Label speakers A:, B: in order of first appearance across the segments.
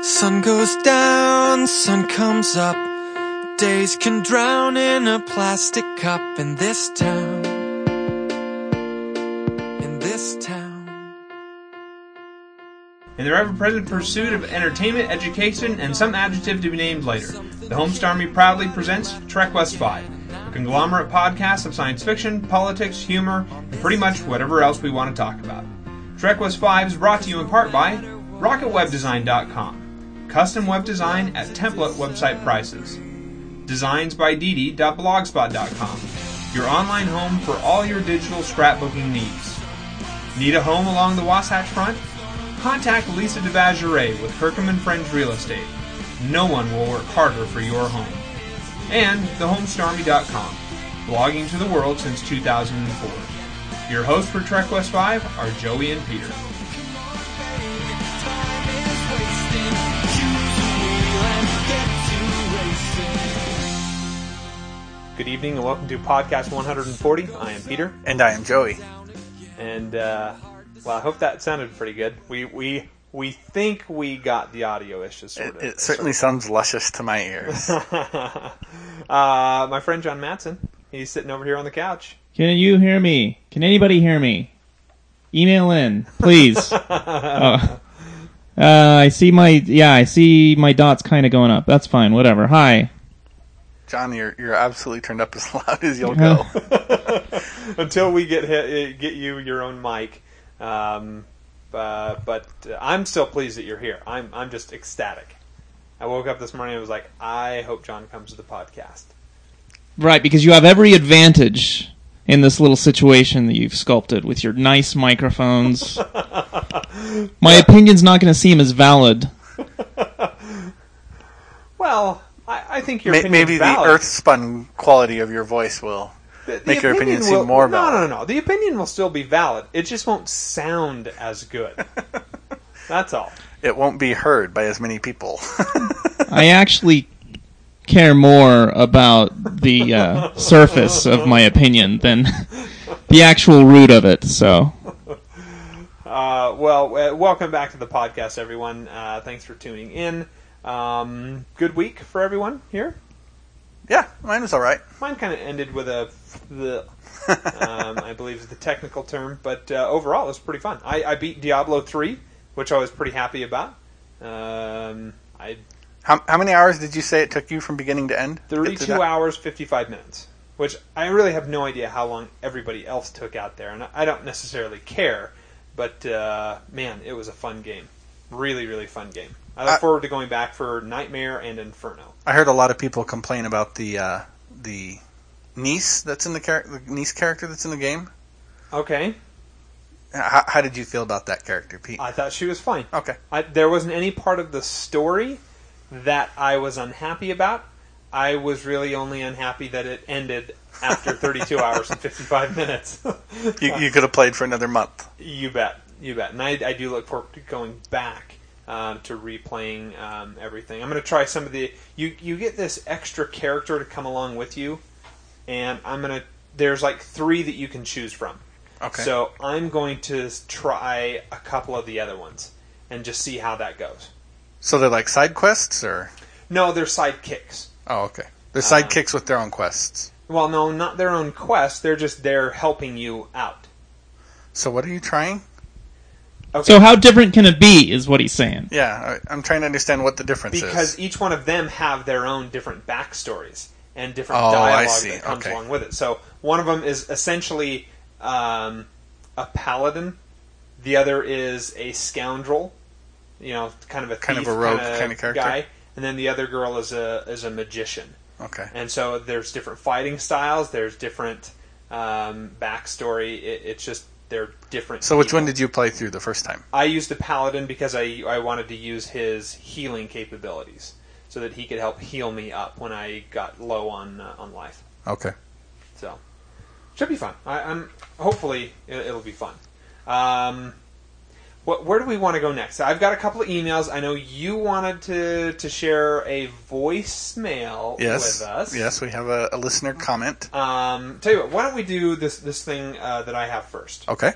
A: Sun goes down, sun comes up. Days can drown in a plastic cup in this town. In this town.
B: In their ever-present pursuit of entertainment, education, and some adjective to be named later, the Homestar Army proudly presents Trek West 5, a conglomerate podcast of science fiction, politics, humor, and pretty much whatever else we want to talk about. Trek West 5 is brought to you in part by RocketWebDesign.com, custom web design at template website prices. Designs by Didi.blogspot.com, your online home for all your digital scrapbooking needs. Need a home along the Wasatch Front? Contact Lisa DeBageray with Kirkham Friends Real Estate. No one will work harder for your home. And thehomestarmy.com, blogging to the world since 2004. Your hosts for Trek West 5 are Joey and Peter. Good evening and welcome to podcast 140. I am Peter,
C: And I am Joey.
B: and uh, well, I hope that sounded pretty good. We we we think we got the audio issues
C: It,
B: sorted.
C: it certainly sounds luscious to my ears.
B: uh, my friend John Matson, he's sitting over here on the couch.
D: Can you hear me? Can anybody hear me? Email in, please. oh. uh, I see my yeah, I see my dots kind of going up. That's fine. Whatever. Hi.
C: John, you're you're absolutely turned up as loud as you'll go.
B: Until we get hit, get you your own mic. Um, uh, but uh, I'm still pleased that you're here. I'm I'm just ecstatic. I woke up this morning and was like, I hope John comes to the podcast.
D: Right, because you have every advantage in this little situation that you've sculpted with your nice microphones. my opinion's not going to seem as valid.
B: Well, I, I think your
C: May-
B: opinion's
C: Maybe the
B: valid.
C: earth spun quality of your voice will.
B: The- the
C: make your opinion seem
B: will-
C: more
B: no,
C: valid.
B: No, no, no. The opinion will still be valid. It just won't sound as good. That's all.
C: It won't be heard by as many people.
D: I actually care more about the uh, surface of my opinion than the actual root of it. So,
B: Uh, well, uh, welcome back to the podcast, everyone. Uh, thanks for tuning in. Um, good week for everyone here.
C: yeah, mine was all right.
B: Mine kind of ended with a, the, um, I believe is the technical term, but uh, overall it was pretty fun. I, I beat Diablo three, which I was pretty happy about. Um, I
C: How, how many hours did you say it took you from beginning to end? to get through
B: 32
C: that?
B: hours 55 minutes which i really have no idea how long everybody else took out there and i don't necessarily care but uh, man it was a fun game really really fun game i look
C: I-
B: forward to going back for nightmare and inferno
C: I heard a lot of people complain about the uh, the niece that's in the, char- the niece character that's in the game.
B: okay
C: How, how did you feel about that character, Pete?
B: i thought she was fine
C: okay.
B: I, there wasn't any part of the story that i was unhappy about i was really only unhappy that it ended after 32 hours and 55 minutes
C: You, you could have played for another month.
B: You bet, you bet, and I, I do look forward to going back um, to replaying um, everything. I'm going to try some of the. You you get this extra character to come along with you, and I'm going to. There's like three that you can choose from.
C: Okay.
B: So I'm going to try a couple of the other ones and just see how that goes.
C: So they're like side quests, or
B: No, they're sidekicks.
C: oh, okay. They're
B: Uh,
C: sidekicks with their own quests.
B: Well, no, not their own quest. They're just there helping you out.
C: So what are you trying?
B: Okay.
D: so how different can it be? Is what he's saying.
C: Yeah, I- I'm trying to understand what the difference
B: because
C: is.
B: Because each one of them have their own different backstories and different
C: Oh, I
B: dialogue
C: see.
B: that comes
C: Okay.
B: along with it. So one of them is essentially um, a paladin. The other is a scoundrel, you know, kind of a
C: Kind of a rogue
B: kinda
C: kinda character?
B: guy. And then the other girl is a is a magician.
C: Okay.
B: And so there's different fighting styles. There's different um, backstory. It, it's just they're different.
C: So which one did you play through the first time?
B: I used the paladin because I I wanted to use his healing capabilities so that he could help heal me up when I got low on uh, on life.
C: Okay.
B: So should be fun. I, I'm hopefully it, it'll be fun. Um, what, where do we want to go next? I've got a couple of emails. I know you wanted to to share a voicemail
C: Yes.
B: with us.
C: Yes, we have a, a listener comment.
B: Um, tell you what, why don't we do this this thing uh, that I have first?
C: Okay.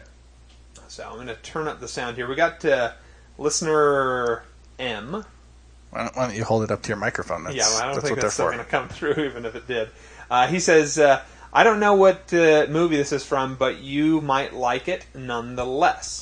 B: So I'm going to turn up the sound here. We got uh, listener M
C: Why don't, why don't you hold it up to your microphone? That's,
B: yeah, well, I don't
C: that's
B: think that's going to come through, even if it did. Uh, he says, uh, "I don't know what uh, movie this is from, but you might like it nonetheless."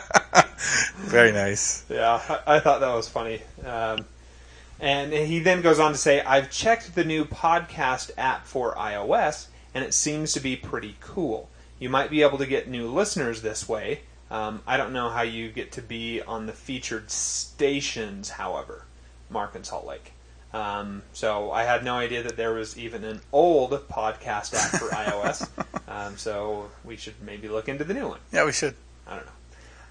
C: Very nice.
B: Yeah, I, I thought that was funny. Um, and he then goes on to say, "I've checked the new podcast app for iOS, and it seems to be pretty cool. You might be able to get new listeners this way." Um, I don't know how you get to be on the featured stations, however, Mark and Salt Lake. Um, so I had no idea that there was even an old podcast app for iOS. Um, so we should maybe look into the new one.
C: Yeah, we should.
B: I don't know.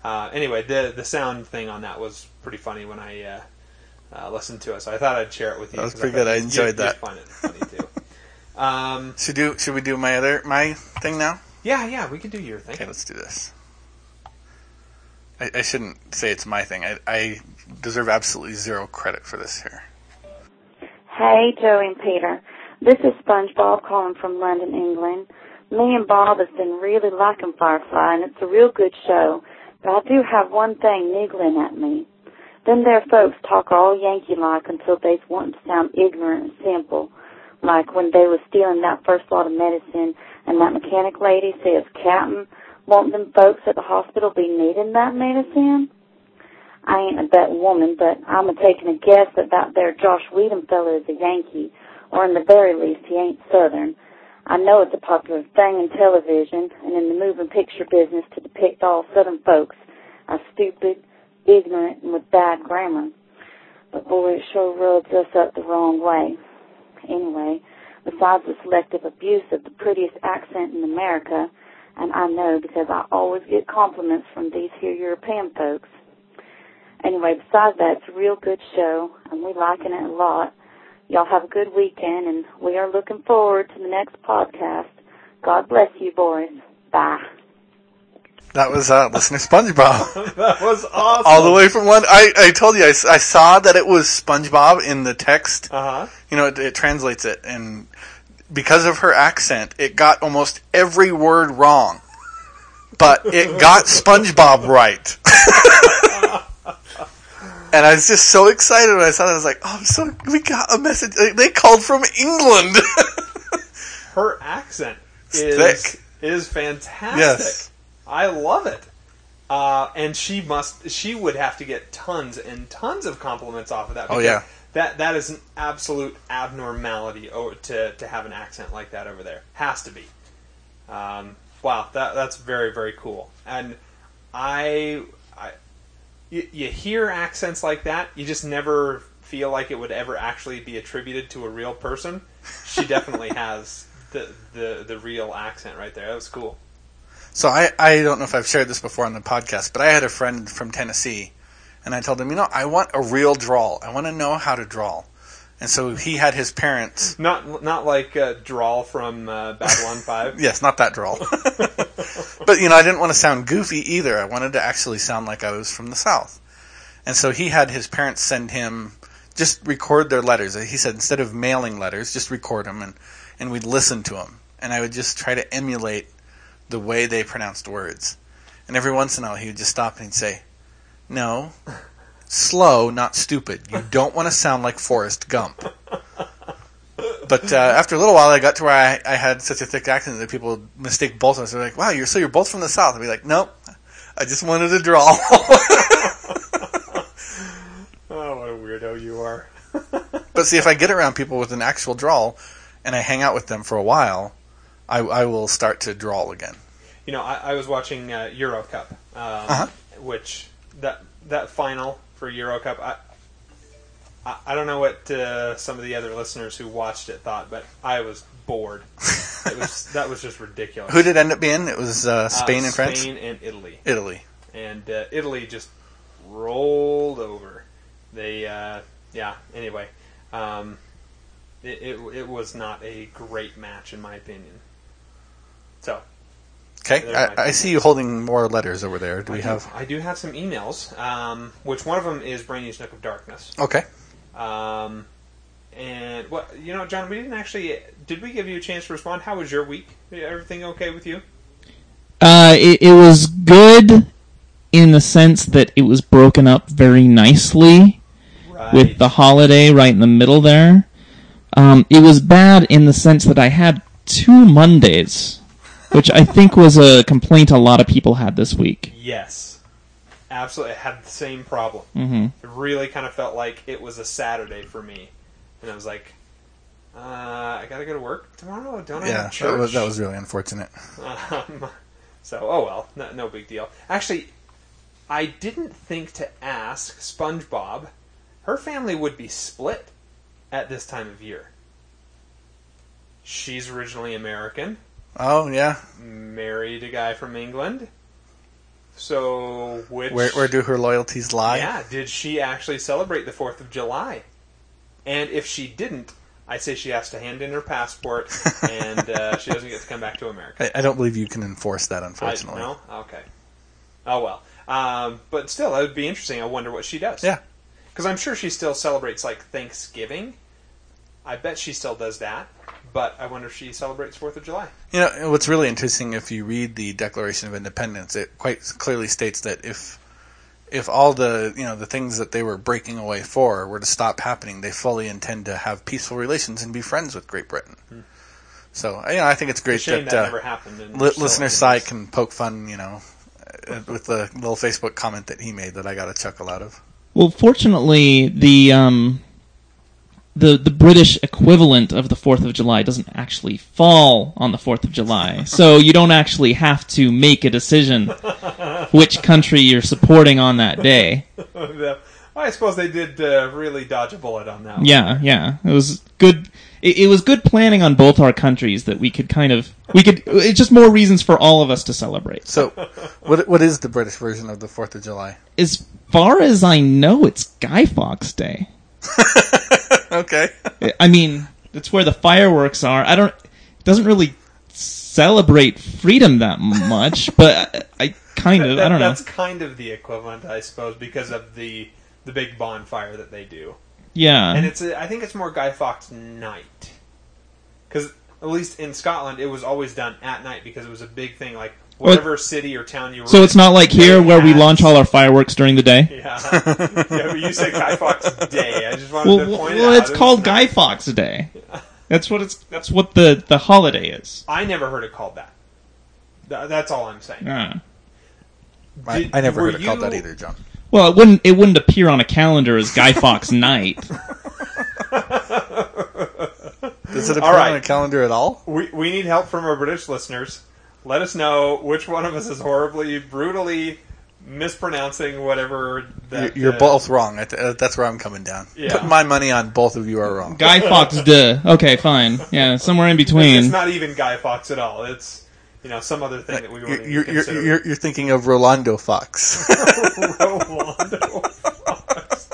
B: Uh, anyway, the the sound thing on that was pretty funny when I uh, uh, listened to it. So I thought I'd share it with you.
C: That was
B: 'cause
C: pretty
B: thought
C: good. I enjoyed
B: you'd
C: that.
B: find it funny too. um,
C: Should do? Should we do my other my thing now?
B: yeah, yeah, we can do your thing.
C: Okay, let's do this. I, I shouldn't say it's my thing. I, I deserve absolutely zero credit for this here.
E: Hey, Joey and Peter. This is SpongeBob calling from London, England. Me and Bob has been really liking Firefly, and it's a real good show. But I do have one thing niggling at me. Them there folks talk all Yankee-like until they's wanting to sound ignorant and simple. Like when they was stealing that first lot of medicine, and that mechanic lady says, Captain, won't them folks at the hospital be needing that medicine? I ain't a bet woman, but I'm a taking a guess that that there Joss Whedon fella is a Yankee, or in the very least he ain't Southern. I know it's a popular thing in television and in the moving picture business to depict all Southern folks as stupid, ignorant, and with bad grammar. But boy, it sure rubs us up the wrong way. Anyway, besides the selective abuse of the prettiest accent in America, and I know because I always get compliments from these here European folks, Anyway, besides that, it's a real good show, and we're liking it a lot. Y'all have a good weekend, and we are looking forward to the next podcast. God bless you, boys. Bye.
C: That was uh, listener SpongeBob.
B: that was awesome.
C: All the way from one. I, I told you I, I saw that it was SpongeBob in the text.
B: Uh huh.
C: You know, it, it translates it, and because of her accent, it got almost every word wrong, but it got SpongeBob right. And I was just so excited when I saw that. I was like, "Oh, I'm so we got a message. They- called from England."
B: Her accent is
C: thick.
B: is fantastic.
C: yes.
B: I love it. Uh, and she must. She would have to get tons and tons of compliments off of that.
C: Oh, yeah.
B: That that is an absolute abnormality to to have an accent like that over there. Has to be. Um, wow, that that's very very cool. And I you, you hear accents like that, you just never feel like it would ever actually be attributed to a real person. She definitely has the, the the real accent right there. That was cool.
C: So I, I don't know if I've shared this before on the podcast, but I had a friend from Tennessee, and I told him, you know, I want a real drawl. I want to know how to drawl. And so he had his parents.
B: Not not like uh, Draal from uh, Babylon Five.
C: Yes, not that drawl. but you know, I didn't want to sound goofy either. I wanted to actually sound like I was from the South. And so he had his parents send him just record their letters. He said instead of mailing letters, just record them, and and we'd listen to them. And I would just try to emulate the way they pronounced words. And every once in a while, he would just stop and he'd say, "No, slow, not stupid. You don't want to sound like Forrest Gump." But uh, after a little while, I got to where I, I had such a thick accent that people would mistake both of us. They're like, "Wow, you're so you're both from the South." I'd be like, "Nope, I just wanted to draw."
B: Oh, what a weirdo you are.
C: but see, if I get around people with an actual drawl, and I hang out with them for a while, I, I will start to drawl again.
B: You know, I, I was watching uh, Euro Cup, um,
C: Uh-huh.
B: which that that final for Euro Cup. I, I, I don't know what uh, some of the other listeners who watched it thought, but I was bored. it was that was just ridiculous.
C: Who did it end up being? It was uh,
B: Uh,
C: Spain and France,
B: Spain and Italy.
C: Italy.
B: and uh, Italy just rolled over. They, uh, yeah. Anyway, um, It, it, it was not a great match, in my opinion. So,
C: Okay, I, I see you holding more letters over there. Do we
B: I do-
C: have?
B: I do have some emails, um, which one of them is Brainy's Nook of Darkness.
C: Okay.
B: Um, and what you know, John, we didn't actually. Did we give you a chance to respond? How was your week? Everything okay with you?
D: Uh, it, it was good in the sense that it was broken up very nicely
B: Right.
D: with the holiday right in the middle there. Um, it was bad in the sense that I had two Mondays, which I think was a complaint a lot of people had this week.
B: Yes, absolutely. I had the same problem.
D: hmm
B: It really kind of felt like it was a Saturday for me, and I was like, uh, I gotta go to work tomorrow. Don't I
C: Yeah,
B: have
C: that
B: church?
C: was, that was really unfortunate.
B: Um, so, oh well, no, no big deal. Actually, I didn't think to ask SpongeBob. Her family would be split at this time of year. She's originally American,
C: Oh yeah,
B: married a guy from England. So, which
C: where where do her loyalties lie?
B: yeah, did she actually celebrate the Fourth of July? And if she didn't, I say she has to hand in her passport, and uh, she doesn't get to come back to America.
C: I, I don't believe you can enforce that,
B: I,
C: unfortunately.
B: no? Okay. Oh well. Um, but still, that would be interesting. I wonder what she does.
C: Yeah.
B: Because I'm sure she still celebrates like Thanksgiving. I bet she still does that. But I wonder if she celebrates Fourth of July.
C: You know what's really interesting if you read the Declaration of Independence, it quite clearly states that if if all the you know the things that they were breaking away for were to stop happening, they fully intend to have peaceful relations and be friends with Great Britain. So you know, I think it's great
B: It's
C: that,
B: that
C: uh,
B: never happened.
C: Li- listener
B: in
C: side can poke fun, you know, with the little Facebook comment that he made that I got a chuckle out of.
D: Well, fortunately, the um, the the British equivalent of the Fourth of July doesn't actually fall on the Fourth of July, so you don't actually have to make a decision which country you're supporting on that day.
B: I suppose they did uh, really dodge a bullet on that. one.
D: Yeah, yeah, it was good. It, it was good planning on both our countries that we could kind of we could. It's just more reasons for all of us to celebrate.
C: So, what what is the British version of the Fourth of July?
D: As far as I know, it's Guy Fawkes Day.
C: Okay,
D: I mean, that's where the fireworks are. I don't. It doesn't really celebrate freedom that much, but I, I kind of.
B: That-
D: I don't know.
B: That's kind of the equivalent, I suppose, because of the the big bonfire that they do.
D: Yeah.
B: and it's a, I think it's more Guy Fawkes night because at least in Scotland it was always done at night because it was a big thing like whatever city or town you were.
D: so
B: in,
D: it's not like here
B: they
D: where we launch all our fireworks during the day.
B: Yeah, yeah. But you said Guy Fawkes Day. I just wanted
D: Well,
B: to
D: well,
B: point
D: well,
B: it out.
D: it's
B: It
D: called
B: not-
D: Guy Fawkes Day. That's what it's. That's what the the holiday is.
B: I never heard it called that. Th- That's all I'm saying.
D: Yeah.
C: I,
B: Did-
C: I never heard it called that either, John.
D: Well, it wouldn't. It wouldn't appear on a calendar as Guy Fawkes Night.
C: Does it appear
B: All right.
C: on a calendar at all?
B: We, we need help from our British listeners. Let us know which one of us is horribly, brutally mispronouncing whatever. That,
C: You're, you're
B: uh,
C: both wrong. I th- uh, That's where I'm coming down.
B: Yeah.
C: Put my money on both of you are wrong.
D: Guy Fox, Day. Okay, fine. Yeah, somewhere in between.
B: It's not even Guy Fox at all. It's you know some other thing that we weren't
C: you're, you're,
B: considering.
C: you're, you're thinking of Rolando Fox.
B: Rolando Fox.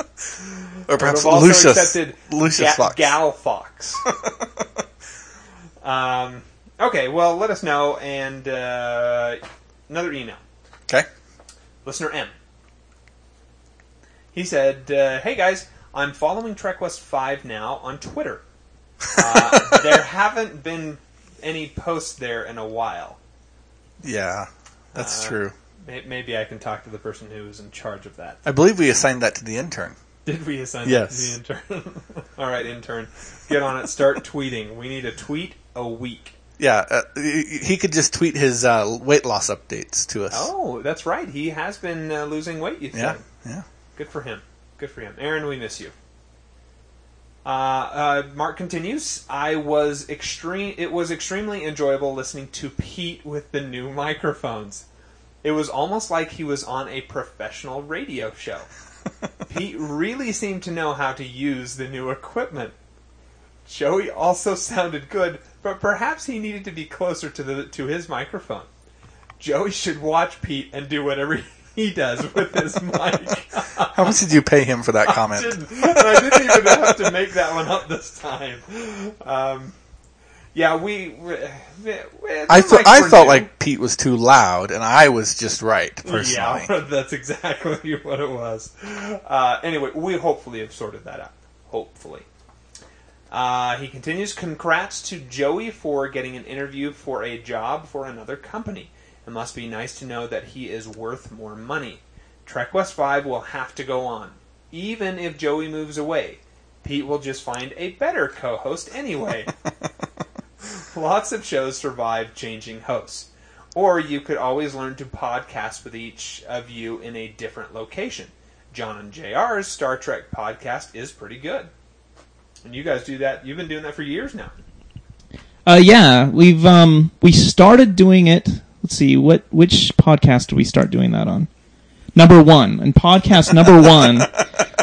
C: or perhaps
B: We've
C: Lucius. Lucius
B: Ga-
C: Fox.
B: Gal Fox. um, okay, well, let us know. And uh, another email.
C: Okay.
B: Listener M. He said, uh, "Hey guys, I'm following Trek West Five now on Twitter. Uh, there haven't been any posts there in a while.
C: Yeah, that's
B: Uh,
C: true.
B: May- Maybe I can talk to the person who is in charge of that.
C: I believe we assigned that to the intern.
B: Did we assign
C: Yes.
B: that to the intern? All right, intern, get on it. Start tweeting. We need a tweet a week.
C: Yeah, uh, he could just tweet his uh, weight loss updates to us.
B: Oh, that's right. He has been uh, losing weight. You
C: yeah, yeah.
B: Good for him. Good for him. Aaron, we miss you. Uh, uh, Mark continues. I was extreme. It was extremely enjoyable listening to Pete with the new microphones. It was almost like he was on a professional radio show. Pete really seemed to know how to use the new equipment. Joey also sounded good, but perhaps he needed to be closer to the to his microphone. Joey should watch Pete and do whatever he does with his mic.
C: How much did you pay him for that comment?
B: didn't, and I didn't even have to make that one up this time. Um, yeah, we. we, we
C: I
B: mics
C: I felt
B: new.
C: like Pete was too loud, and I was just right personally.
B: Yeah, that's exactly what it was. Uh, anyway, we hopefully have sorted that out. Hopefully. Uh, he continues, congrats to Joey for getting an interview for a job for another company. It must be nice to know that he is worth more money. Trek West 5 will have to go on. Even if Joey moves away, Pete will just find a better co host anyway. Lots of shows survive changing hosts. Or you could always learn to podcast with each of you in a different location. John and JR's Star Trek podcast is pretty good. And you guys do that. You've been doing that for years now.
D: Uh, yeah, we've um we started doing it. Let's see, what which podcast did we start doing that on? Number one, and podcast number one,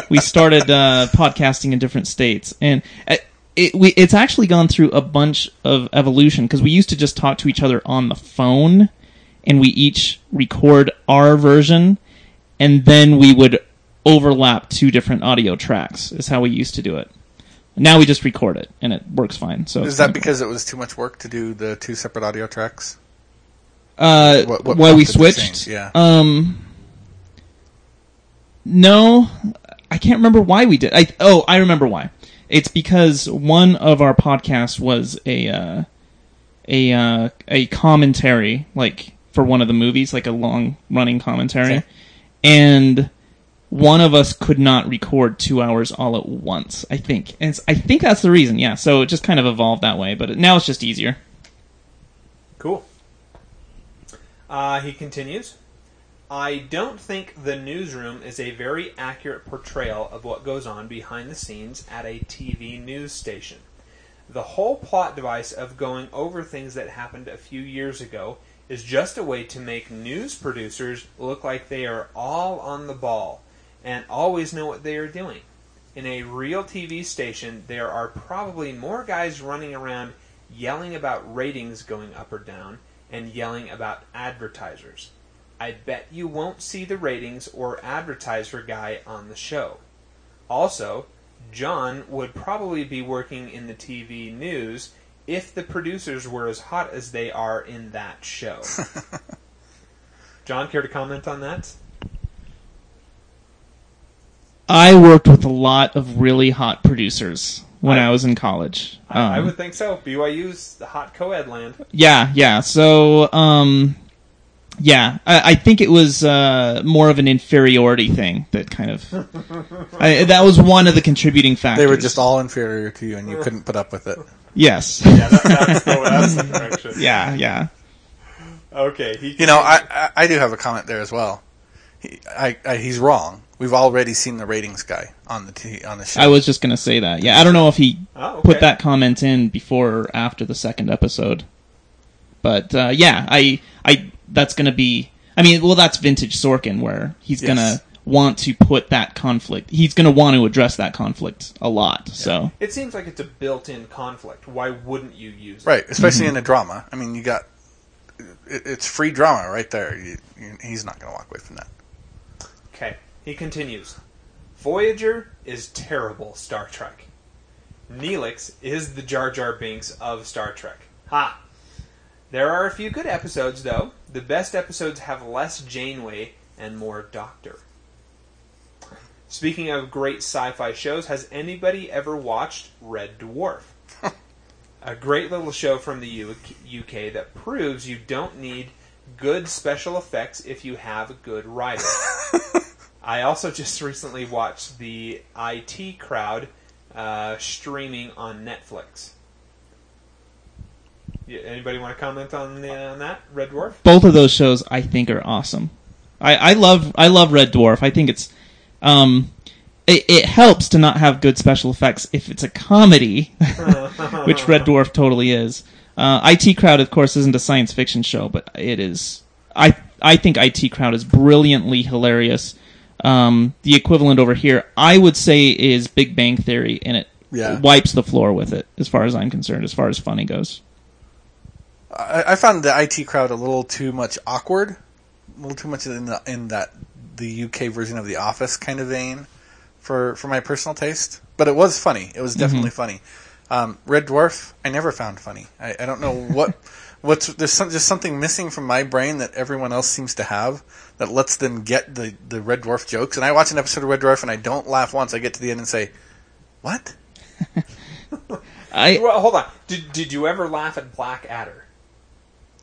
D: we started uh, podcasting in different states, and uh, it we it's actually gone through a bunch of evolution because we used to just talk to each other on the phone, and we each record our version, and then we would overlap two different audio tracks. Is how we used to do it. Now we just record it, and it works fine. So
C: Is that
D: kinda cool.
C: because it was too much work to do the two separate audio tracks?
D: Uh,
C: What- what
D: why we switched?
C: Yeah.
D: Um, no, I can't remember why we did. I oh, I remember why. It's because one of our podcasts was a uh, a uh, a commentary, like for one of the movies, like a long running commentary,
C: Okay.
D: and one of us could not record two hours all at once. I think, and I think that's the reason. Yeah, so it just kind of evolved that way, but now it's just easier.
B: Cool. Uh, he continues. I don't think the newsroom is a very accurate portrayal of what goes on behind the scenes at a TV news station. The whole plot device of going over things that happened a few years ago is just a way to make news producers look like they are all on the ball and always know what they are doing. In a real TV station, there are probably more guys running around yelling about ratings going up or down and yelling about advertisers. I bet you won't see the ratings or advertiser guy on the show. Also, John would probably be working in the TV news if the producers were as hot as they are in that show. John, care to comment on that?
D: I worked with a lot of really hot producers when
B: I-
D: I, was in college.
B: I, I
D: Um,
B: would think so. BYU's the hot co-ed land.
D: Yeah, yeah. So, um, yeah, I, I think it was uh, more of an inferiority thing that kind of. I, that was one of the contributing factors.
C: They were just all inferior to you, and you couldn't put up with it.
D: Yes.
B: Yeah, that, that's, the, that's the direction.
D: yeah, yeah.
B: Okay. He,
C: You know, I, I, I do have a comment there as well. He, I, I, he's wrong. We've already seen the ratings guy on the t- on the show.
D: I was just gonna say that. Yeah, I don't know if he
B: Oh, okay.
D: put that comment in before or after the second episode, but uh, yeah, I, I, that's gonna be. I mean, well, that's vintage Sorkin, where he's
C: Yes.
D: gonna want to put that conflict. He's gonna want to address that conflict a lot. So
B: It seems like it's a built-in conflict. Why wouldn't you use it?
C: right, especially in a drama. I mean, you got it's free drama right there. You, you, he's not going to walk away from that.
B: Okay. He continues. Voyager is terrible Star Trek. Neelix is the Jar Jar Binks of Star Trek. Ha! There are a few good episodes, though. The best episodes have less Janeway and more Doctor. Speaking of great sci-fi shows, has anybody ever watched Red Dwarf? a great little show from the UK that proves you don't need good special effects if you have good writing. I also just recently watched the IT Crowd uh, streaming on Netflix. Yeah, anybody want to comment on the, on that Red Dwarf?
D: both of those shows I think are awesome. I, I love I love Red Dwarf. I think it's um it, it helps to not have good special effects if it's a comedy, which Red Dwarf totally is. Uh, IT Crowd, of course, isn't a science fiction show, but it is. I I think IT Crowd is brilliantly hilarious. Um, the equivalent over here, I would say, is Big Bang Theory, and it
C: Yeah.
D: wipes the floor with it, as far as I'm concerned, as far as funny goes.
C: I, I found the IT crowd a little too much awkward, a little too much in the, in that the UK version of The Office kind of vein for for my personal taste. But it was funny. It was definitely funny. Um, Red Dwarf, I never found funny. I, I don't know what what's there's some, just something missing from my brain that everyone else seems to have that lets them get the the Red Dwarf jokes. And I watch an episode of Red Dwarf and I don't laugh once. I get to the end and say, "What?"
D: I
B: Well, hold on. Did did you ever laugh at Blackadder?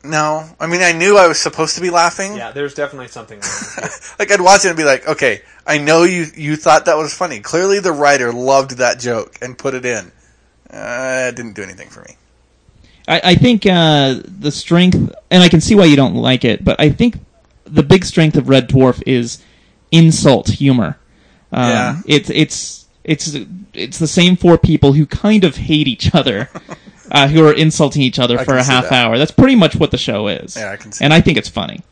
C: No, I mean I knew I was supposed to be laughing.
B: Yeah, there's definitely something wrong.
C: Like I'd watch it and be like, "Okay, I know you you thought that was funny. Clearly, the writer loved that joke and put it in. Uh, it didn't do anything for me."
D: I, I think uh, the strength, and I can see why you don't like it, but I think the big strength of Red Dwarf is insult humor. Um,
C: Yeah.
D: It's it's it's it's the same four people who kind of hate each other, uh, who are insulting each other
C: I
D: for a half
C: that.
D: hour. That's pretty much what the show is.
C: Yeah, I can see
D: And I think it's funny.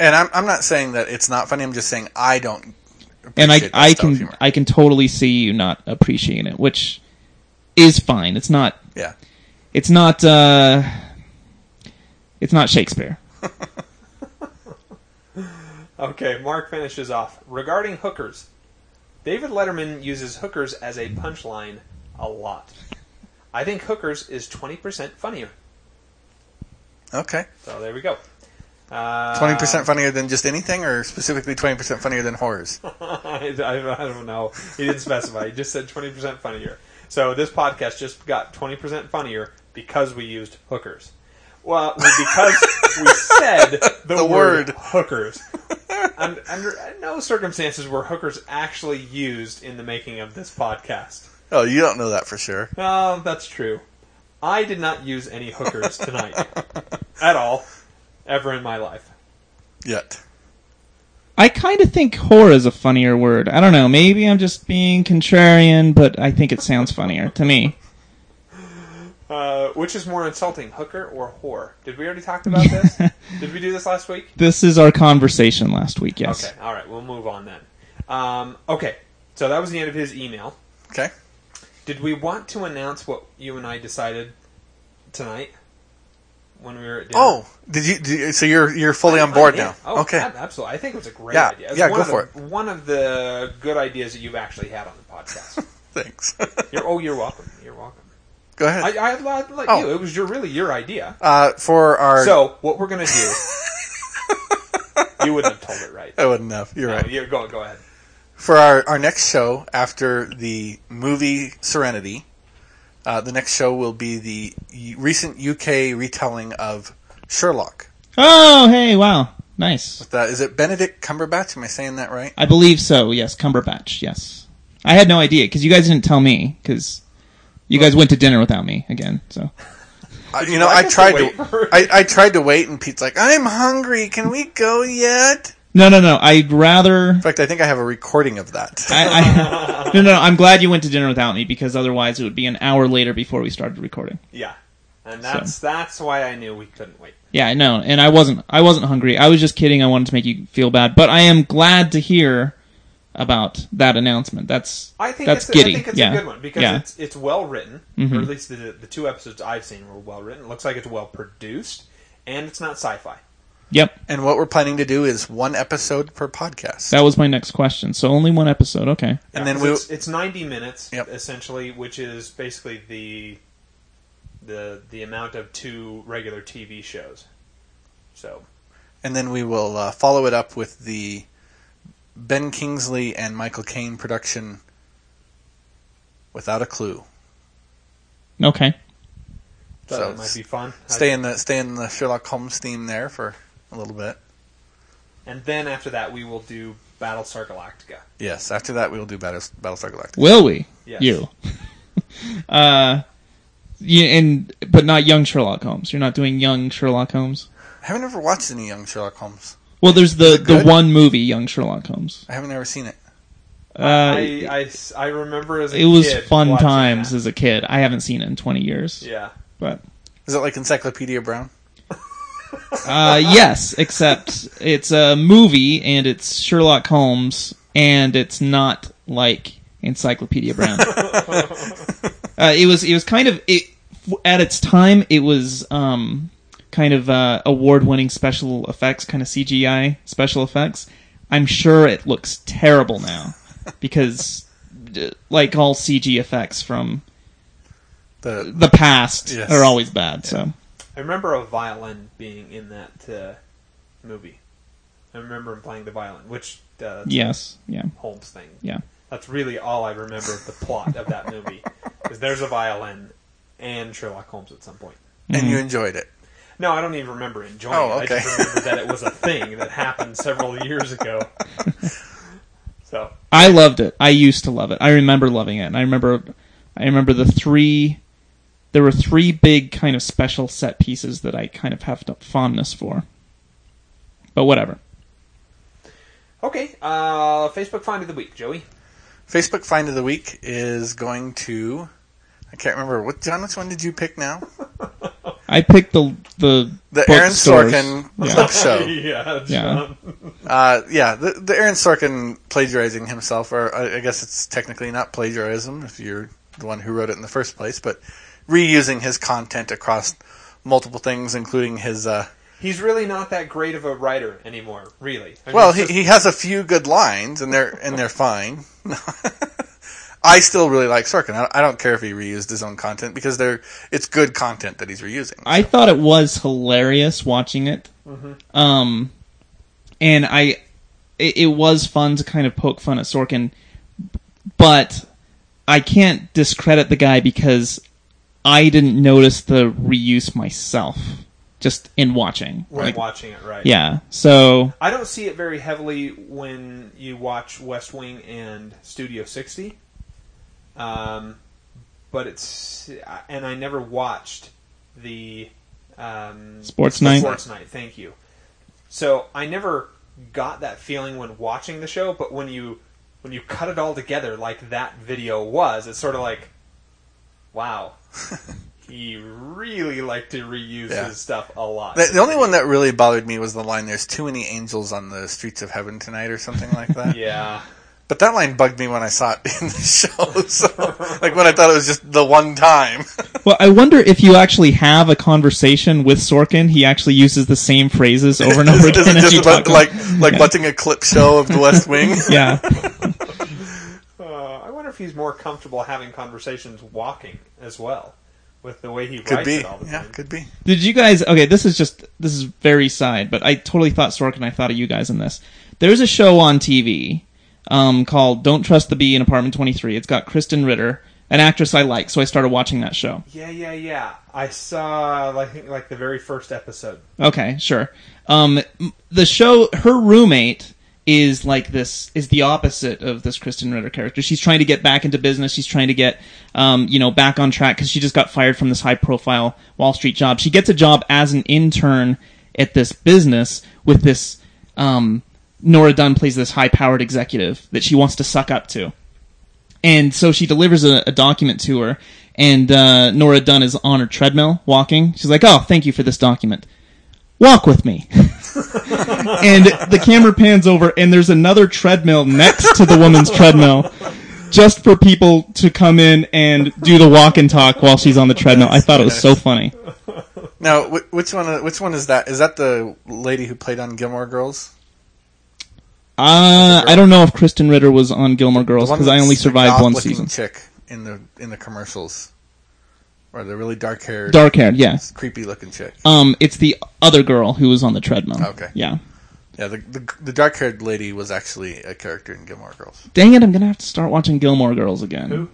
C: And I'm I'm not saying that it's not funny. I'm just saying I don't.
D: and I I can. I can totally see you not appreciating it, which is fine. It's not
C: yeah.
D: it's not uh, it's not Shakespeare.
B: Okay, Mark finishes off. Regarding hookers, David Letterman uses hookers as a punchline a lot. I think hookers is 20% funnier.
C: Okay.
B: So there we go. Uh,
C: Twenty percent funnier than just anything, or specifically twenty percent funnier than horrors.
B: I, I, I don't know. He didn't specify. He just said 20% funnier. So this podcast just got 20% funnier because we used hookers. Well, because we said the,
C: The
B: word,
C: word.
B: hookers. Un- under no circumstances were hookers actually used in the making of this podcast.
C: Oh, you don't know that for sure.
B: Oh, that's true. I did not use any hookers tonight. At all. Ever in my life.
C: Yet.
D: I kind of think whore is a funnier word. I don't know. Maybe I'm just being contrarian, but I think it sounds funnier to me.
B: Uh, which is more insulting, hooker or whore? Did we already talk about this? Did we do this last week?
D: This is our conversation last week. Yes.
B: Okay, all right, we'll move on then. Um, okay, so that was the end of his email.
C: Okay.
B: Did we want to announce what you and I decided tonight when we were at dinner?
C: Oh, did you? Did you so you're you're fully on board
B: Yeah.
C: now.
B: Oh,
C: okay.
B: absolutely. I think it was a great
C: Yeah,
B: idea. It's
C: yeah,
B: one
C: go
B: of
C: for
B: the, One of the good ideas that you've actually had on the podcast.
C: Thanks.
B: you're, oh, you're welcome. You're welcome.
C: Go ahead.
B: I, I, I let
C: Oh.
B: you. It was your really your idea.
C: uh, for our,
B: So what we're gonna do? you wouldn't have told it right.
C: I wouldn't have. You're
B: No,
C: right.
B: you go go ahead.
C: For our our next show after the movie Serenity, uh, the next show will be the recent UK retelling of Sherlock.
D: Oh, hey, wow, nice.
C: That is it. Benedict Cumberbatch. Am I saying that right?
D: I believe so. Yes, Cumberbatch. Yes. I had no idea because you guys didn't tell me because you guys went to dinner without me again. So
C: Uh, you
B: you
C: know,
B: like
C: I
B: us to
C: tried to. I, I tried to wait, and Pete's like, "I'm hungry. Can we go yet?"
D: no, no, no. I'd rather.
C: In fact, I think I have a recording of that.
D: I, I, no, no, no. I'm glad you went to dinner without me because otherwise it would be an hour later before we started recording.
B: Yeah, and that's that's why I knew we couldn't wait.
D: Yeah, I know, and I wasn't. I wasn't hungry. I was just kidding. I wanted to make you feel bad, but I am glad to hear about that announcement. That's
B: I think
D: that's
B: it's,
D: giddy.
B: I think it's
D: yeah.
B: a good one because
D: yeah.
B: it's it's well written,
D: Mhm.
B: or at least the the two episodes I've seen were well written. It looks like it's well produced, and it's not sci-fi.
D: Yep,
C: and what we're planning to do is one episode per podcast.
D: that was my next question. So only one episode. Okay.
C: and
B: Yeah,
C: then
B: 'cause
C: we
B: it's, it's ninety minutes
C: Yep.
B: essentially, which is basically the the the amount of two regular TV shows. So
C: and then we will uh, follow it up with the Ben Kingsley and Michael Caine production. Without a clue.
D: Okay.
B: that
C: So
B: might be fun.
C: Stay in the stay in the Sherlock Holmes theme there for a little bit.
B: and then after that, we will do Battlestar Galactica.
C: Yes. After that, we will do Battle, Battlestar Galactica.
D: Will we?
B: Yes.
D: You. uh, yeah, and but not young Sherlock Holmes. You're not doing young Sherlock Holmes.
C: I haven't ever watched any young Sherlock Holmes.
D: Well, there's the the
C: good?
D: one movie, Young Sherlock Holmes.
C: I haven't ever seen it.
D: Uh,
B: I, I s- I remember as a kid.
D: it was
B: kid
D: fun times
B: that.
D: as a kid. I haven't seen it in 20 years.
B: Yeah.
D: But
C: Is it like Encyclopedia Brown?
D: uh, yes, except it's a movie and it's Sherlock Holmes and it's not like Encyclopedia Brown. uh, it was it was kind of it at its time it was um, kind of uh, award-winning special effects, kind of CGI special effects. I'm sure it looks terrible now because, like all CG effects from
C: The
D: the past,
C: Yes.
D: are always bad. So
B: I remember a violin being in that uh, movie. I remember him playing the violin, which uh, that's
D: yes, yeah,
B: Holmes thing.
D: yeah.
B: That's really all I remember of the plot of that movie. Because there's a violin and Sherlock Holmes at some point.
C: and you enjoyed it.
B: No, I don't even remember enjoying
C: Oh,
B: it. I just remember that it was a thing that happened several years ago. So
D: I loved it. I used to love it. I remember loving it. And I remember, I remember the three. There were three big kind of special set pieces that I kind of have a fondness for. But whatever.
B: okay, uh, Facebook find of the week, Joey.
C: Facebook find of the week is going to. I can't remember what John. Which one did you pick now?
D: I picked the the
C: The Aaron
D: bookstores.
C: Sorkin
D: Yeah.
C: clip show.
B: yeah,
D: Yeah.
C: Uh, yeah, the, the Aaron Sorkin plagiarizing himself, or I, I guess it's technically not plagiarism if you're the one who wrote it in the first place, but reusing his content across multiple things, including his. Uh,
B: He's really not that great of a writer anymore, really. I mean,
C: well, he,
B: just-
C: he has a few good lines, and they're and they're fine. I still really like Sorkin. I, I don't care if he reused his own content because they're it's good content that he's reusing.
D: I thought it was hilarious watching it. Um, and I, it, it was fun to kind of poke fun at Sorkin, but I can't discredit the guy because I didn't notice the reuse myself just in watching.
B: when
D: Like,
B: watching it, right?
D: yeah. So
B: I don't see it very heavily when you watch West Wing and Studio 60. Um, but it's and I never watched the um,
D: Sports Night?
B: Sports Night, thank you. So I never got that feeling when watching the show, but when you when you cut it all together like that video was, it's sort of like, wow, he really liked to reuse
C: Yeah.
B: his stuff a lot.
C: The, the only one that really bothered me was the line "There's too many angels on the streets of heaven tonight" or something like that.
B: yeah.
C: But that line bugged me when I saw it in the show. So, like when I thought it was just the one time.
D: Well, I wonder if you actually have a conversation with Sorkin, he actually uses the same phrases over and over
C: Is it
D: again
C: just about,
D: talk.
C: like like
D: Yeah.
C: watching a clip show of The West Wing?
D: yeah,
B: Uh, I wonder if he's more comfortable having conversations walking as well, with the way he
C: Could
B: writes
C: be.
B: it all the
C: Yeah,
B: time.
C: could be.
D: Did you guys? Okay, this is just this is very side, but I totally thought Sorkin. I thought of you guys in this. There's a show on TV um, called "Don't Trust the Bee" in Apartment 23. It's got Krysten Ritter, an actress I like, so I started watching that show.
B: Yeah, yeah, yeah. I saw like like the very first episode.
D: Okay, sure. Um, the show, her roommate is like this is the opposite of this Krysten Ritter character. She's trying to get back into business. She's trying to get, um, you know, back on track because she just got fired from this high profile Wall Street job. She gets a job as an intern at this business with this. Um, Nora Dunn plays this high powered executive that she wants to suck up to. And so she delivers a, a document to her, and uh, Nora Dunn is on her treadmill walking. She's like, "Oh, thank you for this document. Walk with me." and the camera pans over, and there's another treadmill next to the woman's treadmill, just for people to come in and do the walk and talk while she's on the treadmill. I thought it was so funny.
C: Now, which one? Which one is that? Is that the lady who played on Gilmore Girls?
D: Uh, I don't know if Krysten Ritter was on Gilmore Girls because I
C: that's
D: only
C: the
D: survived one season.
C: Chick in the in the commercials, or the really dark haired,
D: Dark haired, yeah.
C: creepy looking chick.
D: Um, it's the other girl who was on the treadmill.
C: Okay.
D: Yeah.
C: Yeah, the the, the dark haired lady was actually a character in Gilmore Girls.
D: Dang it! I'm gonna have to start watching Gilmore Girls again.
B: Who?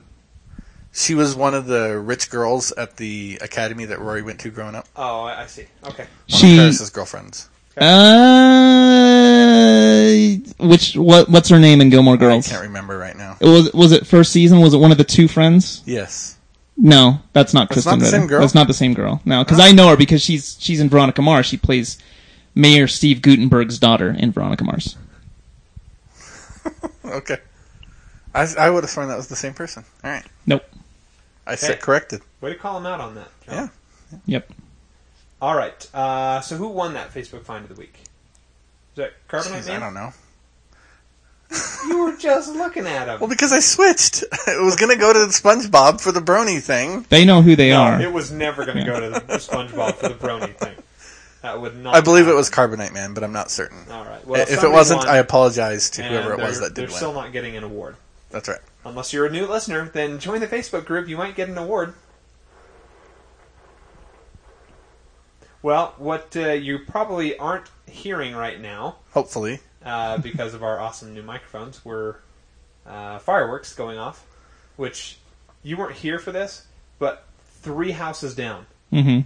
C: She was one of the rich girls at the academy that Rory went to growing up.
B: Oh, I, I see. Okay.
C: One
D: She,
C: of Paris's girlfriends.
D: Uh, which what? What's her name in Gilmore Girls?
C: I can't remember right now.
D: It was was it first season? Was it one of the two friends?
C: Yes.
D: No, that's not
C: That's
D: Kristen
C: not the
D: Ritter.
C: same girl?
D: That's not the same girl. No, because I know her because she's she's in Veronica Mars. She plays Mayor Steve Guttenberg's daughter in Veronica Mars.
C: Okay. I, I would have sworn that was the same person. All right.
D: Nope.
C: I
B: Okay.
C: said corrected.
B: Way to call him out on that. John.
C: Yeah.
D: Yep.
B: All right. Uh, so who won that Facebook find of the week? Is that Carbonite
C: Jeez, I don't know.
B: You were just looking at him.
C: Well, because I switched. It was going to go to SpongeBob for the Brony thing.
D: They know who they
B: no,
D: are.
B: it was never going to go to the SpongeBob for the Brony thing. That would not.
C: I believe it was Carbonite Man, but I'm not certain.
B: All right. Well,
C: if it wasn't,
B: won,
C: I apologize to whoever it was that did
B: They're
C: win.
B: still not getting an award.
C: That's right.
B: Unless you're a new listener, then join the Facebook group. You might get an award. Well, what uh, you probably aren't hearing right now,
C: Hopefully.
B: uh, because of our awesome new microphones, were uh, fireworks going off, which you weren't here for this, but three houses down,
D: hmm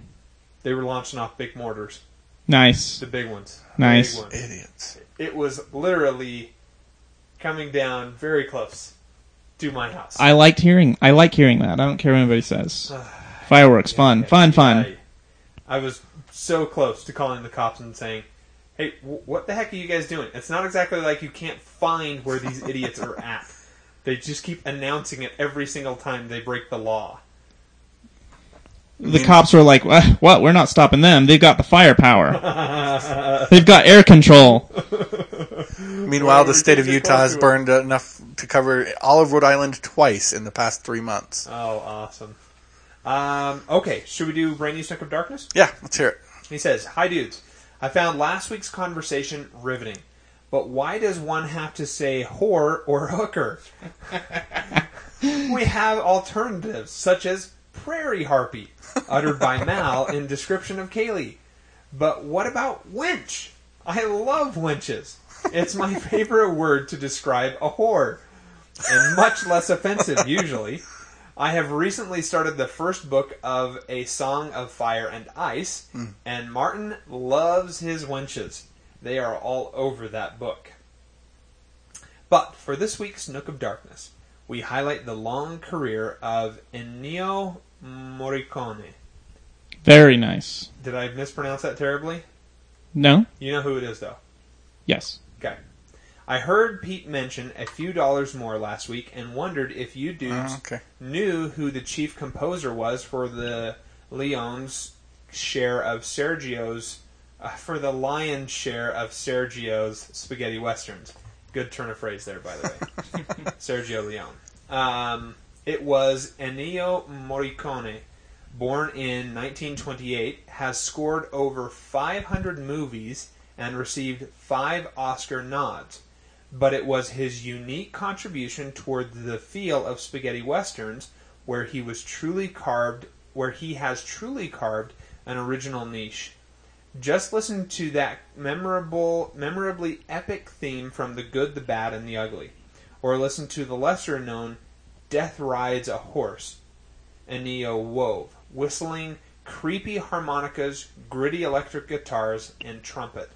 B: they were launching off big mortars,
D: Nice.
B: the big ones.
D: Nice.
B: Big ones.
C: Idiots.
B: It was literally coming down very close to my house.
D: I liked hearing. I like hearing that. I don't care what anybody says. Fireworks, fun, fun, fun.
B: I, I was so close to calling the cops and saying, "Hey, w- what the heck are you guys doing?" It's not exactly like you can't find where these idiots are at. They just keep announcing it every single time they break the law.
D: The cops were like, "What? What? We're not stopping them. They've got the firepower. They've got air control."
C: Meanwhile, the state of Utah has
B: close to it.
C: burned enough to cover all of Rhode Island twice in the past three months.
B: Oh, awesome. Um, okay, should we do Brainy Snook of Darkness?
C: Yeah, let's hear it.
B: He says, Hi, dudes. I found last week's conversation riveting. But why does one have to say whore or hooker? we have alternatives, such as prairie harpy, uttered by Mal in description of Kaylee. But what about winch? I love winches. It's my favorite word to describe a whore, and much less offensive usually. I have recently started the first book of A Song of Fire and Ice, hmm. and Martin loves his wenches. They are all over that book. But for this week's Nook of Darkness, we highlight the long career of Ennio Morricone.
D: Very nice.
B: Did I mispronounce that terribly?
D: No?
B: You know who it is, though.
D: Yes.
B: I heard Pete mention a few dollars more last week and wondered if you dudes
C: Oh, okay.
B: knew who the chief composer was for the Leon's share of Sergio's uh, for the lion's share of Sergio's spaghetti westerns. Good turn of phrase there, by the way. Sergio Leone. Um, it was Ennio Morricone, born in 1928, has scored over 500 movies and received five Oscar nods. But it was his unique contribution toward the feel of spaghetti westerns where he was truly carved, where he has truly carved an original niche. Just listen to that memorable, memorably epic theme from The Good, the Bad, and the Ugly, or listen to the lesser known Death Rides a Horse, Ennio wove, whistling creepy harmonicas, gritty electric guitars, and trumpet.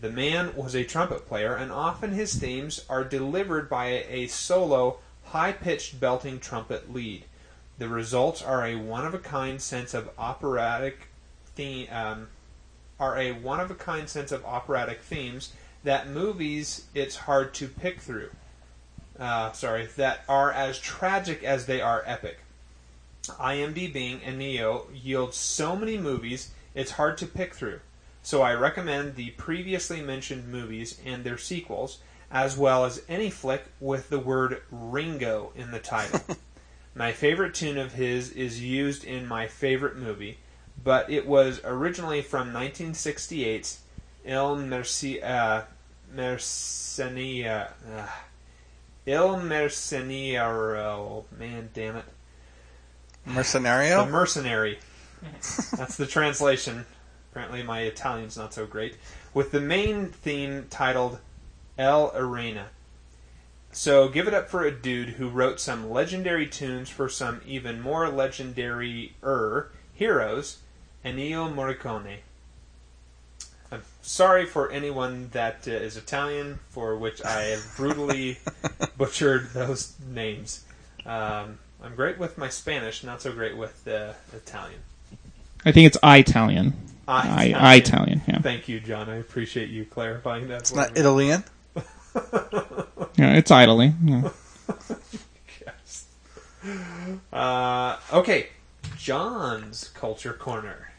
B: The man was a trumpet player, and often his themes are delivered by a solo, high pitched belting trumpet lead. The results are a one of a kind sense of operatic theme, um, are a one of a kind sense of operatic themes that movies it's hard to pick through. Uh, sorry, that are as tragic as they are epic. IMDb Ennio yields so many movies it's hard to pick through. So I recommend the previously mentioned movies and their sequels, as well as any flick with the word Ringo in the title. my favorite tune of his is used in my favorite movie, but it was originally from 1968's Il Merci, uh, Mercenia, uh, Il Mercenario. Man, damn it.
C: Mercenario?
B: The Mercenary. That's the translation. Apparently, my Italian's not so great. With the main theme titled El Arena. So, give it up for a dude who wrote some legendary tunes for some even more legendary er heroes, Ennio Morricone. I'm sorry for anyone that uh, is Italian, for which I have brutally butchered those names. Um, I'm great with my Spanish, not so great with uh, Italian.
D: I think it's Italian. I,
B: Italian.
D: I Italian. Yeah.
B: Thank you, John. I appreciate you clarifying that.
C: It's not
B: me.
C: Italian?
D: yeah it's Italy. Yeah.
B: Yes. Uh, okay, John's Culture Corner.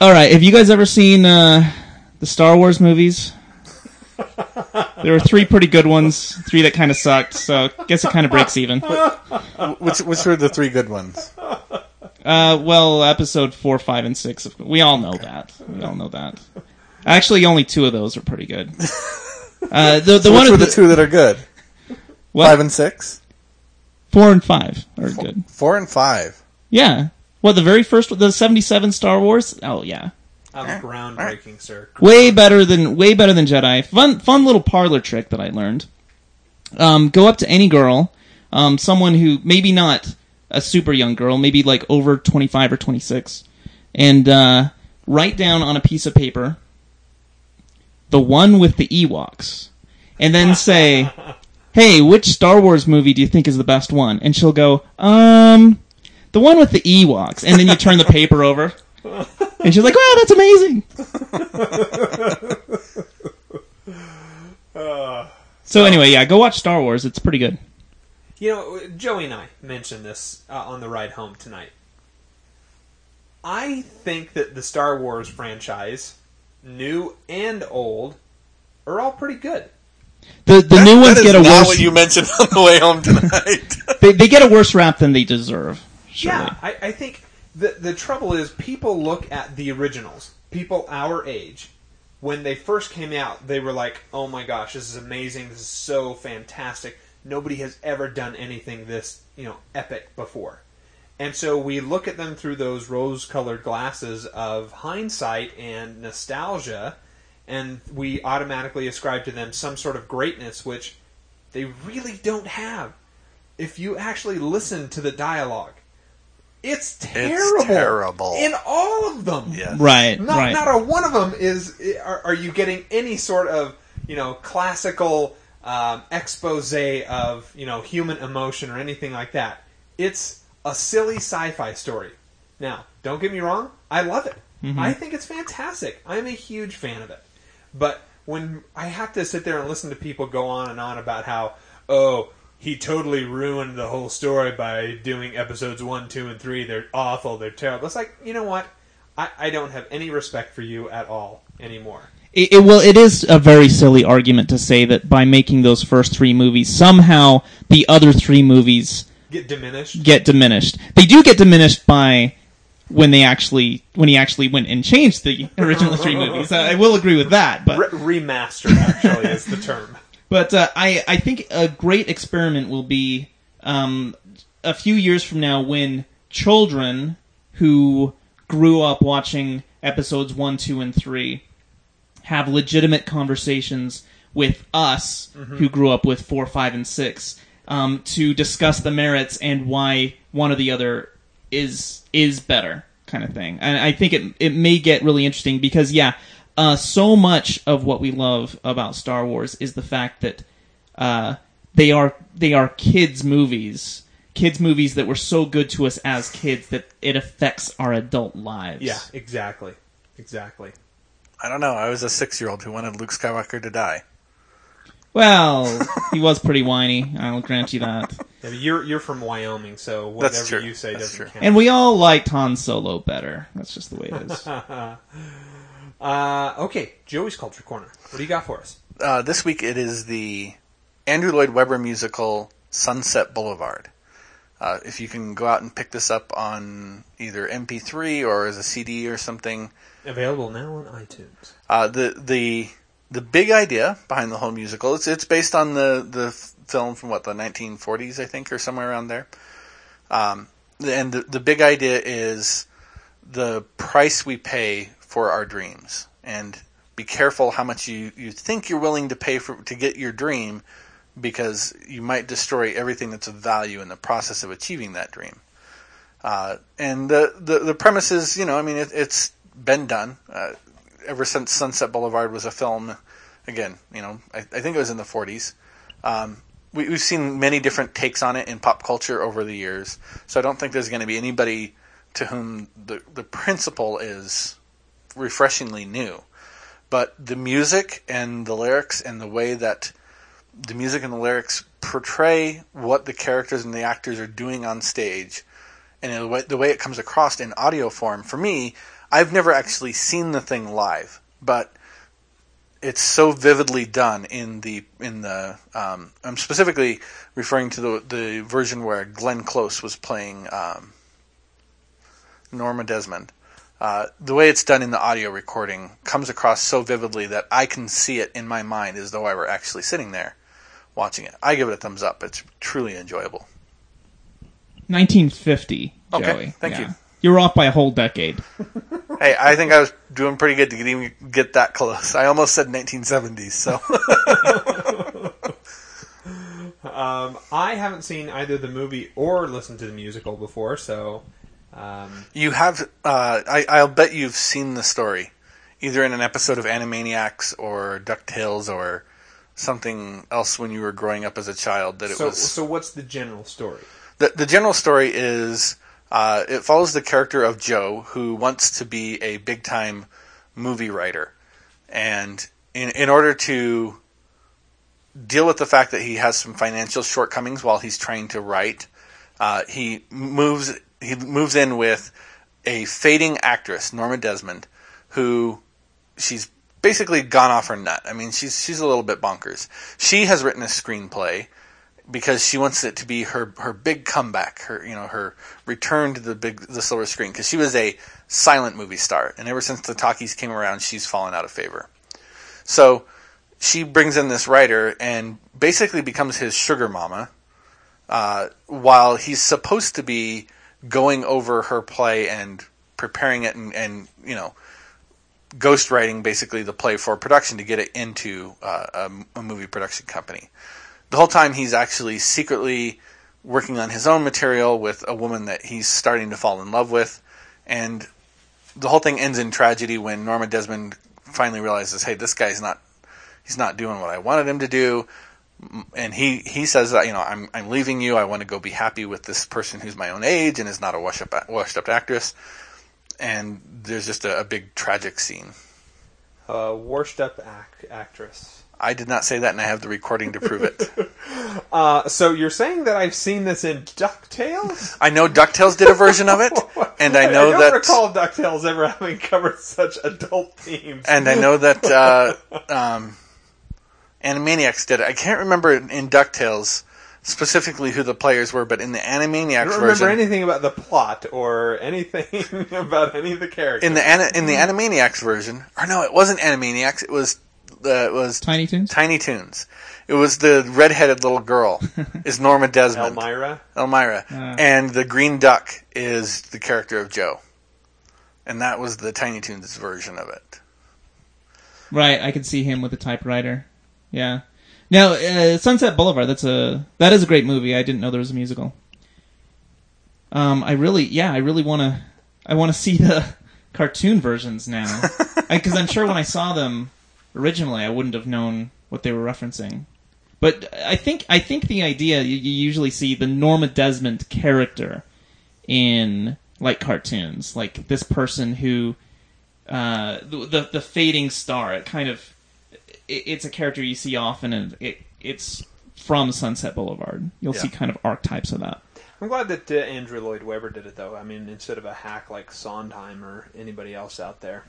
D: All right. Have you guys ever seen uh, the Star Wars movies? there were three pretty good ones, three that kind of sucked. So I guess it kind of breaks even.
C: Which which were the three good ones?
D: Uh, well, episode four, five, and six. We all know that. We all know that. Actually, only two of those are pretty good. Uh, the the
C: So
D: one
C: which were
D: of
C: the two that are good?
D: what?
C: Five and six?
D: four and five are good.
C: Four and five.
D: Yeah. What the very first, the seventy-seven Star Wars? Oh yeah,
B: That was groundbreaking, sir.
D: way better than way better than Jedi. Fun fun little parlor trick that I learned. Um, go up to any girl, um, someone who maybe not a super young girl, maybe like over twenty-five or twenty-six, and uh, write down on a piece of paper the one with the Ewoks, and then say, "Hey, which Star Wars movie do you think is the best one?" And she'll go, "Um, the one with the Ewoks." And then you turn the paper over, and she's like, "Wow, that's amazing." So anyway, yeah, go watch Star Wars. It's pretty good.
B: You know, Joey and I mentioned this uh, on the ride home tonight. I think that the Star Wars franchise, new and old, are all pretty good.
D: The the new ones
C: that is
D: get a
C: not
D: worse.
C: what you mentioned on the way home tonight.
D: they, they get a worse rap than they deserve. Surely.
B: Yeah, I, I think the the trouble is people look at the originals. People our age, when they first came out, they were like, "Oh my gosh, this is amazing! This is so fantastic! Nobody has ever done anything this you know epic before." And so we look at them through those rose-colored glasses of hindsight and nostalgia, and we automatically ascribe to them some sort of greatness which they really don't have. If you actually listen to the dialogue, it's terrible.
C: It's terrible.
B: in all of them.
C: Yes.
D: Right,
B: Not
D: right.
B: not a one of them is. Are, are you getting any sort of you know classical um, expose of you know human emotion or anything like that? It's a silly sci-fi story. Now, don't get me wrong. I love it.
D: Mm-hmm.
B: I think it's fantastic. I'm a huge fan of it. But when I have to sit there and listen to people go on and on about how, oh, he totally ruined the whole story by doing episodes one, two, and three. They're awful. They're terrible. It's like, you know what? I, I don't have any respect for you at all anymore.
D: It, it, well, it is a very silly argument to say that by making those first three movies, somehow the other three movies
B: Get diminished.
D: get diminished. They do get diminished by when they actually when he actually went and changed the original three movies. I, I will agree with that, but
B: Re- remaster actually is the term.
D: But uh, I, I think a great experiment will be um, a few years from now when children who grew up watching episodes one, two, and three have legitimate conversations with us who grew up with four, five, and six um, to discuss the merits and why one or the other is is better, kind of thing. And I think it it may get really interesting because yeah, uh, so much of what we love about Star Wars is the fact that uh, they are they are kids movies, kids movies that were so good to us as kids that it affects our adult lives.
B: Yeah, exactly. Exactly.
C: I don't know. I was a six-year-old who wanted Luke Skywalker to die.
D: Well, he was pretty whiny. I'll grant you that.
B: Yeah, you're you're from Wyoming, so
C: That's
B: whatever
C: true.
B: you say
C: That's
B: doesn't
C: true.
B: count.
D: And we all liked Han Solo better. That's just the way it is.
B: Uh, okay, Joey's Culture Corner. What do you got for us?
C: Uh, this week it is the Andrew Lloyd Webber musical Sunset Boulevard. Uh, if you can go out and pick this up on either MP3 or as a CD or something,
B: Available now on iTunes.
C: Uh, the the the big idea behind the whole musical it's it's based on the the film from what the 1940s I think or somewhere around there. Um, and the the big idea is the price we pay for our dreams and be careful how much you, you think you're willing to pay for to get your dream because you might destroy everything that's of value in the process of achieving that dream. Uh, and the, the the premise is, you know, I mean, it, it's been done uh, ever since Sunset Boulevard was a film. Again, you know, I, I think it was in the 40s. Um, we, we've seen many different takes on it in pop culture over the years, so I don't think there's going to be anybody to whom the the principle is refreshingly new. But the music and the lyrics and the way that the music and the lyrics portray what the characters and the actors are doing on stage, and the way, the way it comes across in audio form. For me, I've never actually seen the thing live, but it's so vividly done in the in the. Um, I'm specifically referring to the the version where Glenn Close was playing. Um, Norma Desmond. Uh, the way it's done in the audio recording comes across so vividly that I can see it in my mind as though I were actually sitting there watching it. I give it a thumbs up. It's truly enjoyable.
D: 1950,
C: Okay,
D: Joey.
C: thank you.
D: You were off by a whole decade.
C: Hey, I think I was doing pretty good to get, even get that close. I almost said 1970s, so
B: Um, I haven't seen either the movie or listened to the musical before, so um,
C: you have. Uh, I, I'll bet you've seen the story, either in an episode of Animaniacs or Ducktales or something else when you were growing up as a child. That it
B: so
C: was
B: so what's the general story?
C: the the general story is uh, it follows the character of Joe who wants to be a big time movie writer, and in in order to deal with the fact that he has some financial shortcomings while he's trying to write, uh, he moves he moves in with a fading actress Norma Desmond, who she's basically gone off her nut. I mean, she's she's a little bit bonkers. She has written a screenplay because she wants it to be her her big comeback, her you know her return to the big the silver screen because she was a silent movie star, and ever since the talkies came around, she's fallen out of favor. So she brings in this writer and basically becomes his sugar mama, uh, while he's supposed to be going over her play and preparing it and, and you know ghostwriting basically the play for production to get it into uh, a, a movie production company the whole time he's actually secretly working on his own material with a woman that he's starting to fall in love with. And the whole thing ends in tragedy when Norma Desmond finally realizes hey this guy's not he's not doing what I wanted him to do. And he he says that you know I'm I'm leaving you. I want to go be happy with this person who's my own age and is not a washed up washed up actress. And there's just a, a big tragic scene.
B: Uh, washed up ac- actress.
C: I did not say that and I have the recording to prove it
B: Uh, so you're saying that I've seen this in Ducktales?
C: I know DuckTales did a version of it and I know
B: I don't
C: that
B: recall Ducktales ever having covered such adult themes.
C: and I know that uh, um, Animaniacs did it. I can't remember in DuckTales specifically who the players were, but in the Animaniacs version.
B: I don't
C: version,
B: remember anything about the plot or anything about any of the characters.
C: in the in the Animaniacs version, or no, it wasn't Animaniacs. It was uh, was
D: Tiny Toons?
C: Tiny Toons. It was the redheaded little girl is Norma Desmond,
B: Elmyra.
C: Elmyra, and the green duck is the character of Joe, and that was the Tiny Toons version of it.
D: Right, I could see him with a typewriter. Yeah. Now, uh, Sunset Boulevard. That's a that is a great movie. I didn't know there was a musical. Um, I really, yeah, I really want to. I want to see the cartoon versions now, because I'm sure when I saw them originally, I wouldn't have known what they were referencing. But I think I think the idea you, you usually see the Norma Desmond character in like cartoons, like this person who uh, the, the the fading star. It kind of it, it's a character you see often, and it it's from Sunset Boulevard. You'll see kind of archetypes of that.
B: I'm glad that uh, Andrew Lloyd Webber did it, though. I mean, instead of a hack like Sondheim or anybody else out there.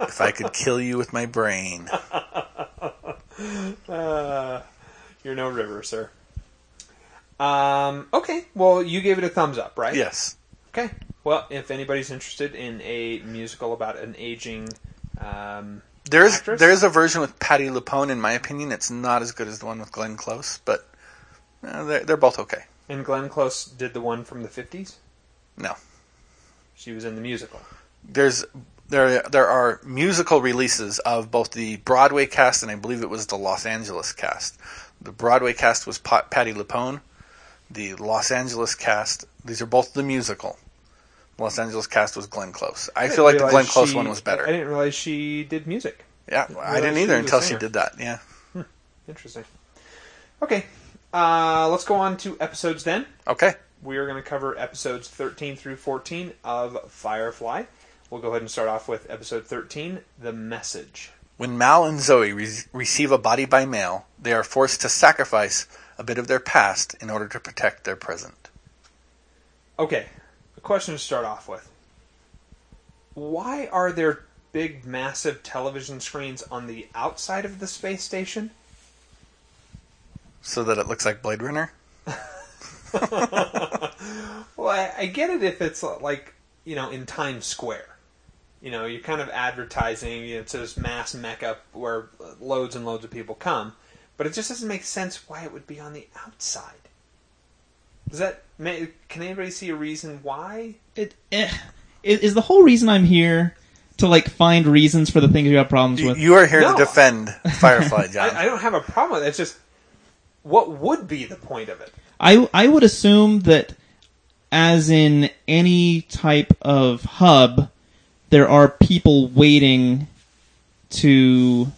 C: If I could kill you with my brain,
B: Uh, you're no river, sir. Um, okay, well, you gave it a thumbs up, right?
C: yes.
B: Okay. Well, if anybody's interested in a musical about an aging, um,
C: There's
B: Actress?
C: there's a version with Patti LuPone. In my opinion, it's not as good as the one with Glenn Close, but uh, they're they're both okay.
B: and Glenn Close did the one from the 50s.
C: No,
B: She was in the musical.
C: there's there there are musical releases of both the Broadway cast and I believe it was the Los Angeles cast. The Broadway cast was Pa- Patti LuPone. The Los Angeles cast, these are both the musical. Los Angeles cast was Glenn Close. I, feel like the Glenn Close
B: she-
C: one was better.
B: I didn't realize she did music.
C: yeah, I
B: realize
C: didn't either
B: a
C: until she did that. Yeah.
B: Interesting. Okay, uh, let's go on to episodes then.
C: Okay.
B: We are going to cover episodes 13 through 14 of Firefly. We'll go ahead and start off with episode 13, The Message.
C: When Mal and Zoe re- receive a body by mail, they are forced to sacrifice a bit of their past in order to protect their present.
B: Okay, a question to start off with. Why are there big, massive television screens on the outside of the space station?
C: So that it looks like Blade Runner?
B: Well, I, I get it if it's like you know in Times Square. You know, you're kind of advertising. You know, it's this mass mecca where loads and loads of people come, but it just doesn't make sense why it would be on the outside. Does that? ma- Can anybody see a reason why?
D: It, eh, is is the whole reason I'm here to like find reasons for the things you have problems with.
C: You are here
B: No.
C: to defend Firefly, John.
B: I, I don't have a problem with it. It's just what would be the point of it?
D: I I would assume that as in any type of hub, there are people waiting to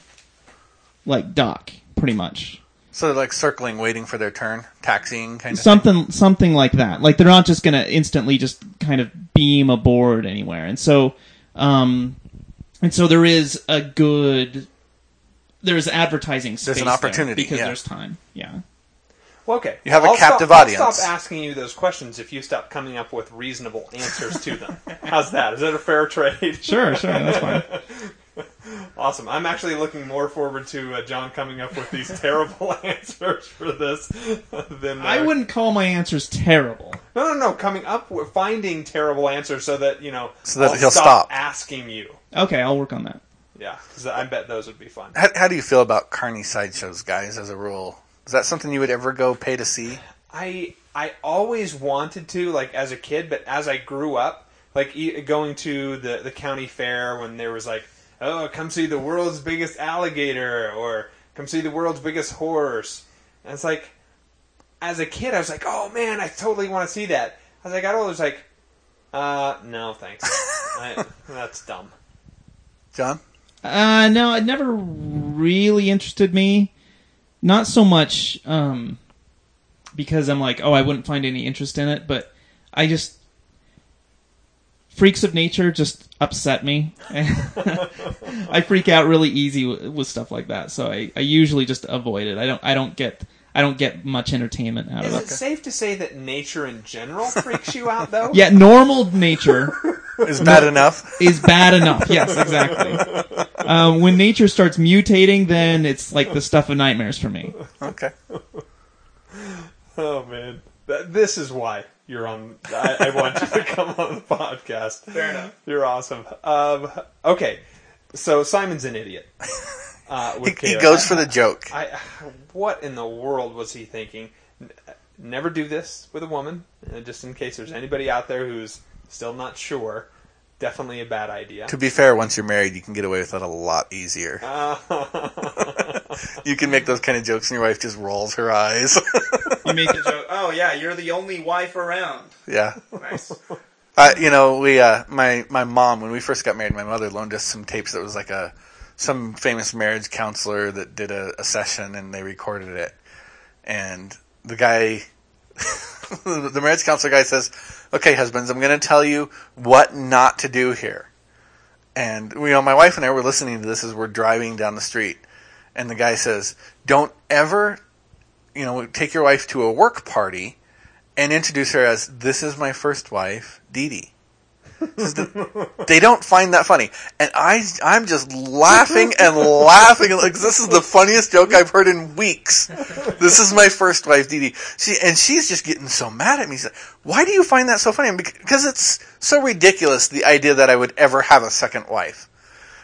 D: like dock, pretty much.
C: so they're like circling, waiting for their turn, taxiing kind of thing.
D: Something something like that. Like they're not just gonna instantly just kind of beam aboard anywhere. And so um and so there is a good there's advertising space
C: There's an
D: there
C: opportunity,
D: because
C: yeah.
D: there's time. Yeah.
B: Well, okay.
C: You have a
B: I'll
C: captive
B: stop,
C: audience.
B: I'll stop asking you those questions if you stop coming up with reasonable answers to them. How's that? Is that a fair trade?
D: Sure, sure, that's fine.
B: Awesome. I'm actually looking more forward to uh, John coming up with these terrible answers for this than uh,
D: I wouldn't call my answers terrible.
B: No, no, no. Coming up with finding terrible answers so that you know
C: So that
B: I'll
C: he'll
B: stop,
C: stop.
B: asking you.
D: Okay, I'll work on that.
B: Yeah, because I bet those would be fun.
C: How, how do you feel about Carney sideshows, guys? As a rule, is that something you would ever go pay to see?
B: I I always wanted to like as a kid, but as I grew up, like e- going to the the county fair when there was like, oh, come see the world's biggest alligator or come see the world's biggest horse. And it's like, as a kid, I was like, oh man, I totally want to see that. As I got older, it's like, uh, no, thanks. I, that's dumb.
C: John,
D: Uh, no, it never really interested me. Not so much um, because I'm like, oh, I wouldn't find any interest in it, but I just freaks of nature just upset me. I freak out really easy with, with stuff like that, so I, I usually just avoid it. I don't I don't get I don't get much entertainment out
B: Is
D: of
B: it
D: it.
B: safe to say that nature in general freaks you out, though?
D: Yeah, normal nature
C: is bad enough.
D: is bad enough. Yes, exactly. Um, when nature starts mutating, then it's like the stuff of nightmares for me.
C: Okay.
B: Oh man, Th- this is why you're on. I, I want you to come on the podcast. Fair enough. You're awesome. Um, okay, so Simon's an idiot. Uh,
C: He, he goes for the joke.
B: I, what in the world was he thinking? Never do this with a woman. Uh, just in case there's anybody out there who's still not sure. Definitely a bad idea.
C: To be fair, once you're married, you can get away with it a lot easier. you can make those kind of jokes, and your wife just rolls her eyes.
D: You make a joke. Oh yeah, you're the only wife around.
C: yeah.
D: Nice.
C: Uh, you know, we uh, my my mom when we first got married, my mother loaned us some tapes that was like a some famous marriage counselor that did a, a session and they recorded it, and the guy, the marriage counselor guy says, "Okay, husbands, I'm going to tell you what not to do here." And you know, my wife and I were listening to this as we're driving down the street, and the guy says, "Don't ever, you know, take your wife to a work party." and introduce her as this is my first wife, Dee Dee. They don't find that funny, and I I'm just laughing and laughing like this is the funniest joke I've heard in weeks. This is my first wife, Dee Dee. She and she's just getting so mad at me. She's like, "Why do you find that so funny?" Because it's so ridiculous the idea that I would ever have a second wife.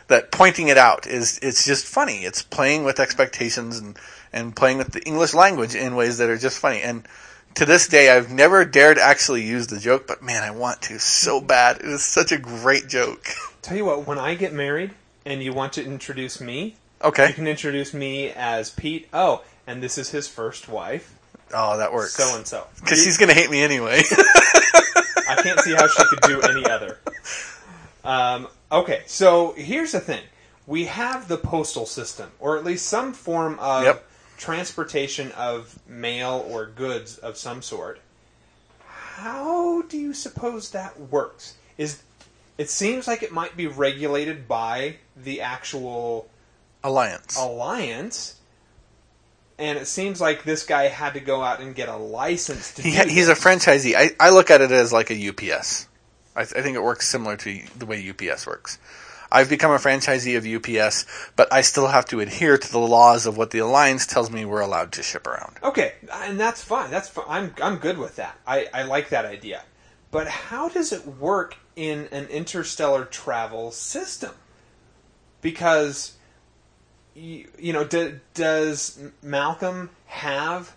C: That pointing it out is it's just funny. It's playing with expectations and and playing with the English language in ways that are just funny and to this day, I've never dared actually use the joke, but man, I want to so bad. It is such a great joke.
B: Tell you what, when I get married and you want to introduce me,
C: okay, you
B: can introduce me as Pete. Oh, and this is his first wife,
C: Oh, that works.
B: so and so.
C: Because she's going to hate me anyway.
B: I can't see how she could do any other. Um, okay, so here's the thing: we have the postal system, or at least some form of
C: Yep.
B: Transportation of mail or goods of some sort. How do you suppose that works? Is it seems like it might be regulated by the actual
C: Alliance.
B: alliance, and it seems like this guy had to go out and get a license to
C: He he's a franchisee. I, I look at it as like a UPS. I, th- I think it works similar to the way UPS works. I've become a franchisee of UPS, but I still have to adhere to the laws of what the alliance tells me we're allowed to ship around.
B: Okay, and that's fine. That's fine. I'm I'm good with that. I, I like that idea. But how does it work in an interstellar travel system? Because you, you know, do, does Malcolm have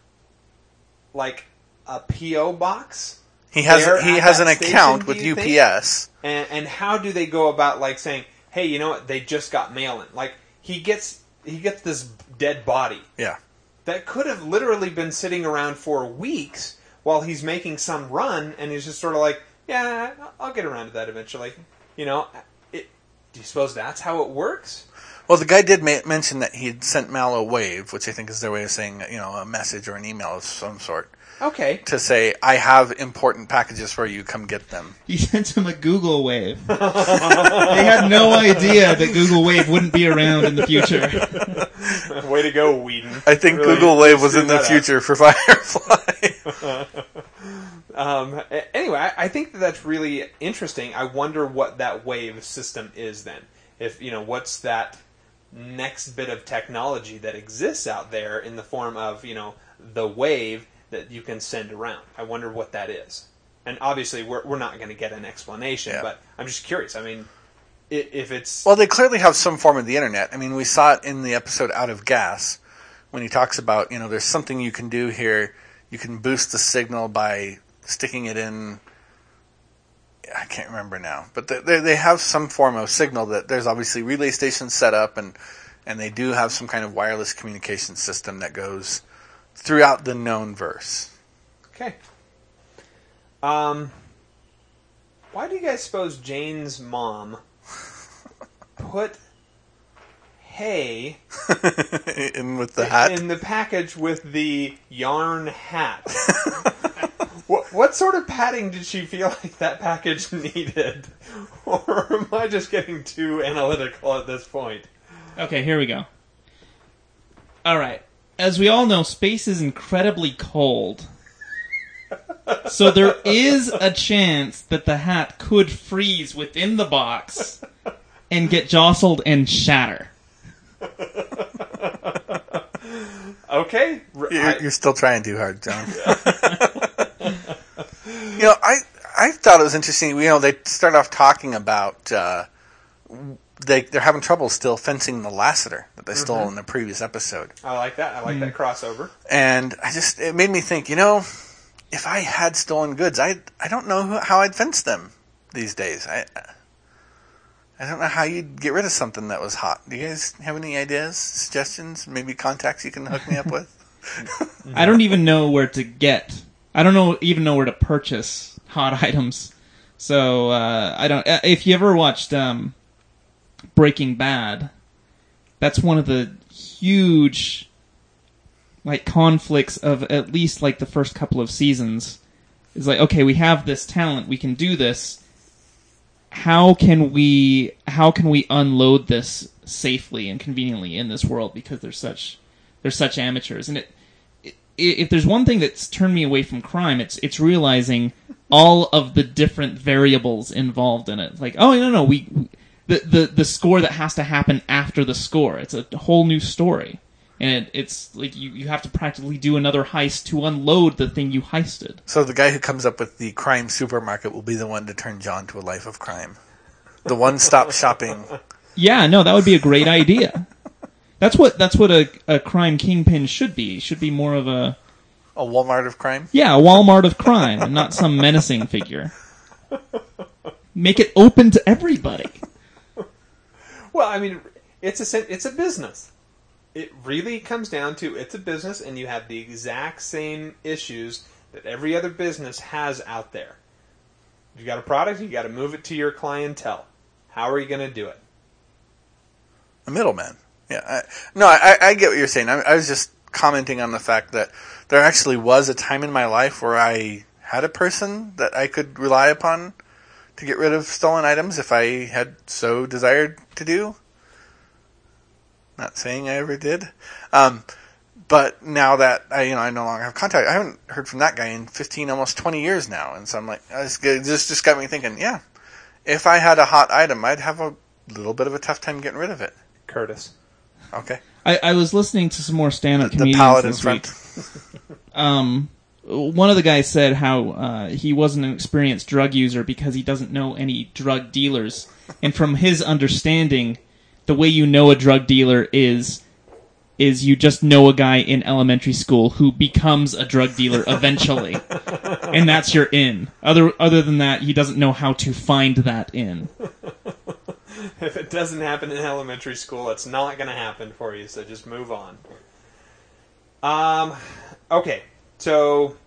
B: like a PO box?
C: He has he has an account
B: station,
C: with
B: do you think?
C: UPS.
B: And and how do they go about like saying, "Hey, you know what? They just got mail in." Like he gets he gets this dead body
C: Yeah.
B: that could have literally been sitting around for weeks while he's making some run, and he's just sort of like, "Yeah, I'll get around to that eventually." You know, it, do you suppose that's how it works?
C: Well, the guy did ma- mention that he had sent Mal a wave, which I think is their way of saying, you know, a message or an email of some sort,
B: Okay,
C: to say, I have important packages for you, come get them.
D: He sent him a Google Wave. they had no idea that Google Wave wouldn't be around in the future.
B: way to go, Whedon.
C: I think
B: Really
C: Google Wave was in the
B: that up.
C: future for Firefly.
B: Um, anyway, I, I think that that's really interesting. I wonder what that wave system is then. If you know, what's that next bit of technology that exists out there in the form of you know the wave that you can send around? I wonder what that is. And obviously, we're we're not going to get an explanation,
C: Yeah.
B: but I'm just curious. I mean, if it's
C: well, they clearly have some form of the internet. I mean, we saw it in the episode Out of Gas when he talks about, you know, there's something you can do here. You can boost the signal by sticking it in. I can't remember now, but they, they they have some form of signal that there's obviously relay stations set up, and and they do have some kind of wireless communication system that goes throughout the known verse.
B: okay. Um, why do you guys suppose Jane's mom put hay?
C: in with the hat.
B: in the package with the yarn hat. what, what sort of padding did she feel like that package needed? Or am I just getting too analytical at this point?
D: Okay, here we go. All right. As we all know, space is incredibly cold. So there is a chance that the hat could freeze within the box and get jostled and shatter.
B: Okay.
C: You're,
B: I-
C: you're still trying too hard, John. you know, I I thought it was interesting. You know, they start off talking about uh, they they're having trouble still fencing the Lassiter that they stole in the previous episode,
B: I like that. I like that crossover.
C: and I just it made me think. You know, if I had stolen goods, I I don't know who, how I'd fence them these days. I I don't know how you'd get rid of something that was hot. Do you guys have any ideas, suggestions, maybe contacts you can hook me up with?
D: I don't even know where to get. I don't know even know where to purchase hot items. So uh, I don't. uh, If you ever watched um, Breaking Bad, that's one of the huge like conflicts of at least like the first couple of seasons. Is like okay, we have this talent, we can do this. How can we how can we unload this safely and conveniently in this world because there's such they're such amateurs and it if there's one thing that's turned me away from crime it's it's realizing all of the different variables involved in it like oh no no we the the the score that has to happen after the score it's a whole new story and it, it's like you you have to practically do another heist to unload the thing you heisted
C: So the guy who comes up with the crime supermarket will be the one to turn John to a life of crime. The one-stop shopping.
D: yeah no that would be a great idea that's what that's what a, a crime kingpin should be should be more of a
C: A Walmart of crime.
D: Yeah, a Walmart of crime, and not some menacing figure. Make it open to everybody.
B: Well, I mean, it's a it's a business. It really comes down to it's a business, and you have the exact same issues that every other business has out there. You got a product, you got to move it to your clientele. How are you going to do it?
C: A middleman. Yeah. I, no, I, I get what you're saying. I, I was just commenting on the fact that there actually was a time in my life where I had a person that I could rely upon to get rid of stolen items if I had so desired to do. Not saying I ever did. Um, but now that I, you know, I no longer have contact, I haven't heard from that guy in 15, almost 20 years now. And so I'm like, this just, it just, just got me thinking, yeah, if I had a hot item, I'd have a little bit of a tough time getting rid of it.
B: Curtis.
C: Okay.
D: I, I was listening to some more stand-up
C: The
D: comedians
C: paladin
D: this
C: front.
D: week. Um, one of the guys said how uh, he wasn't an experienced drug user because he doesn't know any drug dealers, and from his understanding, the way you know a drug dealer is is you just know a guy in elementary school who becomes a drug dealer eventually, and that's your in. Other other than that, he doesn't know how to find that in.
B: If it doesn't happen in elementary school, it's not going to happen for you. So just move on. Um, okay. So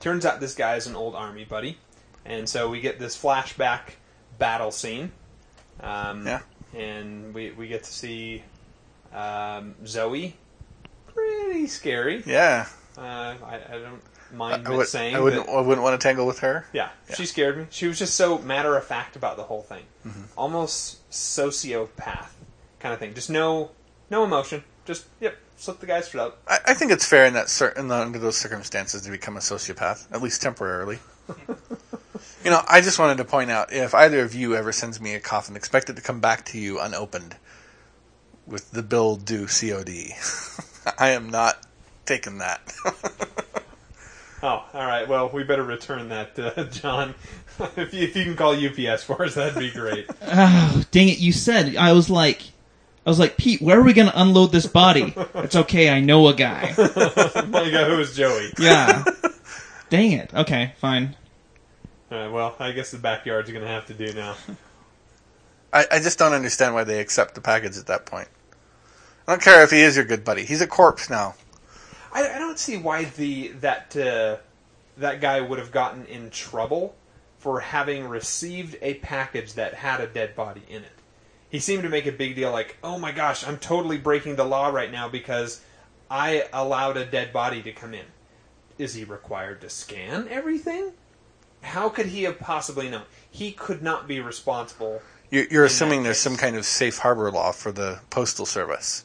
B: turns out this guy is an old army buddy, and so we get this flashback battle scene. Um,
C: Yeah.
B: And we we get to see um, Zoe. Pretty scary.
C: Yeah.
B: Uh, I, I don't mind
C: I, would,
B: saying
C: I wouldn't.
B: that-
C: I wouldn't want to tangle with her.
B: yeah, she scared me. She was just so matter of fact about the whole thing,
C: Mm-hmm.
B: almost sociopath kind of thing. Just no, no emotion. Just yep, slit the guy's throat.
C: I, I think it's fair in that cer- in the, under those circumstances to become a sociopath, at least temporarily. you know, I just wanted to point out if either of you ever sends me a coffin, expect it to come back to you unopened with the bill due COD. I am not taking that.
B: Oh, all right. Well, we better return that, uh, John. if, you, if you can call UPS for us, that'd be great.
D: Oh, dang it! You said I was like, I was like, Pete, where are we gonna unload this body? It's okay, I know a guy.
B: My guy who was Joey.
D: Yeah. dang it. Okay, fine.
B: All right, well, I guess the backyard's going to have to do now.
C: I, I just don't understand why they accept the package at that point. I don't care if he is your good buddy. He's a corpse now.
B: I, I don't see why the that uh, that guy would have gotten in trouble for having received a package that had a dead body in it. He seemed to make a big deal, like, "Oh my gosh, I'm totally breaking the law right now because I allowed a dead body to come in." Is he required to scan everything? How could he have possibly known? He could not be responsible.
C: You're, you're assuming there's some kind of safe harbor law for the postal service.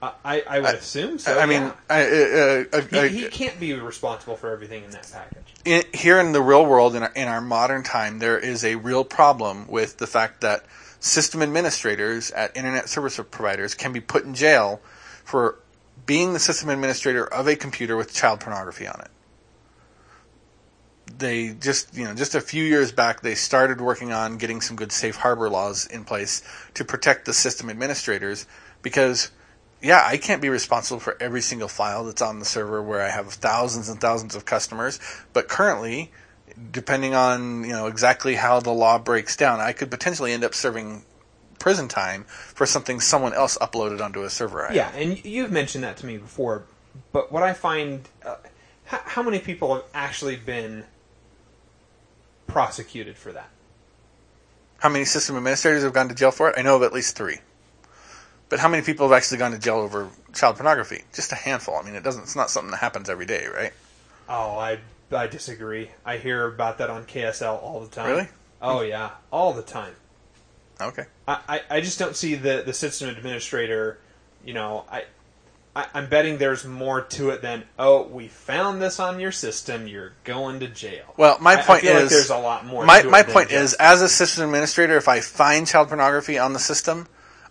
B: I, I, I would
C: I-
B: assume so.
C: I mean. I, uh, uh, uh,
B: he, he can't be responsible for everything in that package.
C: in, here in the real world, in our, in our modern time, there is a real problem with the fact that system administrators at internet service providers can be put in jail for being the system administrator of a computer with child pornography on it. They just, you know, just a few years back, they started working on getting some good safe harbor laws in place to protect the system administrators because yeah, I can't be responsible for every single file that's on the server where I have thousands and thousands of customers. But currently, depending on you know exactly how the law breaks down, I could potentially end up serving prison time for something someone else uploaded onto a server. I
B: Yeah,
C: have.
B: and you've mentioned that to me before, but what I find, uh, how, how many people have actually been prosecuted for that?
C: How many system administrators have gone to jail for it? I know of at least three. But how many people have actually gone to jail over child pornography? Just a handful. I mean, it doesn't. It's not something that happens every day, right?
B: Oh, I I disagree. I hear about that on KSL all the time.
C: Really?
B: Oh yeah, all the time.
C: Okay.
B: I, I, I just don't see the, the system administrator, you know, I, I I'm betting there's more to it than oh we found this on your system you're going to jail.
C: Well, my
B: I- I
C: point
B: like
C: is
B: there's a lot more.
C: My
B: to it
C: my point is, as a system administrator, if I find child pornography on the system,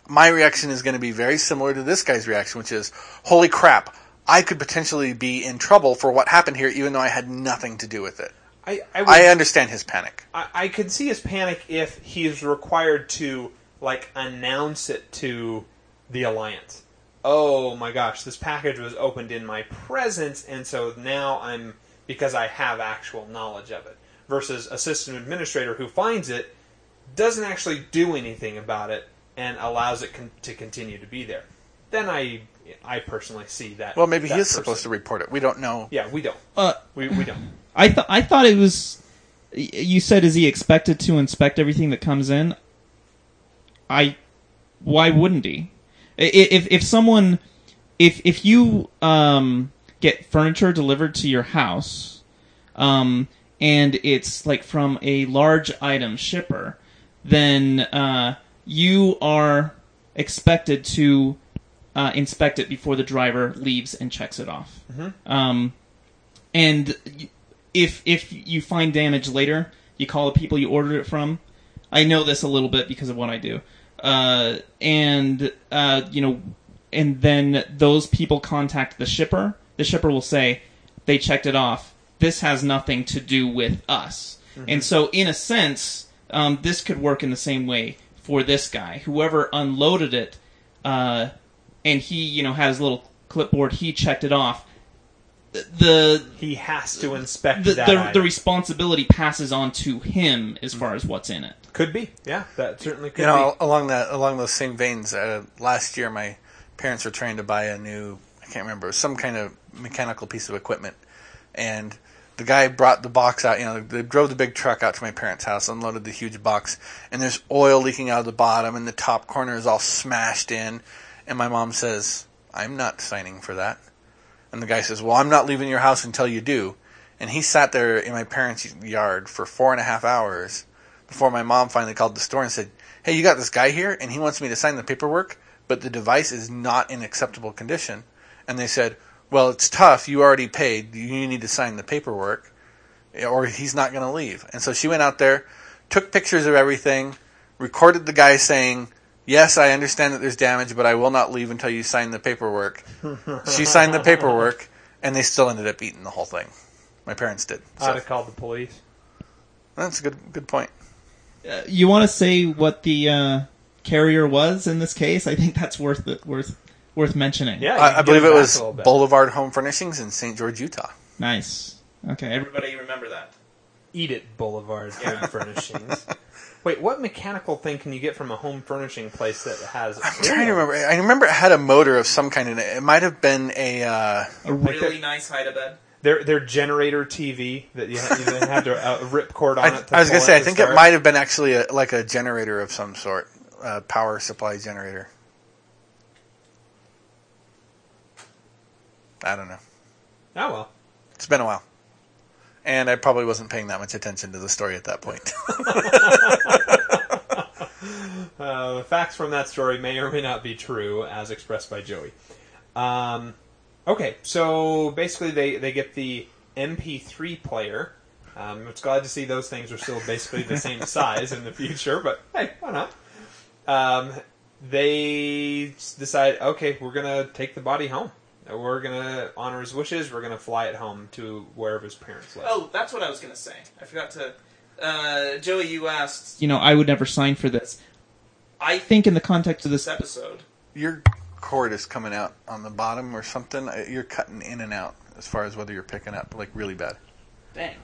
C: my reaction is going to be very similar to this guy's reaction, which is, "Holy crap! I could potentially be in trouble for what happened here, even though I had nothing to do with it."
B: I I, would,
C: I understand his panic.
B: I, I could see his panic if he's required to like announce it to the alliance. Oh my gosh, this package was opened in my presence, and so now I'm because I have actual knowledge of it. Versus a system administrator who finds it, doesn't actually do anything about it, and allows it con- to continue to be there. Then I, I personally see that.
C: Well, maybe
B: that
C: he
B: person.
C: supposed to report it. We don't know.
B: Yeah, we don't.
D: Uh,
B: We we don't.
D: I thought I thought it was. You said is he expected to inspect everything that comes in? I. Why wouldn't he? If if someone, if if you um get furniture delivered to your house, um and it's like from a large item shipper, then uh, you are expected to uh, inspect it before the driver leaves and checks it off. Um, and if if you find damage later, you call the people you ordered it from. I know this a little bit because of what I do. Uh, and uh, you know, and then those people contact the shipper. The shipper will say they checked it off. This has nothing to do with us. And so, in a sense, um, this could work in the same way for this guy. Whoever unloaded it, uh, and he, you know, had his little clipboard. He checked it off. The
B: He has to inspect
D: the,
B: that.
D: the, the responsibility passes on to him as far as what's in it.
B: could be. Yeah, that certainly could
C: You know, along that along those same veins, uh, last year my parents were trying to buy a new I can't remember some kind of mechanical piece of equipment, and the guy brought the box out. You know, they drove the big truck out to my parents' house, unloaded the huge box, and there's oil leaking out of the bottom, and the top corner is all smashed in. And my mom says, "I'm not signing for that." And the guy says, "Well, I'm not leaving your house until you do." And he sat there in my parents' yard for four and a half hours before my mom finally called the store and said, "Hey, you got this guy here, and he wants me to sign the paperwork, but the device is not in acceptable condition." And they said, "Well, it's tough. You already paid. You need to sign the paperwork, or he's not going to leave." And so she went out there, took pictures of everything, recorded the guy saying. Yes, I understand that there's damage, but I will not leave until you sign the paperwork. she signed the paperwork, and they still ended up eating the whole thing. My parents did.
B: I'd
C: So
B: have called the police.
C: that's a good good point.
D: Uh, you want to say what the uh, carrier was in this case? I think that's worth it, worth worth mentioning.
B: Yeah, you
C: I,
B: can
C: I
B: give
C: believe
B: it
C: it
B: back
C: was
B: a little bit.
C: Boulevard Home Furnishings in St. George, Utah.
D: Nice. Okay, everybody remember that.
B: Eat It Boulevard Home Furnishings. Wait, what mechanical thing can you get from a home furnishing place that has?
C: I'm trying to remember. I remember it had a motor of some kind in it. It might have been a. Uh,
D: A
B: really
D: really nice hide of bed.
B: Their their generator TV that you, ha- you then have to uh, rip cord on
C: I,
B: it. To
C: I was gonna say. I think
B: start.
C: it might have been actually a, like a generator of some sort, a power supply generator. I don't know.
B: Oh well.
C: It's been a while, and I probably wasn't paying that much attention to the story at that point.
B: Uh, the facts from that story may or may not be true, as expressed by Joey. Um, okay, so basically, they, they get the MP3 player. Um, it's glad to see those things are still basically the same size in the future, but hey, why not? Um, they decide, okay, we're gonna take the body home. We're gonna honor his wishes. We're gonna fly it home to wherever his parents live.
D: Oh, that's what I was going to say. I forgot to. Uh, Joey, you asked. You know, I would never sign for this. I think, in the context of this episode,
C: Your cord is coming out on the bottom or something. Uh, You're cutting in and out as far as whether you're picking up like really bad.
D: Dang.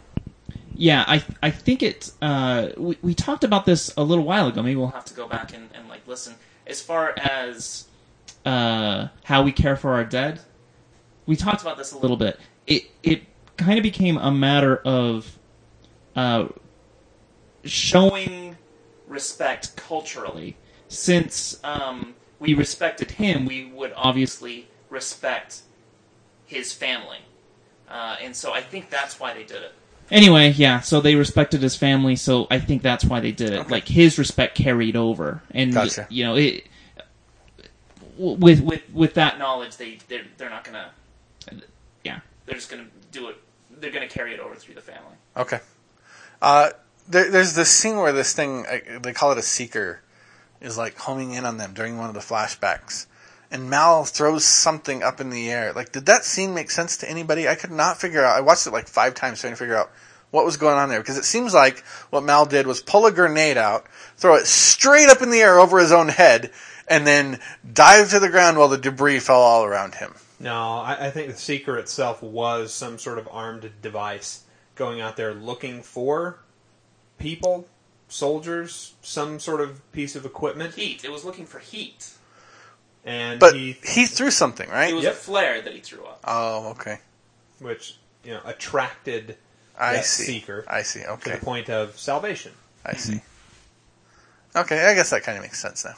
D: Yeah, I I think it. Uh, we we talked about this a little while ago. Maybe we'll have to go back and, and like listen. As far as uh, how we care for our dead, we talked about this a little bit. It it kind of became a matter of uh, showing respect culturally. Since um, we respected him, we would obviously respect his family. Uh, and so I think that's why they did it. Anyway, yeah, so they respected his family, so I think that's why they did it. Like his respect carried over, and
C: Gotcha.
D: you know, it, with with with that knowledge, they they're, they're not gonna, yeah, they're just gonna do it. They're gonna carry it over through the family.
C: Okay. Uh, there, there's this scene where this thing, they call it a seeker, is like homing in on them during one of the flashbacks. And Mal throws something up in the air. Like, did that scene make sense to anybody? I could not figure out. I watched it like five times trying to figure out what was going on there. Because it seems like what Mal did was pull a grenade out, throw it straight up in the air over his own head, and then dive to the ground while the debris fell all around him.
B: No, I, I think the Seeker itself was some sort of armed device going out there looking for people, soldiers, some sort of piece of equipment,
D: Heat. It was looking for heat.
B: and
C: But
B: he,
C: he threw something, right?
D: It was
B: Yep.
D: a flare that he threw up.
C: Oh, okay.
B: which you know attracted
C: I
B: that
C: see.
B: Seeker
C: I see. Okay.
B: to the point of salvation.
C: I see. Okay, I guess that kind of makes sense now.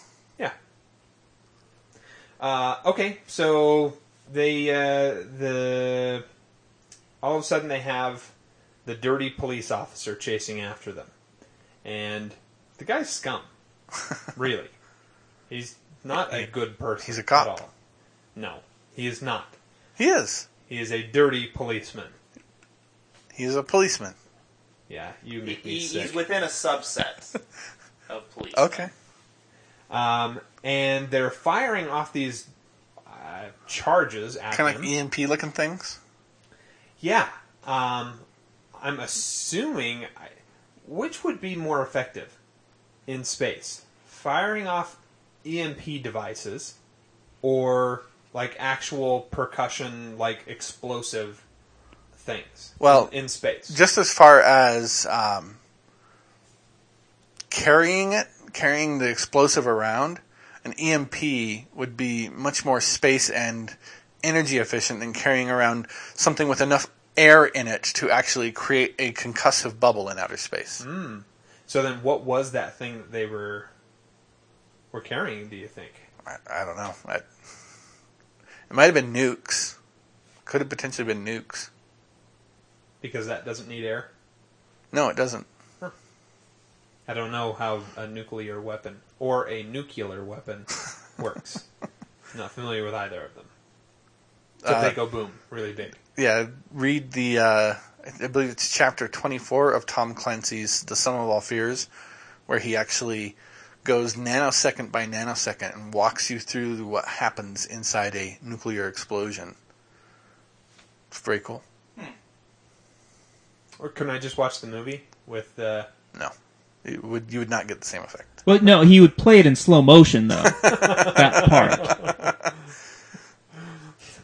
B: Yeah. Uh, okay, so they uh, the all of a sudden they have the dirty police officer chasing after them, and the guy's scum. really, he's not a good person.
C: He's a cop.
B: At all. No, he is not.
C: He is.
B: He is a dirty policeman.
C: He is a policeman.
B: Yeah, you
D: He,
B: make me
D: he-
B: sick.
D: he's within a subset. of police.
C: Okay.
B: Um, and they're firing off these uh, charges at
C: Kind of like EMP looking things.
B: Yeah. Um, I'm assuming I- which would be more effective in space, firing off EMP devices or like actual percussion, like explosive things.
C: Well,
B: in, in space.
C: Just as far as um, carrying it, carrying the explosive around, an EMP would be much more space and energy efficient than carrying around something with enough air in it to actually create a concussive bubble in outer space. Hmm.
B: so then, what was that thing that they were were carrying? Do you think?
C: I, I don't know. I, it might have been nukes. Could have potentially been nukes.
B: Because that doesn't need air.
C: No, it doesn't.
B: I don't know how a nuclear weapon or a nuclear weapon works. Not familiar with either of them. So
C: Uh,
B: they go boom, really big.
C: Yeah, read the. Uh, I believe it's chapter twenty-four of Tom Clancy's *The Sum of All Fears*, where he actually goes nanosecond by nanosecond and walks you through what happens inside a nuclear explosion. It's very cool.
B: Or can I just watch the movie with uh,
C: No, you would you would not get the same effect.
D: Well, no, he would play it in slow motion though. that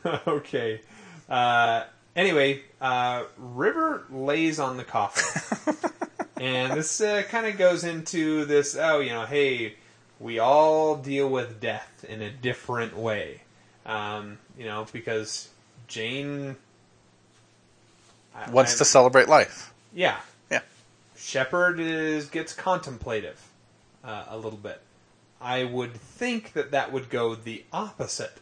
D: part.
B: okay. Uh, anyway, uh, River lays on the coffin. and this uh, kind of goes into this oh, you know, hey, we all deal with death in a different way. Um, you know, because Jayne. I-
C: Wants
B: I-
C: to celebrate life.
B: Yeah. Shepherd is gets contemplative uh, a little bit. I would think that that would go the opposite.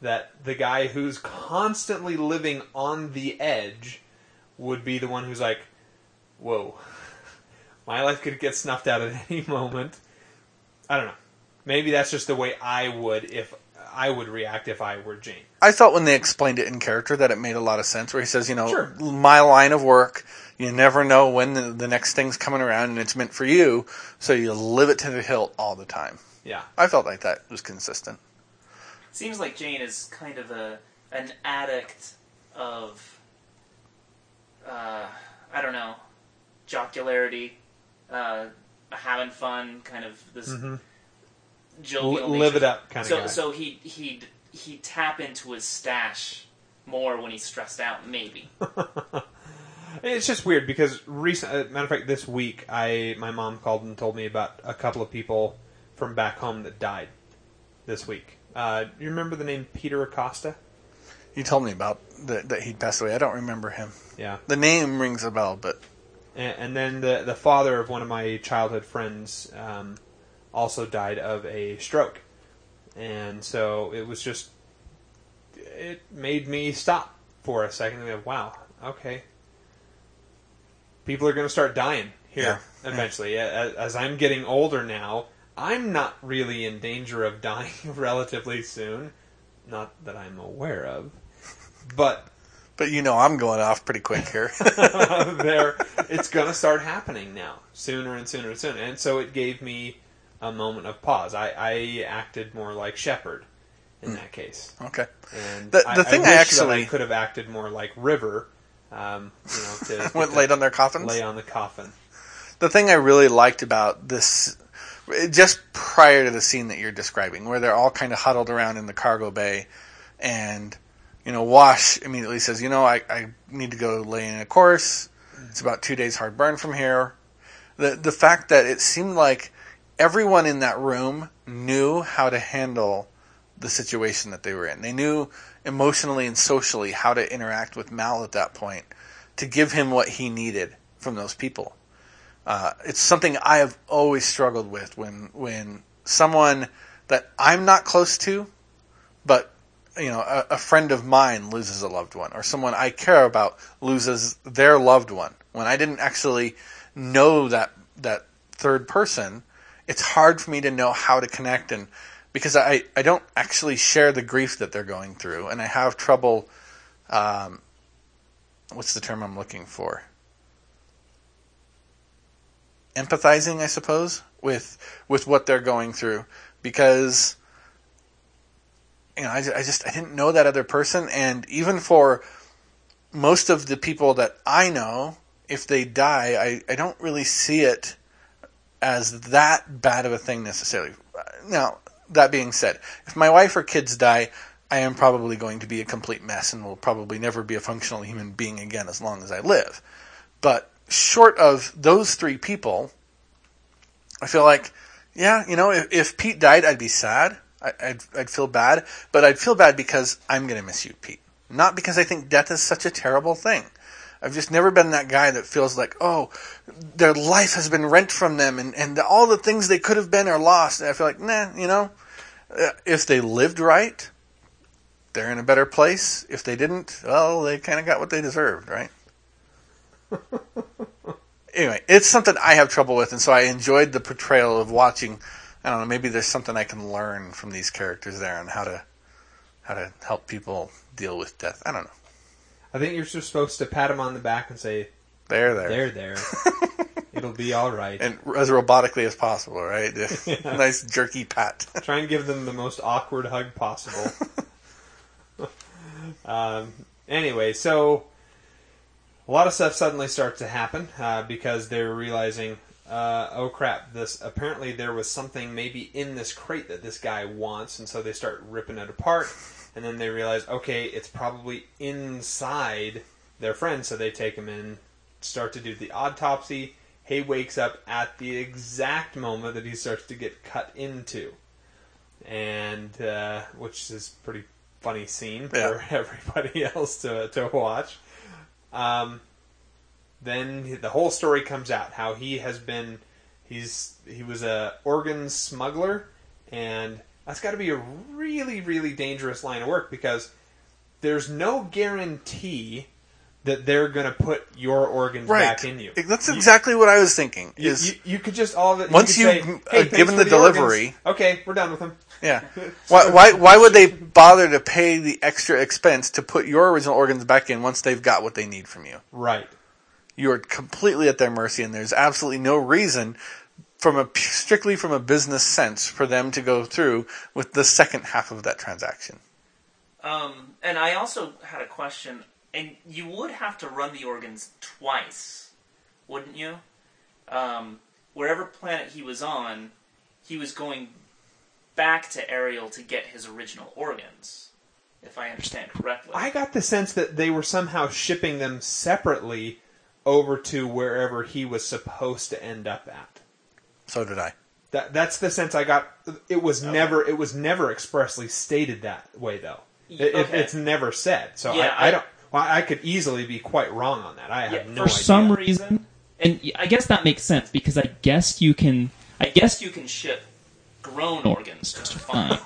B: That the guy who's constantly living on the edge would be the one who's like, "Whoa, my life could get snuffed out at any moment." I don't know. Maybe that's just the way I would if I would react if I were Jayne.
C: I thought when they explained it in character that it made a lot of sense. Where he says, you know,
B: Sure.
C: my line of work, you never know when the, the next thing's coming around, and it's meant for you, so you live it to the hilt all the time.
B: Yeah.
C: I felt like that was consistent.
F: Seems like Jayne is kind of a an addict of uh, I don't know jocularity, uh, having fun, kind of this
B: Mhm.
F: Jovial.
B: Li- live
F: nature.
B: it up kind of
F: So
B: guy.
F: so he he he tap into his stash more when he's stressed out, maybe.
B: It's just weird because recent, uh, matter of fact, this week I my mom called and told me about a couple of people from back home that died this week. Uh, you remember the name Peter Acosta?
C: You told me about that, that he'd passed away. I don't remember him.
B: Yeah,
C: The name rings a bell, but
B: and, and then the the father of one of my childhood friends um, also died of a stroke, and so it was just it made me stop for a second and go, wow, okay, people are going to start dying here
C: Yeah.
B: eventually. As, as I'm getting older now, I'm not really in danger of dying relatively soon, not that I'm aware of, but
C: but you know I'm going off pretty quick here.
B: there it's going to start happening now sooner and sooner and sooner and so it gave me a moment of pause i, I acted more like Shepherd in that case
C: okay.
B: and
C: The- the
B: I,
C: thing
B: I,
C: I actually-
B: I could have acted more like river um, you know to
C: Went laid on their coffins.
B: lay on the coffin
C: The thing I really liked about this, just prior to the scene that you're describing, where they're all kind of huddled around in the cargo bay, and you know, Wash immediately says, "You know, I, I need to go lay in a course. It's about two days hard burn from here." The the fact that it seemed like everyone in that room knew how to handle the situation that they were in. They knew emotionally and socially how to interact with Mal at that point to give him what he needed from those people. Uh, it's something I have always struggled with when when someone that I'm not close to, but you know, a, a friend of mine loses a loved one, or someone I care about loses their loved one. When I didn't actually know that that third person, it's hard for me to know how to connect and because I, I don't actually share the grief that they're going through and I have trouble um, what's the term I'm looking for? empathizing, I suppose, with with what they're going through because you know I, I just I didn't know that other person, and even for most of the people that I know, if they die, I, I don't really see it as that bad of a thing necessarily. Now, that being said, if my wife or kids die, I am probably going to be a complete mess and will probably never be a functional human being again as long as I live. But short of those three people, I feel like, yeah, you know, if, if Pete died, I'd be sad. I, I'd, I'd feel bad, but I'd feel bad because I'm going to miss you, Pete. Not because I think death is such a terrible thing. I've just never been that guy that feels like, oh, their life has been rent from them and, and all the things they could have been are lost. And I feel like, nah, you know, uh, if they lived right, they're in a better place. If they didn't, well, they kind of got what they deserved, right? anyway, it's something I have trouble with, and so I enjoyed the portrayal of watching. I don't know, maybe there's something I can learn from these characters there on how to how to help people deal with death. I don't know.
B: I think you're just supposed to pat him on the back and say,
C: There, there.
B: "There, there, it'll be all right."
C: and as robotically as possible, right? nice jerky pat.
B: Try and give them the most awkward hug possible. um, anyway, so a lot of stuff suddenly starts to happen uh, because they're realizing, uh, oh crap! This apparently there was something maybe in this crate that this guy wants, and so they start ripping it apart. And then they realize, okay, it's probably inside their friend, so they take him in, start to do the autopsy. Hay wakes up at the exact moment that he starts to get cut into, and uh, which is a pretty funny scene for
C: Yeah.
B: everybody else to to watch. Um, then the whole story comes out how he has been he's he was a organ smuggler and that's got to be a really really dangerous line of work because there's no guarantee that they're going to put your organs
C: right.
B: back in you.
C: That's
B: You-
C: exactly what I was thinking.
B: You,
C: Is
B: you, you could just all of it.
C: Once
B: you, could
C: you've,
B: say, hey,
C: uh, given the
B: organs.
C: delivery-
B: okay, we're done with them.
C: yeah. Why, why why would they bother to pay the extra expense to put your original organs back in once they've got what they need from you?
B: Right.
C: You are completely at their mercy, and there's absolutely no reason, from a strictly from a business sense, for them to go through with the second half of that transaction.
F: Um, and I also had a question, and you would have to run the organs twice, wouldn't you? Um, wherever planet he was on, he was going back to Ariel to get his original organs, if I understand correctly.
B: I got the sense that they were somehow shipping them separately over to wherever he was supposed to end up at.
C: So did I.
B: That that's the sense I got. It was never it was never expressly stated that way though. It, it- it's never said. So
F: Yeah,
B: I, I
F: I-
B: don't. Well, I could easily be quite wrong on that. I have
F: Yeah,
B: no
D: for
B: idea.
D: some reason, and I guess that makes sense because I guess you can. I guess
F: you can ship grown organs just fine.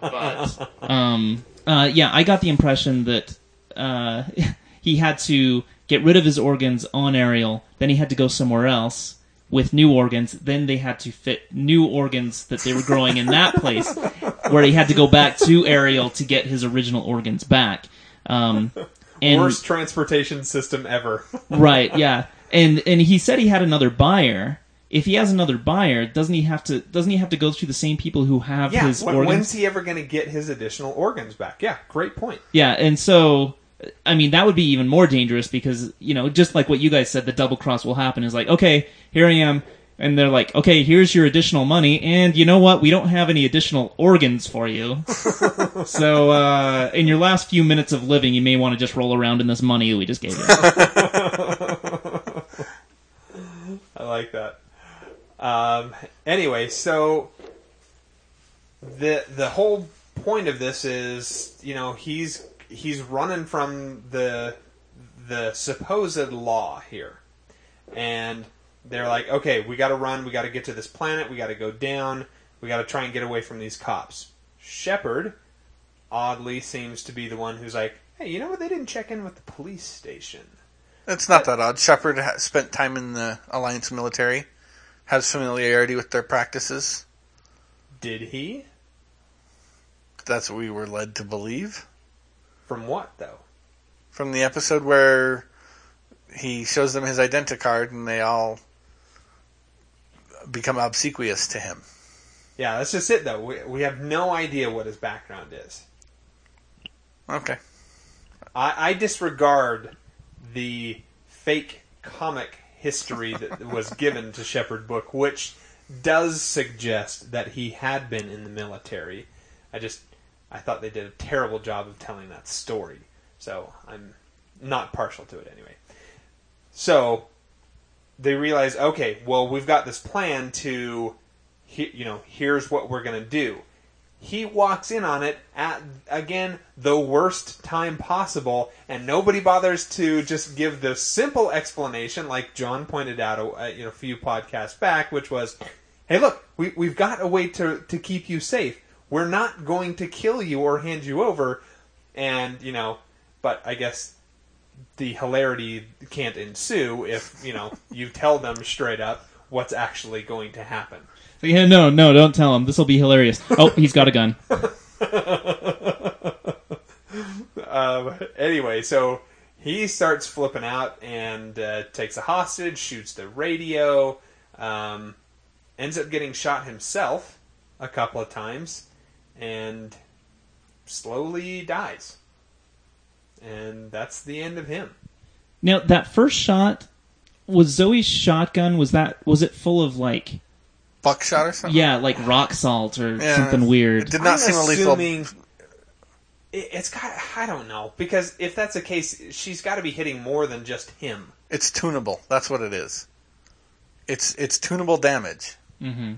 F: but
D: um, uh, yeah, I got the impression that uh, he had to get rid of his organs on Ariel, then he had to go somewhere else with new organs. Then they had to fit new organs that they were growing in that place, where he had to go back to Ariel to get his original organs back. Um, and
B: Worst transportation system ever.
D: right, yeah, and and he said he had another buyer. If he has another buyer, doesn't he have to? Doesn't he have to go through the same people who have
B: yeah.
D: his
B: when-
D: organs?
B: when's he ever going to get his additional organs back? Yeah. Great point.
D: Yeah, and so I mean that would be even more dangerous because you know just like what you guys said, the double cross will happen. Is like okay, here I am, and they're like, okay, here's your additional money, and you know what? We don't have any additional organs for you. so uh, in your last few minutes of living, you may want to just roll around in this money we just gave you.
B: I like that. Um, anyway, so the the whole point of this is, you know, he's he's running from the the supposed law here, and they're like, okay, we got to run, we got to get to this planet, we got to go down, we got to try and get away from these cops. Shepherd oddly seems to be the one who's like, hey, you know what? They didn't check in with the police station.
C: It's not that odd. Shepherd spent time in the Alliance military, has familiarity with their practices.
B: Did he?
C: That's what we were led to believe
B: From what though?
C: from the episode where he shows them his identicard and they all become obsequious to him.
B: Yeah, that's just it though. We we have no idea what his background is.
C: Okay.
B: I, I disregard the fake comic history that was given to Shepherd Book, which does suggest that he had been in the military. I just I thought they did a terrible job of telling that story. So I'm not partial to it anyway. So they realize, okay, well, we've got this plan to, you know, here's what we're going to do. He walks in on it at, again, the worst time possible, and nobody bothers to just give the simple explanation, like John pointed out a, you know, a few podcasts back, which was, hey, look, we, we've got a way to, to keep you safe. We're not going to kill you or hand you over. And, you know, but I guess the hilarity can't ensue if you know you tell them straight up what's actually going to happen.
D: Yeah, no, no, don't tell him. This will be hilarious. Oh, he's got a gun.
B: um, anyway, so he starts flipping out and uh, takes a hostage, shoots the radio, um, ends up getting shot himself a couple of times, and slowly dies. And that's the end of him.
D: Now that first shot was Zoe's shotgun. Was that was it full of like
C: Buckshot or something?
D: yeah, like rock salt or
C: Yeah,
D: something weird?
C: It did not
B: I'm
C: seem a lethal.
B: assuming it- it's got. I don't know because if that's the case, she's got to be hitting more than just him.
C: It's tunable. That's what it is. It's it's tunable damage.
D: Mm-hmm.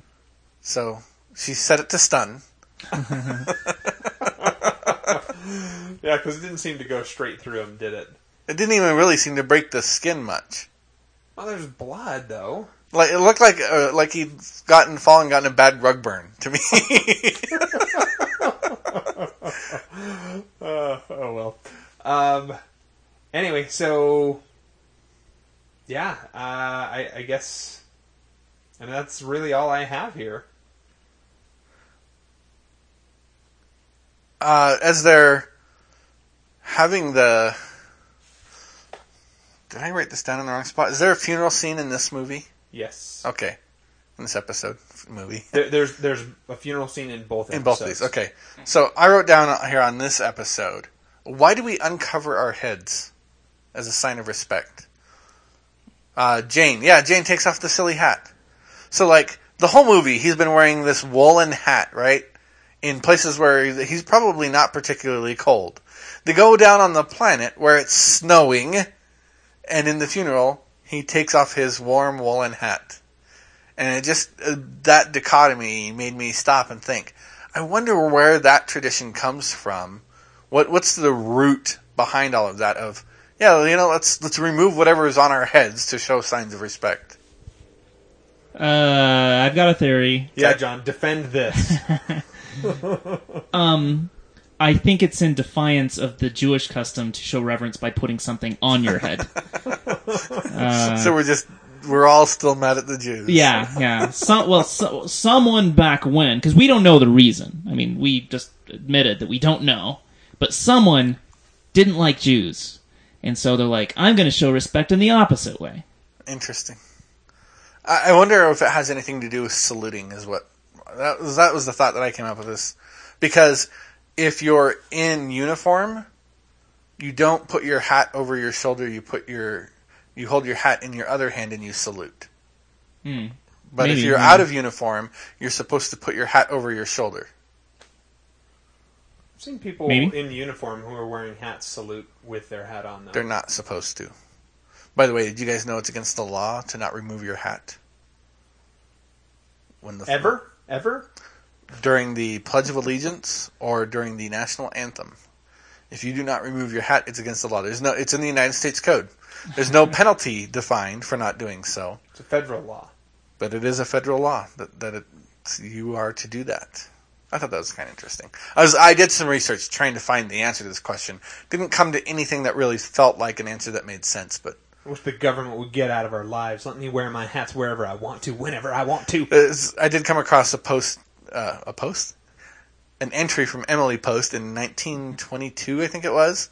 C: So she set it to stun.
B: Yeah, because it didn't seem to go straight through him, did it?
C: It didn't even really seem to break the skin much.
B: Well, there's blood though.
C: Like it looked like uh, like he'd gotten fallen, gotten a bad rug burn to me.
B: Uh, oh well. Um. Anyway, so yeah, uh, I, I guess, and that's really all I have here.
C: Uh, as they're having the. Did I write this down in the wrong spot? Is there a funeral scene in this movie?
B: Yes.
C: Okay, in this episode movie.
B: There, there's there's a funeral scene in both
C: In both
B: episodes.
C: these, okay. So I wrote down here on this episode, why do we uncover our heads as a sign of respect? Uh, Jayne, yeah, Jayne takes off the silly hat. So like the whole movie, he's been wearing this woolen hat, right? In places where he's probably not particularly cold. They go down on the planet where it's snowing, and in the funeral, he takes off his warm woolen hat. And it just, uh, that dichotomy made me stop and think. I wonder where that tradition comes from. What, what's the root behind all of that of, yeah, you know, let's, let's remove whatever is on our heads to show signs of respect.
D: Uh, I've got a theory.
B: Yeah, John, defend this.
D: Um, I think it's in defiance of the Jewish custom to show reverence by putting something on your head. Uh,
C: so we're just, we're all still mad at the Jews.
D: Yeah, yeah. Some, well, so, someone back when, because we don't know the reason. I mean, we just admitted that we don't know. But someone didn't like Jews. And so they're like, I'm going to show respect in the opposite way.
C: Interesting. I, I wonder if it has anything to do with saluting. Is what that was. That was the thought that I came up with this, because if you're in uniform, you don't put your hat over your shoulder. You put your you hold your hat in your other hand and you salute.
D: Hmm.
C: But if you're
D: yeah.
C: out of uniform, you're supposed to put your hat over your shoulder.
B: I've seen people
D: Maybe.
B: in uniform who are wearing hats salute with their hat on. Though.
C: They're not supposed to. By the way, did you guys know it's against the law to not remove your hat? When the
B: ever, ever.
C: during the Pledge of Allegiance or during the national anthem. If you do not remove your hat, it's against the law. There's no. It's in the United States Code. There's no penalty defined for not doing so,
B: It's a federal law.
C: but it is a federal law that that it, you are to do that. I thought that was kind of interesting. I was I did some research trying to find the answer to this question. Didn't come to anything that really felt like an answer that made sense, but
B: I wish the government would get out of our lives. Let me wear my hats wherever I want to, whenever I want to.
C: I did come across a post, uh, a post, an entry from Emily Post in 1922, I think it was,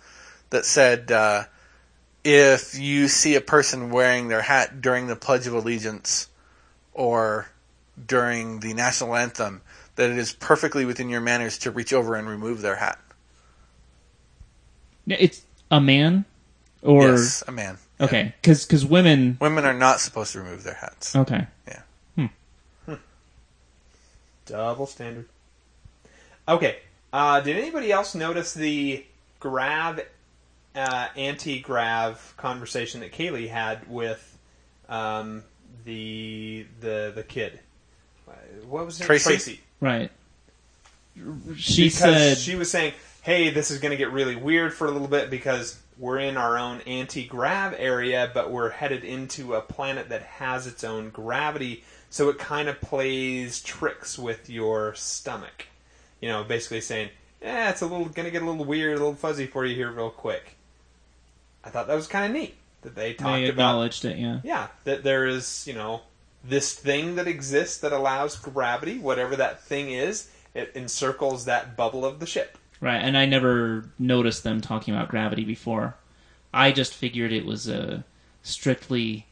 C: that said, uh, if you see a person wearing their hat during the Pledge of Allegiance or during the national anthem that it is perfectly within your manners to reach over and remove their hat.
D: It's a man, or
C: yes, a man.
D: Okay, because because women.
C: Women are not supposed to remove their hats.
D: Okay, Yeah. Hm.
B: Double standard. Okay. Uh, did anybody else notice the grav, uh, anti-grav conversation that Kaylee had with um, the the the kid? Uh, What was her
C: Tracy?
B: Tracy.
D: right. She
B: because
D: said
B: she was saying, "Hey, this is going to get really weird for a little bit because we're in our own anti-grav area, but we're headed into a planet that has its own gravity, so it kind of plays tricks with your stomach." You know, basically saying, "Yeah, it's a little going to get a little weird, a little fuzzy for you here, real quick." I thought that was kind of neat that they talked
D: they
B: about
D: acknowledged it. Yeah.
B: yeah, that there is, you know, this thing that exists that allows gravity, whatever that thing is, it encircles that bubble of the ship.
D: Right, and I never noticed them talking about gravity before. I just figured it was a strictly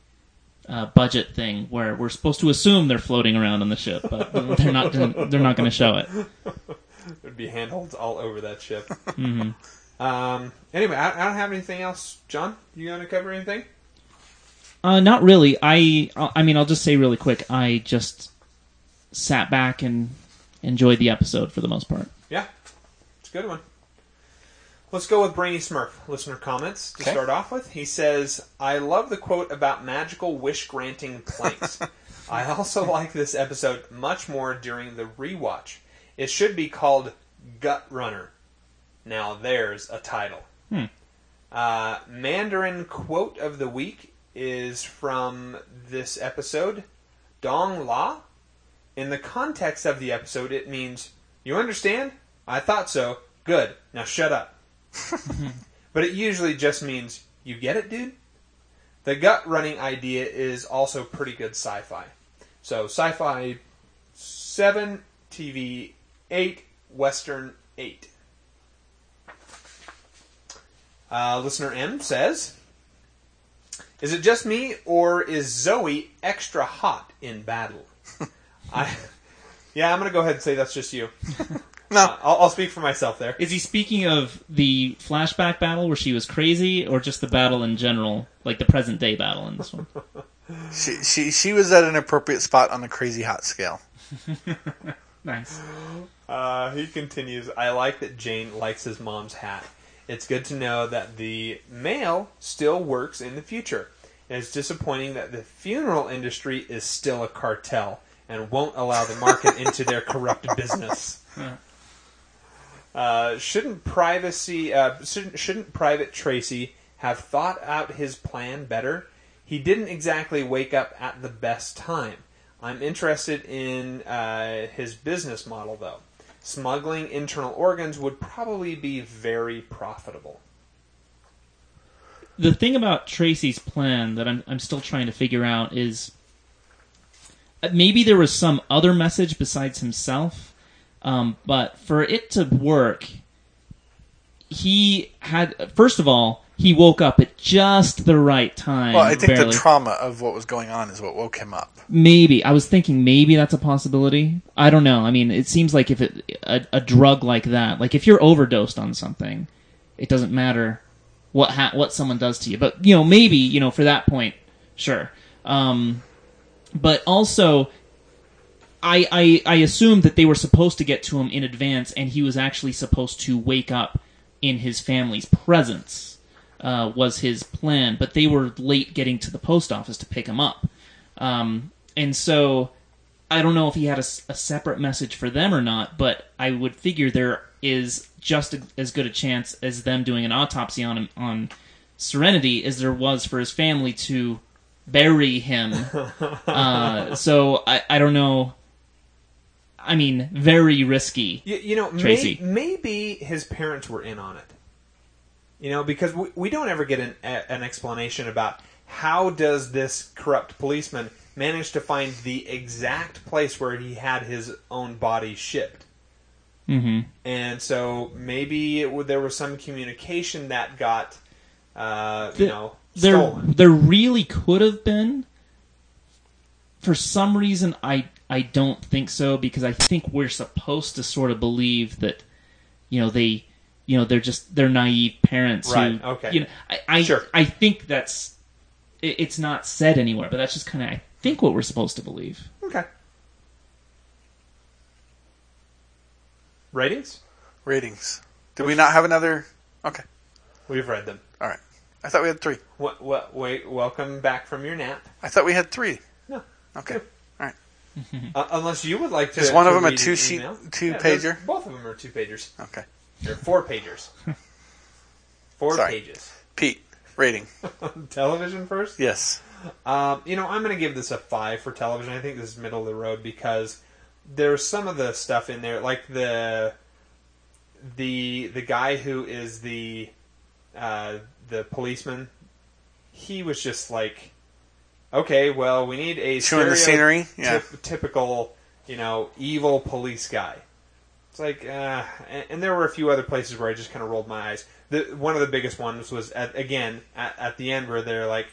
D: uh, budget thing where we're supposed to assume they're floating around on the ship, but they're not. They're not going to show it.
B: There'd be handholds all over that ship.
D: hmm
B: Um, anyway, I, I don't have anything else. John, you going to cover anything?
D: Uh, not really. I. I mean, I'll just say really quick. I just sat back and enjoyed the episode for the most part.
B: Yeah, good one. Let's go with Brainy Smurf. Listener comments to
C: Okay.
B: start off with. He says, "I love the quote about magical wish granting planks. I also like this episode much more during the rewatch. It should be called Gut Runner. Now there's a title.
D: Hmm.
B: Uh, Mandarin quote of the week is from this episode, Dong La. In the context of the episode, it means, You understand? I thought so. Good. Now shut up. but it usually just means, You get it, dude? The gut running idea is also pretty good sci fi. So, sci fi 7, TV 8, Western 8. Uh, listener M says, "Is it just me, or is Zoe extra hot in battle?" I, yeah, I'm gonna go ahead and say that's just you.
C: No,
B: Uh, I'll, I'll speak for myself there.
D: Is he speaking of the flashback battle where she was crazy, or just the battle in general, like the present day battle in this one?
C: she she she was at an appropriate spot on the crazy hot scale.
D: nice.
B: Uh, he continues, I like that Jayne likes his mom's hat. It's good to know that the mail still works in the future. And it's disappointing that the funeral industry is still a cartel and won't allow the market into their corrupt business. Uh, shouldn't privacy, uh, shouldn't, shouldn't Private Tracy have thought out his plan better? He didn't exactly wake up at the best time. I'm interested in uh, his business model, though. Smuggling internal organs would probably be very profitable.
D: the thing about Tracy's plan that I'm I'm still trying to figure out is uh, maybe there was some other message besides himself, um, but for it to work, he had first of all he woke up at just the right time.
C: Well, I think
D: barely.
C: the trauma of what was going on is what woke him up.
D: Maybe I was thinking maybe that's a possibility. I don't know. I mean, it seems like if it a, a drug like that, like if you're overdosed on something, it doesn't matter what ha- what someone does to you. But you know, maybe you know for that point, sure. Um, but also, I, I I assumed that they were supposed to get to him in advance, and he was actually supposed to wake up in his family's presence. Uh, was his plan, but they were late getting to the post office to pick him up. Um, and so I don't know if he had a separate message for them or not, but I would figure there is just a, as good a chance as them doing an autopsy on him on Serenity as there was for his family to bury him. uh, so I, I don't know. I mean, very risky.
B: You, you know,
D: Tracy.
B: May, maybe his parents were in on it. You know, because we, we don't ever get an, a, an explanation about how does this corrupt policeman manage to find the exact place where he had his own body shipped.
D: hmm
B: And so maybe it, there was some communication that got, uh, you know,
D: there
B: stolen.
D: there really could have been for some reason i I don't think so because I think we're supposed to sort of believe that you know they you know they're just they're naive parents
B: Right,
D: who
B: okay.
D: you know I I,
B: Sure.
D: I think that's it, it's not said anywhere but that's just kind of I think what we're supposed to believe.
B: Okay. Ratings?
C: Ratings. Did we not have another? Okay.
B: We've read them.
C: All right. I thought we had three.
B: What? What? Wait. Welcome back from your nap.
C: I thought we had three.
B: No.
C: Okay. All right.
B: Uh, unless you would like to.
C: Is one of them a two sheet- two
B: Yeah,
C: pager?
B: Both of them are two pagers.
C: Okay.
B: They're four pagers. Four
C: Sorry.
B: pages.
C: Pete, rating.
B: Television first.
C: Yes.
B: Um, you know, I'm going to give this a five for television. I think this is middle of the road because there's some of the stuff in there, like the the the guy who is the uh, the policeman. He was just like, okay, well, we need a
C: Chewing the scenery? Yeah.
B: typical, you know, evil police guy. It's like, uh, and, and there were a few other places where I just kind of rolled my eyes. The one of the biggest ones was at again at, at the end where they're like,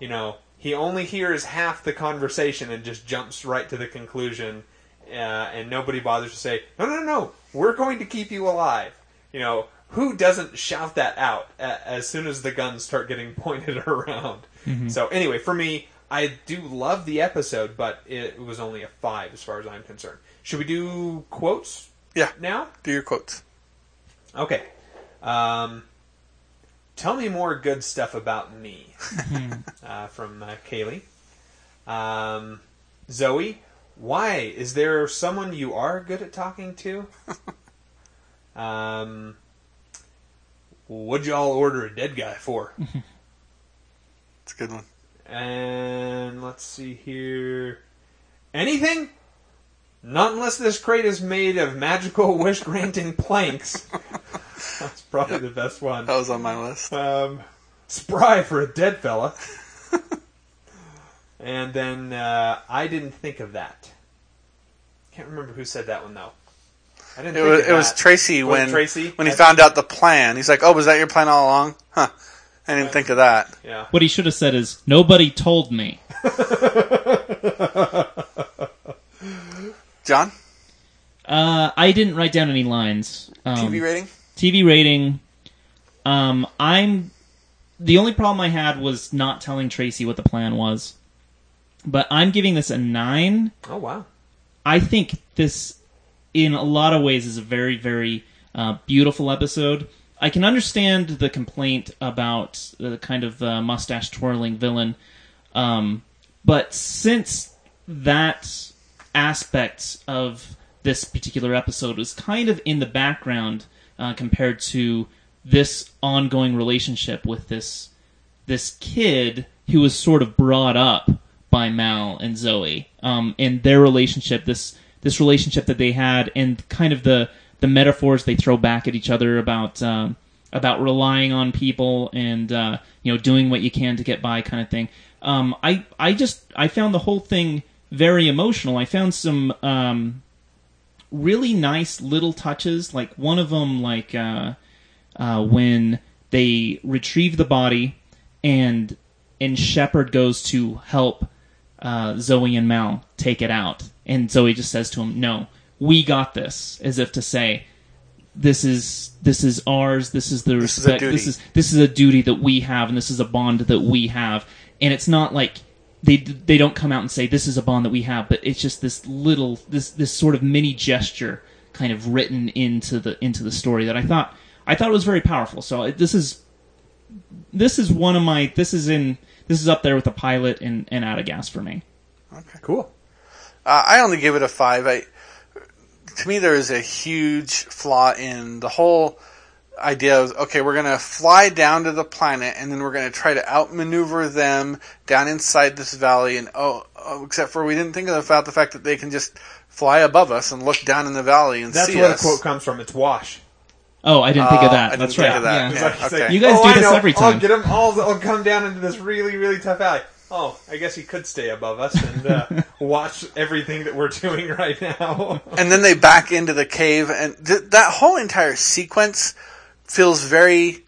B: you know, he only hears half the conversation and just jumps right to the conclusion, uh, and nobody bothers to say, no, no, no, we're going to keep you alive. You know, who doesn't shout that out a- as soon as the guns start getting pointed around? So anyway, for me, I do love the episode, but it was only a five as far as I'm concerned. Should we do quotes
C: Yeah.
B: now?
C: Do your quotes.
B: Okay. Um, tell me more good stuff about me uh, from uh, Kaylee. Um, Zoe, why is there someone you are good at talking to? um, what'd y'all order a dead guy for?
C: It's a good one.
B: And let's see here. Anything? Not unless this crate is made of magical wish granting planks. That's probably the best one.
C: That was on my list.
B: Um, spry for a dead fella. and then uh, I didn't think of that. Can't remember who said that one though. I didn't.
C: It
B: think
C: was it was. Tracy
B: Was
C: when
B: Tracy
C: when he
B: I-
C: found out the plan. He's like, "Oh, was that your plan all along?" Huh. I didn't think of that.
B: Yeah.
D: What he should have said is nobody told me.
C: John,
D: Uh, I didn't write down any lines. Um,
C: TV rating.
D: TV rating. Um, I'm the only problem I had was not telling Tracy what the plan was, but I'm giving this a nine.
B: Oh wow.
D: I think this, in a lot of ways, is a very, very uh, beautiful episode. I can understand the complaint about the kind of uh, mustache twirling villain, um, but since that aspect of this particular episode was kind of in the background uh, compared to this ongoing relationship with this this kid who was sort of brought up by Mal and Zoe, um, and their relationship, this this relationship that they had, and kind of the the metaphors they throw back at each other about um, about relying on people and uh, you know doing what you can to get by, kind of thing. Um, I I just I found the whole thing very emotional. I found some um, really nice little touches, like one of them, like uh, uh, when they retrieve the body and and Shepherd goes to help uh, Zoe and Mal take it out, and Zoe just says to him, "No, we got this," as if to say, "This is this is ours. This is the
C: This is
D: respect. this is this is a duty that we have, and this is a bond that we have." And it's not like they they don't come out and say this is a bond that we have, but it's just this little this this sort of mini gesture kind of written into the into the story that I thought I thought it was very powerful. So this is this is one of my this is in this is up there with the pilot and and out of gas for me.
B: Okay, cool.
C: Uh, I only give it a five. I, to me, there is a huge flaw in the whole idea of okay, we're going to fly down to the planet and then we're going to try to outmaneuver them down inside this valley. And oh, oh, except for we didn't think about the fact that they can just fly above us and look down in the valley and
B: That's
C: see
B: where
C: us.
B: the quote comes from. It's wash.
D: Oh, I didn't think of uh,
C: I
D: that.
C: didn't
D: That's
C: think
D: right.
C: of that.
D: Yeah.
B: It's
C: Yeah,
B: like-
C: okay.
B: like,
D: You guys
B: oh,
D: do
B: I
D: this
B: know.
D: every
B: I'll get them all. I'll come down into this really, really tough alley. Oh, I guess he could stay above us and uh, watch everything that we're doing right now.
C: and then they back into the cave, and th- that whole entire sequence feels very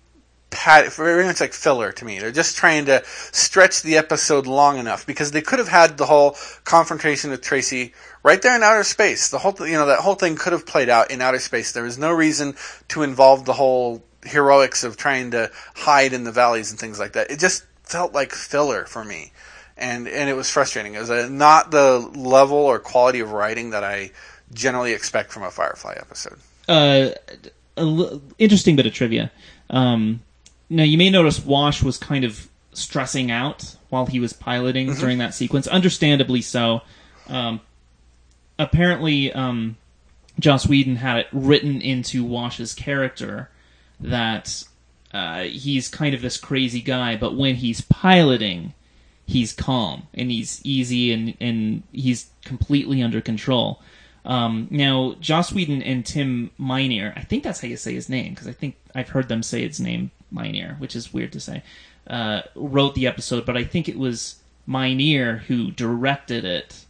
C: pad, very much like filler to me. They're just trying to stretch the episode long enough because they could have had the whole confrontation with Tracy right there in outer space. The whole, th- you know, that whole thing could have played out in outer space. There was no reason to involve the whole heroics of trying to hide in the valleys and things like that. It just felt like filler for me. And, and it was frustrating. It was a, not the level or quality of writing that I generally expect from a Firefly episode.
D: uh, a l- interesting bit of trivia. Um, now you may notice Wash was kind of stressing out while he was piloting during that sequence, understandably so. Um, apparently, um, Joss Whedon had it written into Wash's character that uh, he's kind of this crazy guy, but when he's piloting, he's calm and he's easy and, and he's completely under control. Um, now, Joss Whedon and Tim Minear, I think that's how you say his name, because I think I've heard them say his name Minear, which is weird to say, uh, wrote the episode, but I think it was Minear who directed it.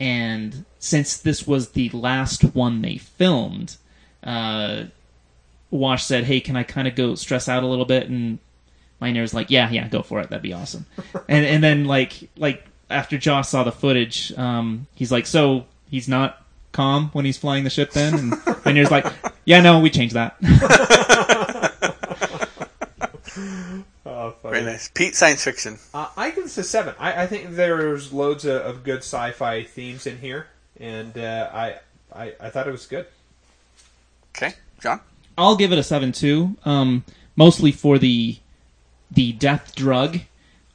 D: And since this was the last one they filmed, uh, Wash said, "Hey, can I kind of go stress out a little bit?" And Minear's like, "Yeah, yeah, go for it. That'd be awesome." and and then like like after Joss saw the footage, um, he's like, "So he's not calm when he's flying the ship then?" And Minear's like, "Yeah, no, we changed that."
B: Oh.
C: Very nice. Pete, science fiction.
B: Uh, I give this a seven. I, I think there's loads of, of good sci-fi themes in here, and uh, I, I I thought it was good.
C: Okay, Jon.
D: I'll give it a seven too. Um, mostly for the the death drug,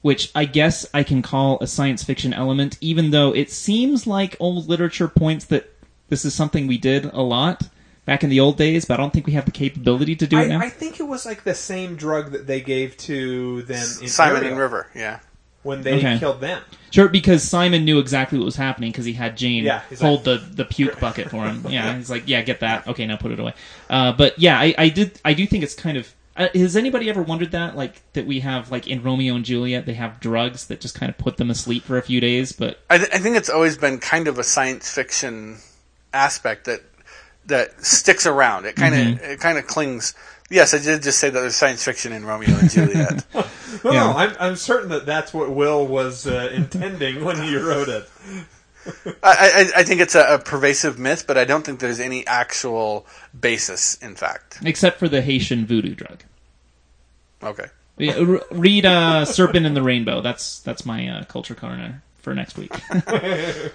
D: which I guess I can call a science fiction element, even though it seems like old literature points that this is something we did a lot back in the old days, but I don't think we have the capability to do it now.
B: I, I think it was like the same drug that they gave to them in
C: Simon
B: Ariel
C: and River. Yeah.
B: when they
D: Okay.
B: killed them.
D: Sure, because Simon knew exactly what was happening because he had Jayne
B: Yeah, he's
D: hold the, the puke bucket for him. Yeah, he's like, yeah, get that. Okay, now put it away. Uh, but yeah, I, I did. I do think it's kind of. Uh, has anybody ever wondered that, like that we have, like in Romeo and Juliet, they have drugs that just kind of put them asleep for a few days, but
C: I, th- I think it's always been kind of a science fiction aspect that that sticks around. It kind of
B: Mm-hmm.
C: it kind of clings. Yes, I did just say that there's science fiction in Romeo and Juliet.
B: No,
D: Yeah.
B: no, I'm, I'm certain that that's what Will was uh, intending when he wrote it.
C: I, I, I think it's a, a pervasive myth, but I don't think there's any actual basis. In fact,
D: except for the Haitian voodoo drug.
C: okay.
D: Yeah, r- read uh, Serpent and the Rainbow. That's that's my uh, culture corner for next week.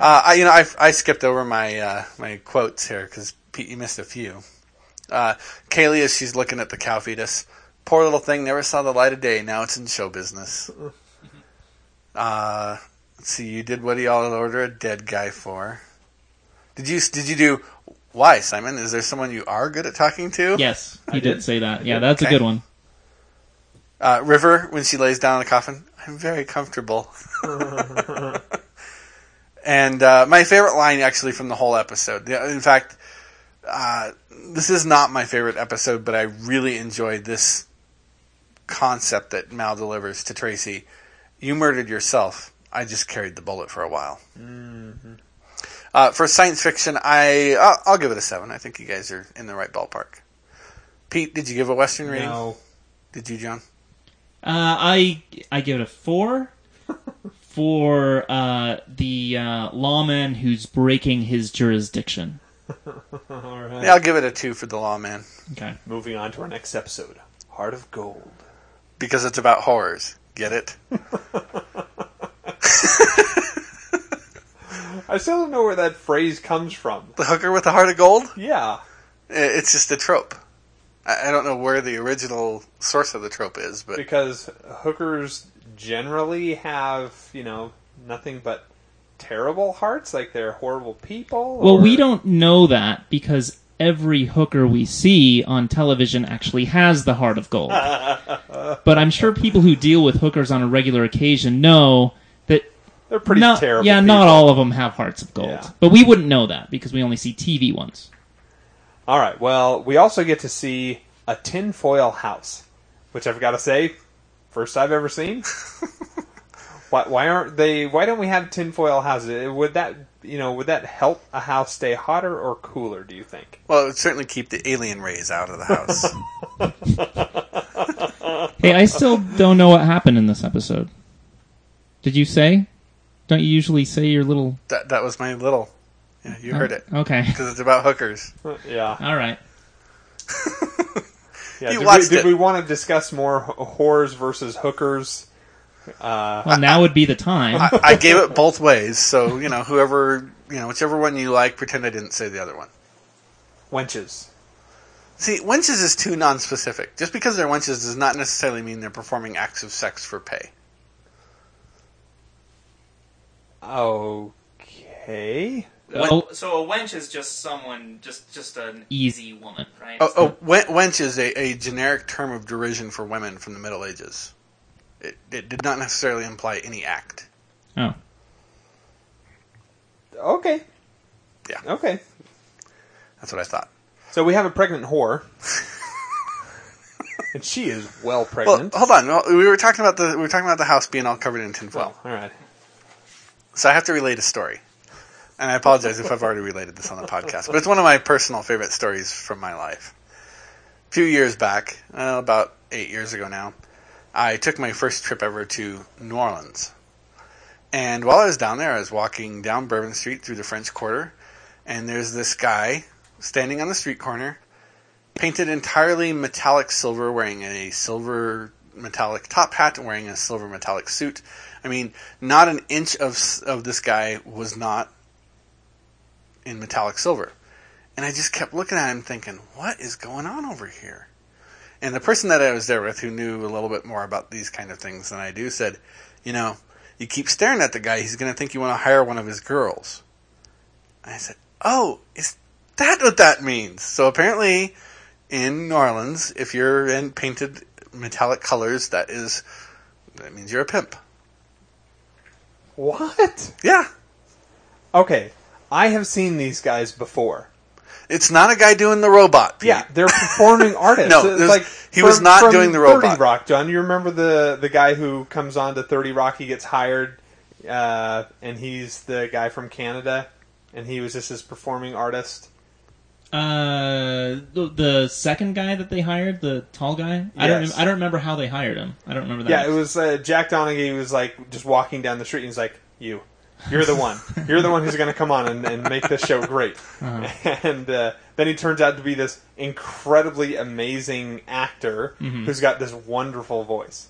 C: Uh, I, you know, I, I skipped over my uh, my quotes here because Pete, you missed a few. Uh, Kaylee, as she's looking at the cow fetus, poor little thing, never saw the light of day. Now it's in show business. Uh, let's see, you did what y'all order a dead guy for. Did you did you do? Why, Simon? Is there someone you are good at talking to?
D: yes, he did say that. Yeah, that's a good one.
C: Uh, River, when she lays down in the coffin, I'm very comfortable. and uh, my favorite line, actually, from the whole episode. In fact, uh, this is not my favorite episode, but I really enjoyed this concept that Mal delivers to Tracey. You murdered yourself. I just carried the bullet for a while. Uh, for science fiction, I I'll, I'll give it a seven. I think you guys are in the right ballpark. Pete, did you give a Western rating?
B: No,
C: Did you, Jon?
D: Uh, I I give it a four for uh, the uh, lawman who's breaking his jurisdiction.
B: all right.
C: Yeah, I'll give it a two for the lawman
D: Okay.
B: Moving on to our next episode, Heart of Gold.
C: because it's about horrors. Get it?
B: I still don't know where that phrase comes from.
C: The hooker with the heart of gold?
B: Yeah,
C: It's just a trope. I I don't know where the original source of the trope is, but
B: because hookers generally have you know nothing but terrible hearts, like they're horrible people.
D: Well,
B: or-
D: we don't know that because every hooker we see on television actually has the heart of gold. but I'm sure people who deal with hookers on a regular occasion know that
B: They're pretty
D: not,
B: terrible.
D: yeah, not all of them have hearts of gold.
B: Yeah.
D: But we wouldn't know that because we only see TV ones.
B: All right. Well, we also get to see a tinfoil house, which I've got to say, first I've ever seen. why, why aren't they? Why don't we have tinfoil houses? Uh, would that you know would that help a house stay hotter or cooler? Do you think?
C: well, it would certainly keep the alien rays out of the house.
D: Hey, I still don't know what happened in this episode. Did you say? Don't you usually say your little?
C: That that was my little. Yeah, you heard it
D: Okay.
C: because it's about hookers.
B: yeah.
D: All right.
B: yeah.
C: You
B: did
C: watched
B: we, did
C: it.
B: we want to discuss more wh- whores versus hookers? Uh,
D: Well, now would be the time.
C: I, I gave it both ways, so you know whoever you know whichever one you like, pretend I didn't say the other one.
B: wenches.
C: See, wenches is too non-specific. Just because they're wenches does not necessarily mean they're performing acts of sex for pay.
B: Okay.
D: Oh.
F: So a wench is just someone, just just an easy woman, right?
C: Oh, oh wench is a, a generic term of derision for women from the Middle Ages. It, it did not necessarily imply any act.
D: Oh.
B: Okay.
C: Yeah.
B: Okay.
C: That's what I thought.
B: So we have a pregnant whore. and she is well
C: Well,
B: pregnant.
C: hold on. Well, we were talking about the we were talking about the house being all covered in tinfoil.
B: Well, all right.
C: So I have to relate a story. And I apologize if I've already related this on the podcast, but it's one of my personal favorite stories from my life. A few years back, uh, about eight years ago now, I took my first trip ever to New Orleans. And while I was down there, I was walking down Bourbon Street through the French Quarter, and there's this guy standing on the street corner, painted entirely metallic silver, wearing a silver metallic top hat wearing a silver metallic suit. I mean, not an inch of of this guy was not in metallic silver. And I just kept looking at him thinking, what is going on over here? And the person that I was there with who knew a little bit more about these kind of things than I do said, you know, you keep staring at the guy, he's going to think you want to hire one of his girls. I said, oh, is that what that means? So apparently in New Orleans, if you're in painted metallic colors, that is, that means you're a pimp.
B: What?
C: Yeah.
B: Okay. I have seen these guys before.
C: It's not a guy doing the robot. Pete.
B: Yeah, they're performing artists.
C: No,
B: It's like
C: he was not
B: from
C: doing the robot. 30.
B: Rock, Jon. You remember the the guy who comes on to Thirty Rock? He gets hired, uh, and he's the guy from Canada, and he was just his performing artist.
D: Uh, the, the second guy that they hired, the tall guy. I don't. I don't remember how they hired him. I don't remember that.
B: Yeah, it was uh, Jack Donaghy he was like just walking down the street, and he's like, "You, you're the one. You're the one who's going to come on and, and make this show great." And uh, then he turns out to be this incredibly amazing actor who's got this wonderful voice.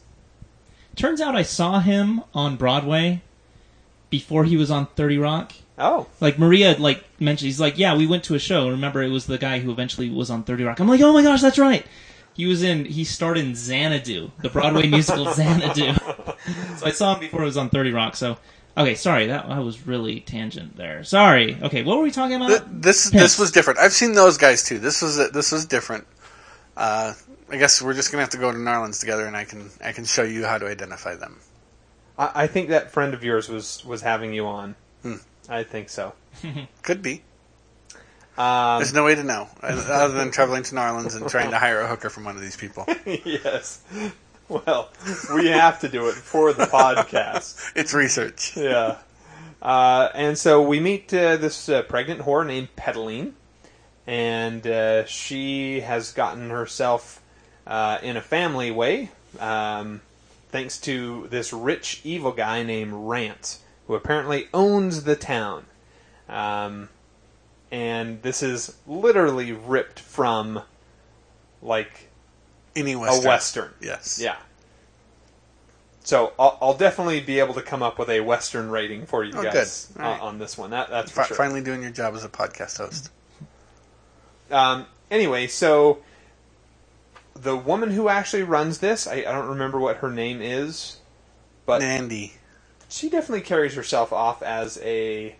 D: Turns out I saw him on Broadway before he was on Thirty Rock.
B: Oh,
D: Like Maria, like mentioned, he's like, yeah, we went to a show. Remember, it was the guy who eventually was on Thirty Rock. I'm like, oh my gosh, that's right. He was in. He starred in Xanadu, the Broadway musical Xanadu. so I saw him before it was on Thirty Rock. So, okay, sorry, that I was really tangent there. Sorry. Okay, what were we talking
C: Th-
D: about?
C: this
D: Pimps.
C: this was different. I've seen those guys too. This was this was different. Uh, I guess we're just gonna have to go to New Orleans together, and I can I can show you how to identify them.
B: I, I think that friend of yours was was having you on.
C: Hmm.
B: I think so.
C: Could be.
B: Um,
C: There's no way to know other than traveling to New Orleans and trying to hire a hooker from one of these people.
B: yes. Well, we have to do it for the podcast.
C: It's research.
B: Yeah. Uh, and so we meet uh, this uh, pregnant whore named Petaline, and uh, she has gotten herself uh, in a family way um, thanks to this rich evil guy named Rance, who apparently owns the town. Um, and this is literally ripped from like
C: Any western.
B: a western.
C: Yes.
B: Yeah. So I'll, I'll definitely be able to come up with a western rating for you
C: Oh,
B: guys
C: right.
B: on, this one. That, that's for
C: Fi-
B: sure.
C: Finally doing your job as a podcast host.
B: Um, anyway, so the woman who actually runs this, I, I don't remember what her name is, but
C: Nandi.
B: She definitely carries herself off as a.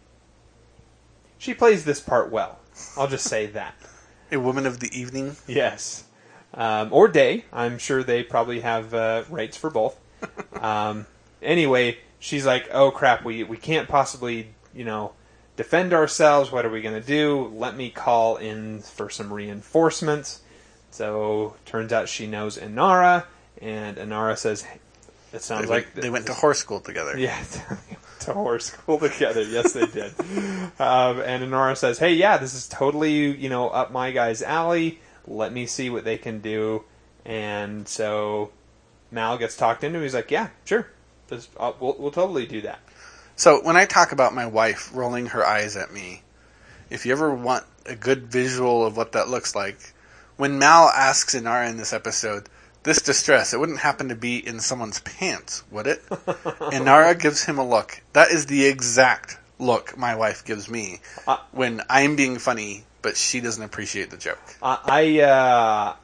B: She plays this part well. I'll just say that.
C: A woman of the evening.
B: Yes. Um, or day. I'm sure they probably have uh, rates for both. Um, anyway, she's like, "Oh crap, we we can't possibly, you know, defend ourselves. What are we going to do? Let me call in for some reinforcements." So turns out she knows Inara, and Inara says, "It sounds
C: They,
B: like
C: went, they went to horse school together.
B: yeah, to horse school together. Yes, they did. um, and Inara says, "Hey, yeah, this is totally you know up my guy's alley. Let me see what they can do." And so Mal gets talked into. He's like, "Yeah, sure, this, uh, we'll, we'll totally do that."
C: So when I talk about my wife rolling her eyes at me, if you ever want a good visual of what that looks like, when Mal asks Inara in this episode, this distress, it wouldn't happen to be in someone's pants, would it? and Nara gives him a look. That is the exact look my wife gives me
B: Uh,
C: when I'm being funny, but she doesn't appreciate the joke.
B: I I, uh,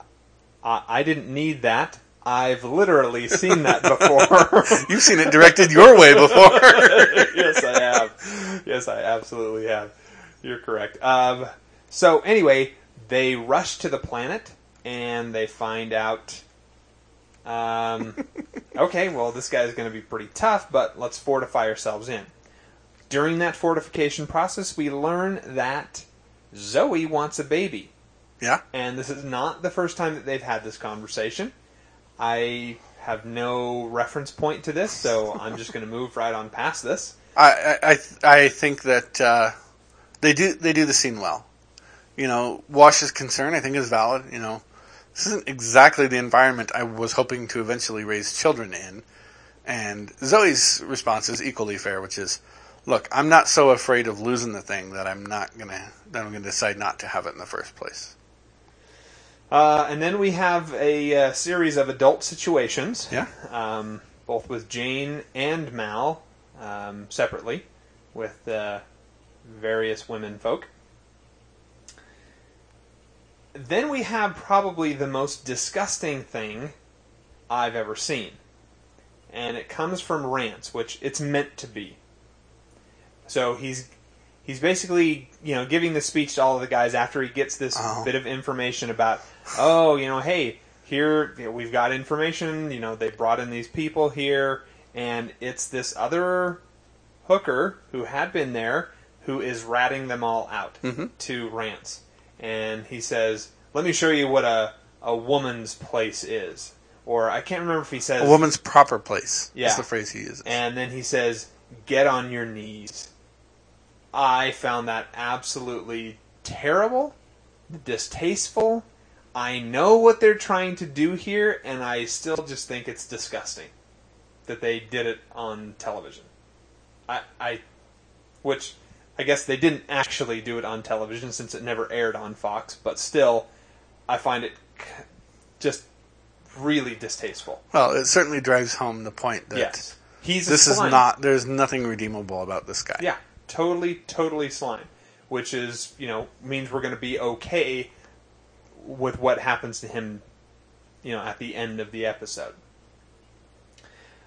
B: I I didn't need that. I've literally seen that before.
C: You've seen it directed your way before.
B: yes, I have. Yes, I absolutely have. You're correct. Um, so anyway, they rush to the planet and they find out. Um, okay, well, this guy's going to be pretty tough, but let's fortify ourselves in. During that fortification process, we learn that Zoe wants a baby.
C: yeah?
B: And this is not the first time that they've had this conversation. I have no reference point to this, so I'm just going to move right on past this.
C: I I I I think that uh, they do they do the scene well. You know, Wash's concern I think is valid. You know, this isn't exactly the environment I was hoping to eventually raise children in, and Zoe's response is equally fair, which is, "Look, I'm not so afraid of losing the thing that I'm not gonna that I'm gonna decide not to have it in the first place."
B: Uh, and then we have a uh, series of adult situations,
C: Yeah.
B: um, both with Jayne and Mal um, separately, with uh, various women folk. Then we have probably the most disgusting thing I've ever seen. And it comes from Rance, which it's meant to be. So he's he's basically, you know, giving the speech to all of the guys after he gets this
C: Oh.
B: bit of information about, oh, you know, hey, here you know, we've got information, you know, they brought in these people here, and it's this other hooker who had been there who is ratting them all out
C: Mhm.
B: to Rance. And he says, let me show you what a, a woman's place is. Or I can't remember if he says
C: A woman's proper place.
B: Yeah.
C: is the phrase he uses.
B: and then he says, "Get on your knees." I found that absolutely terrible, distasteful. I know what they're trying to do here, and I still just think it's disgusting that they did it on television. I, I, which I guess they didn't actually do it on television since it never aired on Fox, but still, I find it just really distasteful.
C: well, it certainly drives home the point that
B: Yes, he's
C: this is not. There's nothing redeemable about this guy.
B: Yeah, totally, totally slime. Which is, you know, means we're going to be okay with what happens to him, you know, at the end of the episode.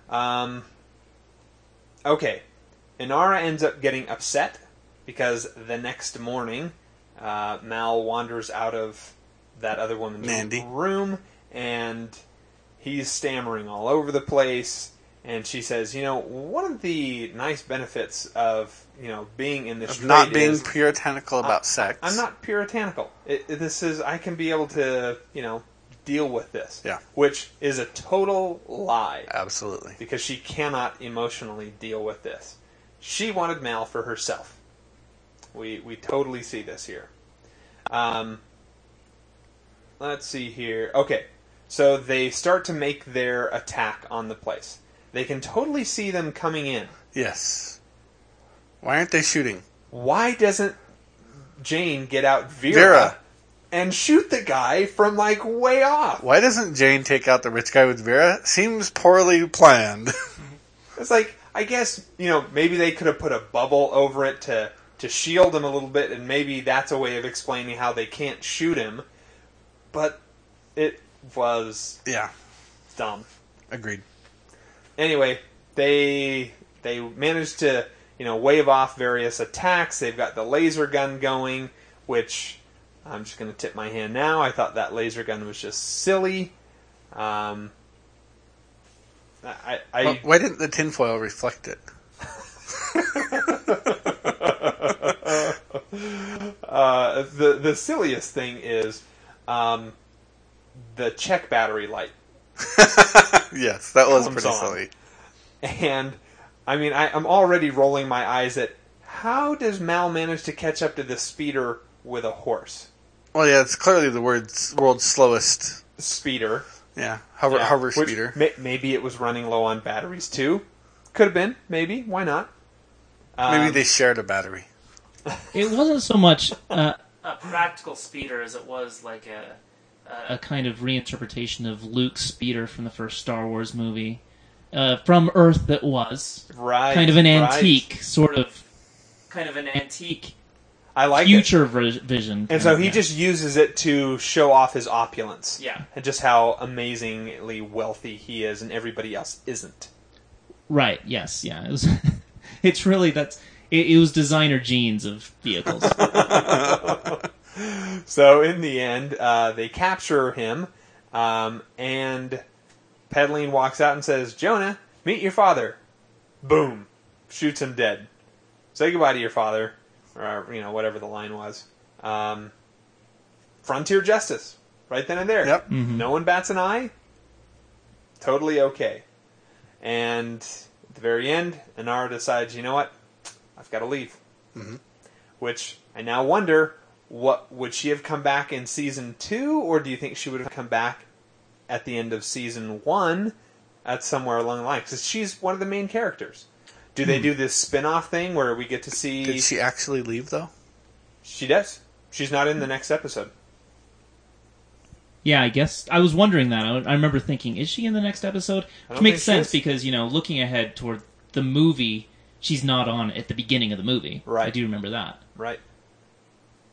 B: Um. Okay, Inara ends up getting upset because the next morning, uh, Mal wanders out of that other woman's
C: Nandi.
B: room and he's stammering all over the place. And she says, "You know, one of the nice benefits of you know being in this
C: Of not being
B: is
C: puritanical about
B: I-
C: sex.
B: I'm not puritanical. It, it- this is I can be able to you know deal with this.
C: Yeah.
B: Which is a total lie
C: Absolutely.
B: because she cannot emotionally deal with this. She wanted Mal for herself. We we totally see this here. Um, let's see here. Okay, so they start to make their attack on the place. They can totally see them coming in.
C: Yes. Why aren't they shooting?
B: Why doesn't Jayne get out Vera,
C: Vera.
B: and shoot the guy from like way off?
C: Why doesn't Jayne take out the rich guy with Vera? Seems poorly planned.
B: It's like I guess you know maybe they could have put a bubble over it to to shield him a little bit, and maybe that's a way of explaining how they can't shoot him. But it was
C: yeah,
B: dumb.
C: agreed.
B: Anyway, they they managed to you know wave off various attacks. They've got the laser gun going, which I'm just going to tip my hand now. I thought that laser gun was just silly. Um, I, I,
C: Wh- Why didn't the tinfoil reflect it?
B: uh, the the silliest thing is um, the check battery light,
C: yes, that was pretty
B: on.
C: silly.
B: and I mean I, I'm already rolling my eyes at how does Mal manage to catch up to this speeder with a horse
C: Well, yeah, it's clearly the world's, world's slowest.
B: speeder?
C: Yeah, hover
B: Yeah,
C: hover speeder.
B: may- maybe it was running low on batteries too. Could have been. Maybe. Why not? Um,
C: Maybe they shared a battery.
D: It wasn't so much uh,
F: A practical speeder as it was like a.
D: a kind of reinterpretation of Luke's speeder from the first Star Wars movie, uh, from Earth that was
B: right.
D: kind of an
B: right.
D: antique sort of
F: kind of an antique.
B: I like it.
D: future vi- vision.
B: And so
D: of,
B: he
D: yeah.
B: just uses it to show off his opulence.
F: Yeah.
B: And just how amazingly wealthy he is and everybody else isn't.
D: right. Yes. Yeah. It was. it's really that's. It, it was designer genes of vehicles.
B: So in the end, uh, they capture him, um, and Petaline walks out and says, Jonah, meet your father. Boom. Shoots him dead. Say goodbye to your father. Or, you know, whatever the line was. Um, frontier justice. Right then and there.
C: Yep.
B: No one bats an eye. Totally okay. And at the very end, Inara decides, you know what? I've got to leave. Mm-hmm. Which I now wonder, what would she have come back in season two, or do you think she would have come back at the end of season one, at somewhere along the line? Because she's one of the main characters. Do they hmm. do this spin-off thing where we get to see?
C: Did she actually leave though?
B: She does. She's not in the next episode.
D: yeah, I guess I was wondering that. I, I remember thinking, is she in the next episode? Which makes sense because you know, looking ahead toward the movie, she's not on at the beginning of the movie.
B: Right.
D: I do remember that.
B: Right.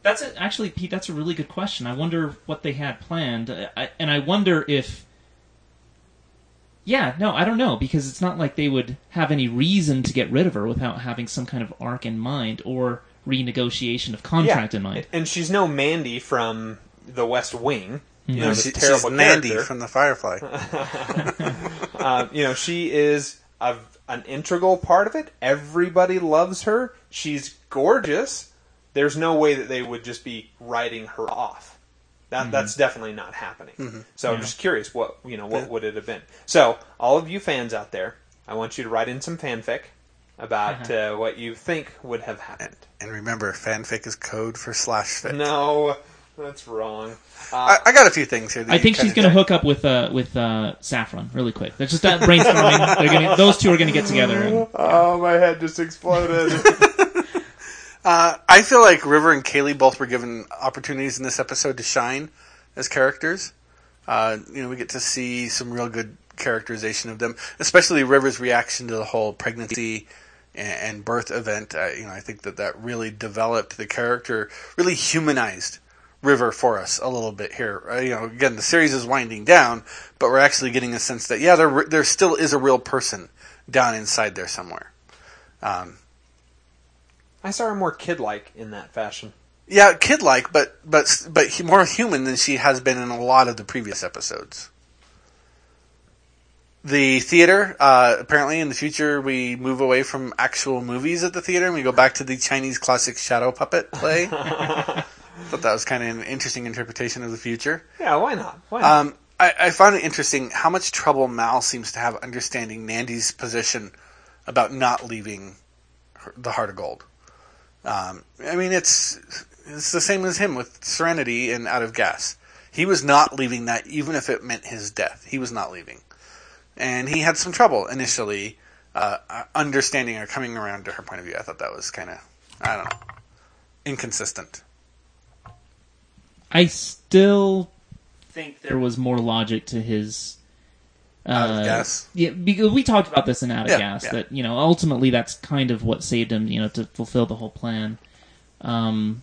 D: That's a, actually, Pete. That's a really good question. I wonder what they had planned, Uh, I, and I wonder if. Yeah, no, I don't know because it's not like they would have any reason to get rid of her without having some kind of arc in mind or renegotiation of contract in mind.
B: And she's no Mandy from The West Wing. You know,
C: No,
B: this
C: she,
B: terrible
C: she's Nandi
B: character.
C: from the Firefly.
B: Um, you know, she is a, an integral part of it. Everybody loves her. She's gorgeous. There's no way that they would just be writing her off. That mm-hmm. that's definitely not happening. Mm-hmm. So I'm just curious, what you know, what
C: Yeah.
B: would it have been? So all of you fans out there, I want you to write in some fanfic about uh-huh. uh, what you think would have happened.
C: and remember, fanfic is code for slash fic.
B: No, that's wrong.
C: I, I got a few things here. That
D: I think she's going to hook up with uh, with uh, Saffron really quick. They're just that brainstorming. They're gonna, those two are going to get together. And,
B: Oh, my head just exploded.
C: Uh, I feel like River and Kaylee both were given opportunities in this episode to shine as characters. Uh, you know, we get to see some real good characterization of them, especially River's reaction to the whole pregnancy and, and birth event. Uh, you know, I think that that really developed the character, really humanized River for us a little bit here. Uh, you know, again, the series is winding down, but we're actually getting a sense that yeah, there there still is a real person down inside there somewhere. Um,
B: I saw her more kid-like in that fashion.
C: Yeah, kid like, but but but more human than she has been in a lot of the previous episodes. The theater, uh, apparently in the future we move away from actual movies at the theater and we go back to the Chinese classic shadow puppet play. Thought that was kind of an interesting interpretation of the future.
B: Yeah, why not? Why not?
C: Um, I, I found it interesting how much trouble Mal seems to have understanding Nandi's position about not leaving her, the Heart of Gold. Um, I mean, it's it's the same as him with Serenity and Out of Gas. He was not leaving that, even if it meant his death. He was not leaving, and he had some trouble initially uh, uh, understanding or coming around to her point of view. I thought that was kind of, I don't know, inconsistent.
D: I still think there was more logic to his. Uh,
C: Out of gas?
D: Yeah, because we talked about this in Out of
C: Yeah,
D: Gas
C: yeah.
D: that you know ultimately that's kind of what saved him, you know, to fulfill the whole plan. Um,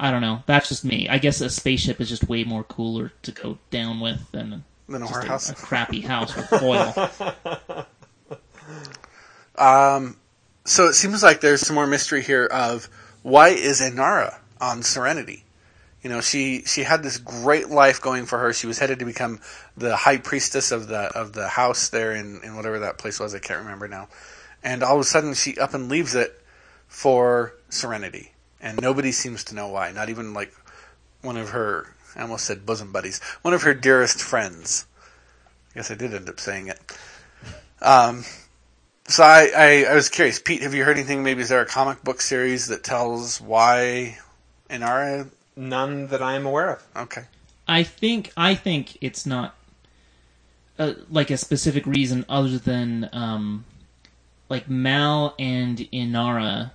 D: I don't know. That's just me. I guess a spaceship is just way more cooler to go down with than
C: Than a,
D: a crappy house with foil.
C: Um, so it seems like there's some more mystery here of why is Inara on Serenity? You know, she she had this great life going for her. She was headed to become the high priestess of the of the house there in, in whatever that place was. I can't remember now. And all of a sudden, she up and leaves it for Serenity, and nobody seems to know why. Not even like one of her. I almost said bosom buddies. One of her dearest friends. I guess I did end up saying it. Um, so I, I, I was curious, Pete. Have you heard anything? Maybe is there a comic book series that tells why Inara?
B: None that I am aware of.
C: Okay,
D: I think I think it's not uh, like a specific reason other than um, like Mal and Inara.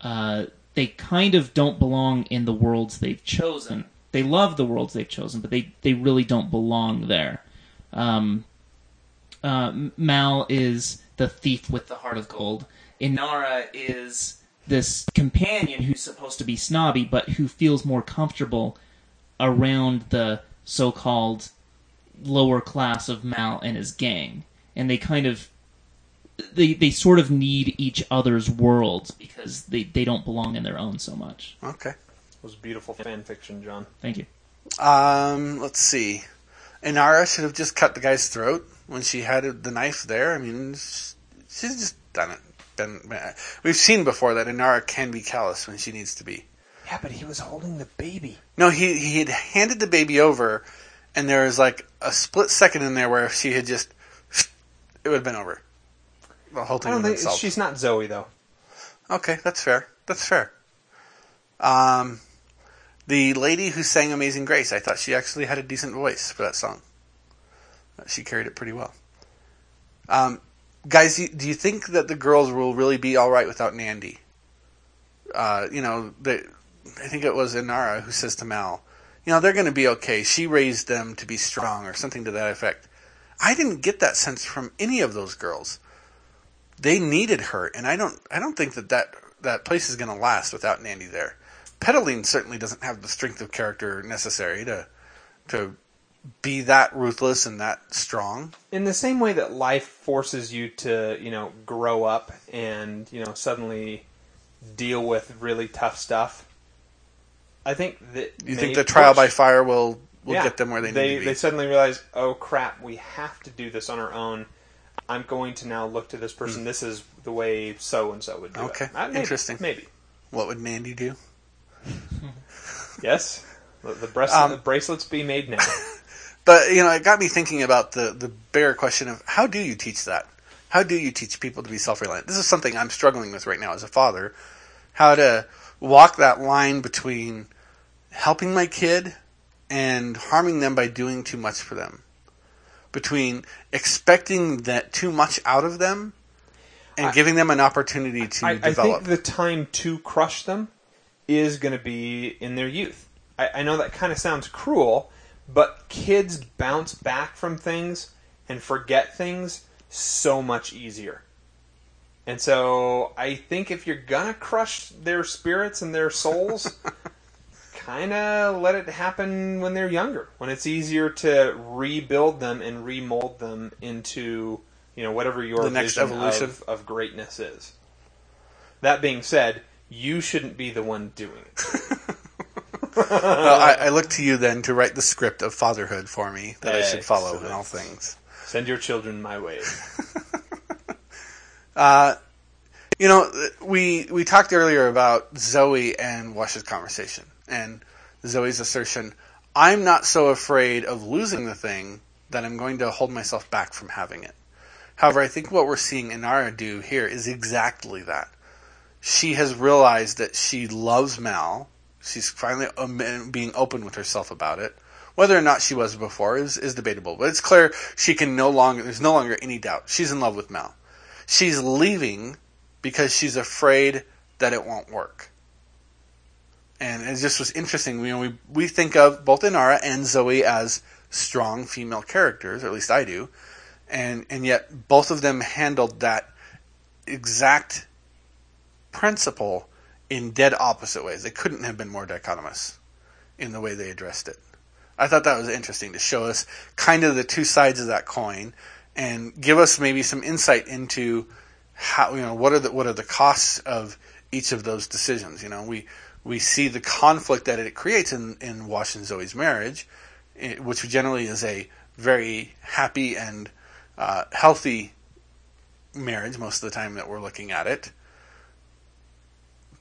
D: Uh, they kind of don't belong in the worlds they've chosen. They love the worlds they've chosen, but they they really don't belong there. Um, uh, Mal is the thief with the heart of gold. Inara is this companion who's supposed to be snobby, but who feels more comfortable around the so-called lower class of Mal and his gang, and they kind of they they sort of need each other's worlds because they they don't belong in their own so much.
C: Okay.
B: It was beautiful fan fiction, Jon.
D: Thank you.
C: Um, let's see. Inara should have just cut the guy's throat when she had the knife there. I mean, sh- she's just done it. Been, we've seen before that Inara can be callous when she needs to be.
B: Yeah, but he was holding the baby.
C: No, he he had handed the baby over, and there was like a split second in there where if she had just, it would have been over. The whole
B: I
C: thing
B: don't think she's not Zoe though.
C: Okay, that's fair. That's fair. Um, the lady who sang "Amazing Grace," I thought she actually had a decent voice for that song. She carried it pretty well. Um, guys, do you think that the girls will really be all right without Nandi? Uh, you know, I think it was Inara who says to Mal, "You know, they're going to be okay. She raised them to be strong, or something to that effect." I didn't get that sense from any of those girls they needed her, and I don't I don't think that that, that place is going to last without Nandi there. Petaline certainly doesn't have the strength of character necessary to to be that ruthless and that strong.
B: In the same way that life forces you to, you know, grow up and, you know, suddenly deal with really tough stuff. I think that
C: You think the trial by fire will will
B: Yeah.
C: get them where they,
B: they
C: need to be?
B: They suddenly realize, oh crap, we have to do this on our own. I'm going to now look to this person. This is the way so and so would do
C: Hmm. Okay,
B: it. Uh,
C: interesting.
B: Maybe
C: what would Nandi do?
B: yes. The, the, breast,
C: Um,
B: the bracelets be made now.
C: But you know, it got me thinking about the the bigger question of how do you teach that? How do you teach people to be self reliant? This is something I'm struggling with right now as a father. How to walk that line between helping my kid and harming them by doing too much for them. Between expecting that too much out of them and
B: I-
C: giving them an opportunity to
B: I, I
C: develop.
B: think the time to crush them is going to be in their youth. I, I know that kind of sounds cruel, but kids bounce back from things and forget things so much easier. And so I think if you're going to crush their spirits and their souls, kind of let it happen when they're younger, when it's easier to rebuild them and remold them into you know whatever your
C: The next
B: vision
C: evolution.
B: Of, of greatness is. That being said, you shouldn't be the one doing it.
C: Well, I, I look to you then to write the script of fatherhood for me that I should follow in all things.
B: Send your children my way.
C: Uh, you know, we we talked earlier about Zoe and Wash's conversation, and Zoe's assertion. I'm not so afraid of losing the thing that I'm going to hold myself back from having it. However, I think what we're seeing Inara do here is exactly that. She has realized that she loves Mal. She's finally being open with herself about it. Whether or not she was before is, is debatable, but it's clear she can no longer. There's no longer any doubt. She's in love with Mal. She's leaving because she's afraid that it won't work. And it just was interesting. You know, we we think of both Inara and Zoe as strong female characters, or at least I do, and and yet both of them handled that exact principle in dead opposite ways. They couldn't have been more dichotomous in the way they addressed it. I thought that was interesting to show us kind of the two sides of that coin and give us maybe some insight into how you know what are the what are the costs of each of those decisions. You know, we we see the conflict that it creates in in Wash and Zoe's marriage, eh, which generally is a very happy and uh, healthy marriage most of the time that we're looking at it.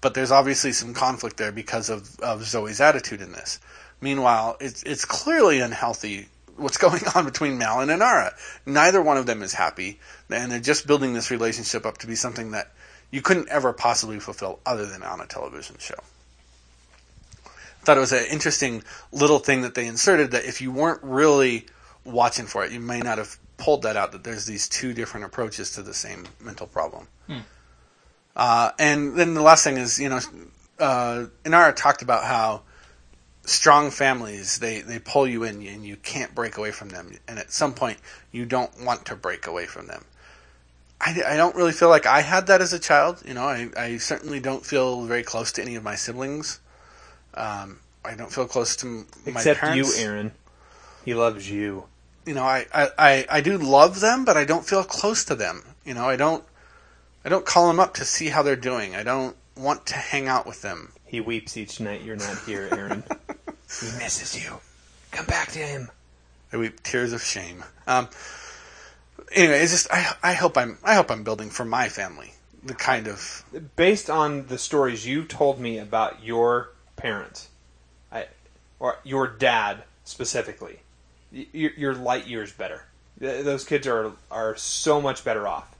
C: But there's obviously some conflict there because of, of Zoe's attitude in this. Meanwhile, it's it's clearly unhealthy what's going on between Mal and Inara. Neither one of them is happy, and they're just building this relationship up to be something that you couldn't ever possibly fulfill other than on a television show. I thought it was an interesting little thing that they inserted that if you weren't really watching for it, you may not have pulled that out that there's these two different approaches to the same mental problem. Hmm. Uh, and then the last thing is, you know, uh, Inara talked about how strong families they, they pull you in and you can't break away from them, and at some point you don't want to break away from them. I, I don't really feel like I had that as a child. You know, I, I certainly don't feel very close to any of my siblings. Um, I don't feel close to m- my
B: Except
C: parents.
B: you, Aaron. He loves you.
C: you know, I, I, I, I do love them, but I don't feel close to them. You know, I don't I don't call them up to see how they're doing. I don't want to hang out with them.
B: He weeps each night you're not here, Aaron. he misses you. Come back to him.
C: I weep tears of shame. Um, anyway, it's just I, I hope I'm I hope I'm building for my family the kind of
B: Based on the stories you told me about your parents, I, or your dad specifically, you're, you're light years better. Those kids are are so much better off.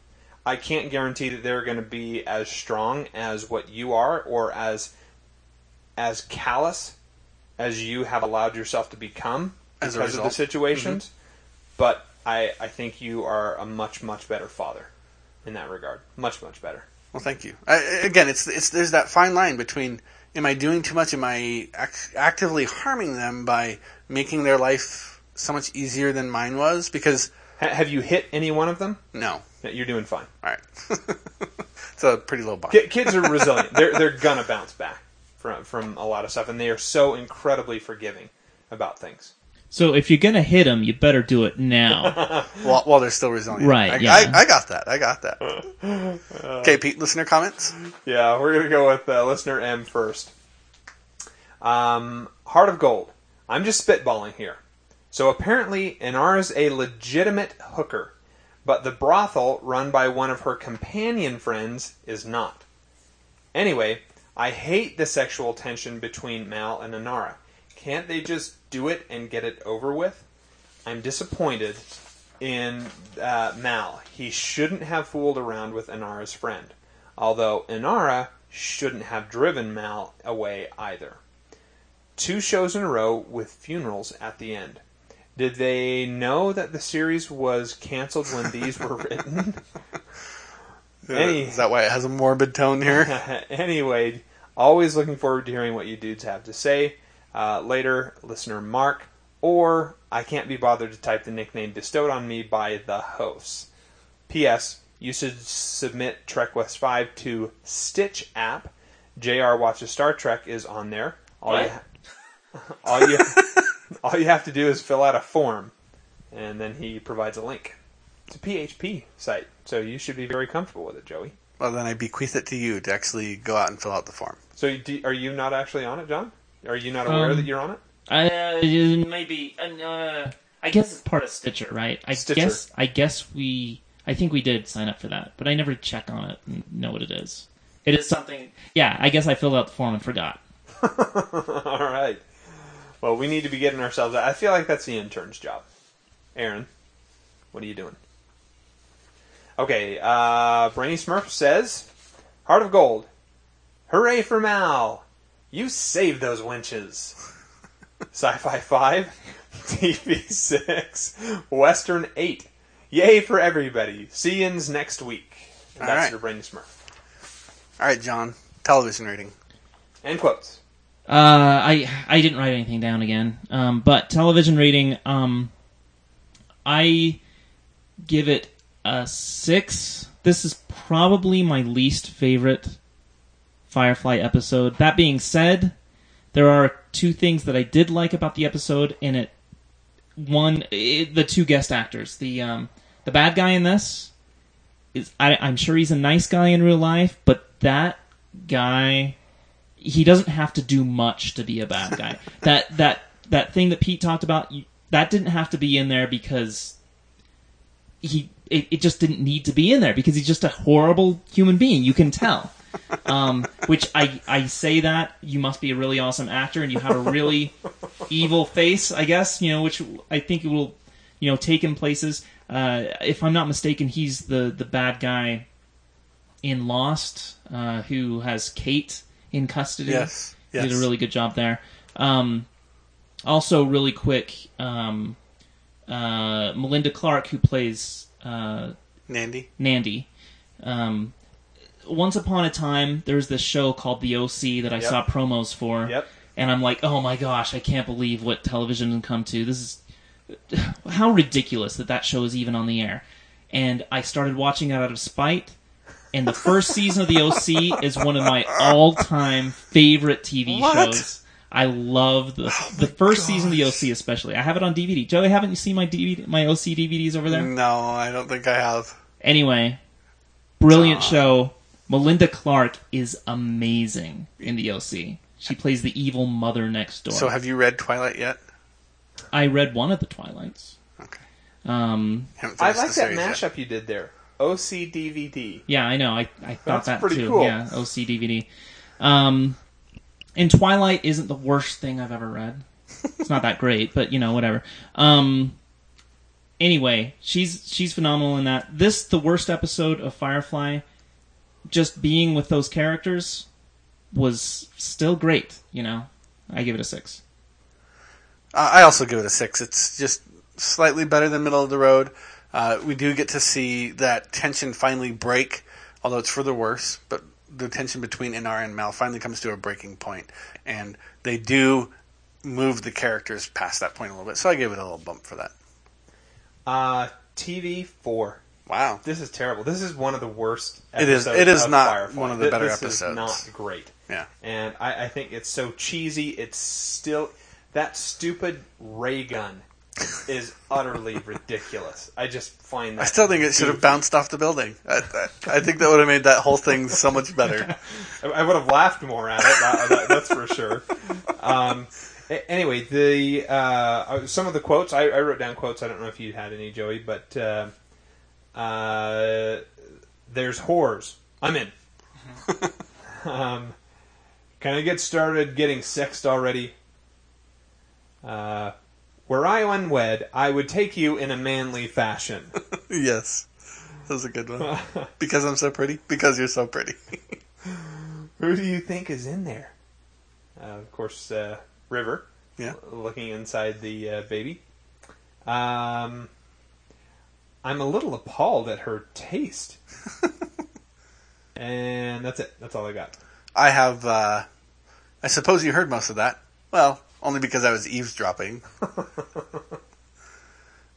B: I can't guarantee that they're going to be as strong as what you are, or as as callous as you have allowed yourself to become
C: As
B: because of the
C: result. Mm-hmm.
B: situations. But I, I think you are a much much better father in that regard. Much much better.
C: well, thank you. I, again, it's it's there's that fine line between am I doing too much? Am I ac- actively harming them by making their life so much easier than mine was? Because
B: Ha- have you hit any one of them?
C: no,
B: Yeah, You're doing fine.
C: all right, it's a pretty low bar.
B: Ki- Kids are resilient. they're they're gonna bounce back from from a lot of stuff, and they are so incredibly forgiving about things.
D: So if you're gonna hit them, you better do it now.
C: while, while they're still resilient.
D: Right,
C: I,
D: yeah.
C: I, I got that. I got that. Okay, Pete, listener comments?
B: Yeah, we're gonna go with uh, listener M first. Um, Heart of Gold. I'm just spitballing here. So apparently, Inara's a legitimate hooker, but the brothel run by one of her companion friends is not. Anyway, I hate the sexual tension between Mal and Inara. Can't they just do it and get it over with? I'm disappointed in uh, Mal. He shouldn't have fooled around with Inara's friend, although Inara shouldn't have driven Mal away either. Two shows in a row with funerals at the end. Did they know that the series was canceled when these were written? Any-
C: Is that why it has a morbid tone here?
B: anyway, always looking forward to hearing what you dudes have to say. Uh, later, listener Mark, or I can't be bothered to type the nickname bestowed on me by the hosts. P.S. You should submit Trek West 5 to Stitch app. JR Watches Star Trek is on there. All you,
F: What?
B: all you, all you have to do is fill out a form, and then he provides a link. It's a PHP site, so you should be very comfortable with it, Joey.
C: Well, then I bequeath it to you to actually go out and fill out the form.
B: So, do, are you not actually on it, Jon? Are you not aware
D: Um,
B: that you're on it?
D: uh, maybe. Uh, I guess it's part of Stitcher, right? I
B: Stitcher.
D: guess. I guess we. I think we did sign up for that, but I never check on it and know what it is. It is something. Yeah, I guess I filled out the form and forgot.
B: All right. Well, we need to be getting ourselves. out. I feel like that's the intern's job. Aaron, what are you doing? Okay. Uh, Brainy Smurf says, "Heart of Gold, hooray for Mal! You saved those winches." Sci-Fi Five, TV Six, Western Eight. Yay for everybody! See yous next week. And
C: All
B: that's
C: right.
B: your Brainy Smurf.
C: All right, Jon. Television rating.
B: End quotes.
D: Uh, I I didn't write anything down again. Um, but television rating, um, I give it a six. This is probably my least favorite Firefly episode. That being said, there are two things that I did like about the episode. In it, one, it, the two guest actors, the um, the bad guy in this is I, I'm sure he's a nice guy in real life, but that guy he doesn't have to do much to be a bad guy. that that that thing that Pete talked about, you, that didn't have to be in there because he it, it just didn't need to be in there because he's just a horrible human being. You can tell. Um, which I I say that you must be a really awesome actor and you have a really evil face, I guess. You know, which I think will you know take him places. Uh, if I'm not mistaken, he's the the bad guy in Lost uh, who has Kate in custody.
C: Yes. Yes.
D: did a really good job there. Um, also, really quick, um, uh, Melinda Clarke, who plays uh,
C: Nandi.
D: Nandi. Um, once upon a time, there was this show called The OC that I
B: Yep.
D: saw promos for.
B: Yep.
D: And I'm like, oh my gosh, I can't believe what television has come to. This is how ridiculous that that show is even on the air. And I started watching it out of spite. And the first season of The OC is one of my all-time favorite TV
C: What?
D: shows. I love the the first season of The OC especially. I have it on DVD. Joey, haven't you seen my DVD, my OC DVDs over there?
C: No, I don't think I have.
D: Anyway, brilliant show. Melinda Clarke is amazing in the OC. She plays the evil mother next door.
C: So have you read Twilight yet?
D: I read one of the Twilights.
C: Okay.
D: Um,
B: I like that
C: series yet.
B: mashup you did there. OC DVD.
D: yeah, I know. I, I thought
B: That's
D: that
B: pretty
D: too.
B: cool.
D: Yeah, OC DVD. Um, and Twilight isn't the worst thing I've ever read. It's not that great, but you know, whatever. Um, anyway, she's she's phenomenal in that. This the worst episode of Firefly. Just being with those characters was still great. You know, I give it a six.
C: I also give it a six. It's just slightly better than middle of the road. Uh, we do get to see that tension finally break, although it's for the worse. But the tension between Inara and Mal finally comes to a breaking point, and they do move the characters past that point a little bit. So I gave it a little bump for that.
B: Uh, TV four.
C: Wow.
B: This is terrible. This is one of the worst.
C: It is- it is not
B: Firefly.
C: one of the better
B: this
C: episodes.
B: Is not great.
C: Yeah.
B: And I, I think it's so cheesy. It's still that stupid ray gun is utterly ridiculous. I just find that.
C: I still think it should have bounced off the building. I, I, I think that would have made that whole thing so much better.
B: I, I would have laughed more at it. That, that, that's for sure. Um, anyway, the uh, some of the quotes I, I wrote down quotes. I don't know if you had any, Joey, but uh, uh, there's whores. I'm in. um, can I get started getting sexed already? Were I unwed, I would take you in a manly fashion.
C: yes. That was a good one. Because I'm so pretty? Because you're so pretty.
B: Who do you think is in there? Uh, of course, uh, River.
C: Yeah.
B: Looking inside the uh, baby. Um, I'm a little appalled at her taste. and that's it. That's all I got.
C: I have, uh, I suppose you heard most of that. Well, only because I was eavesdropping.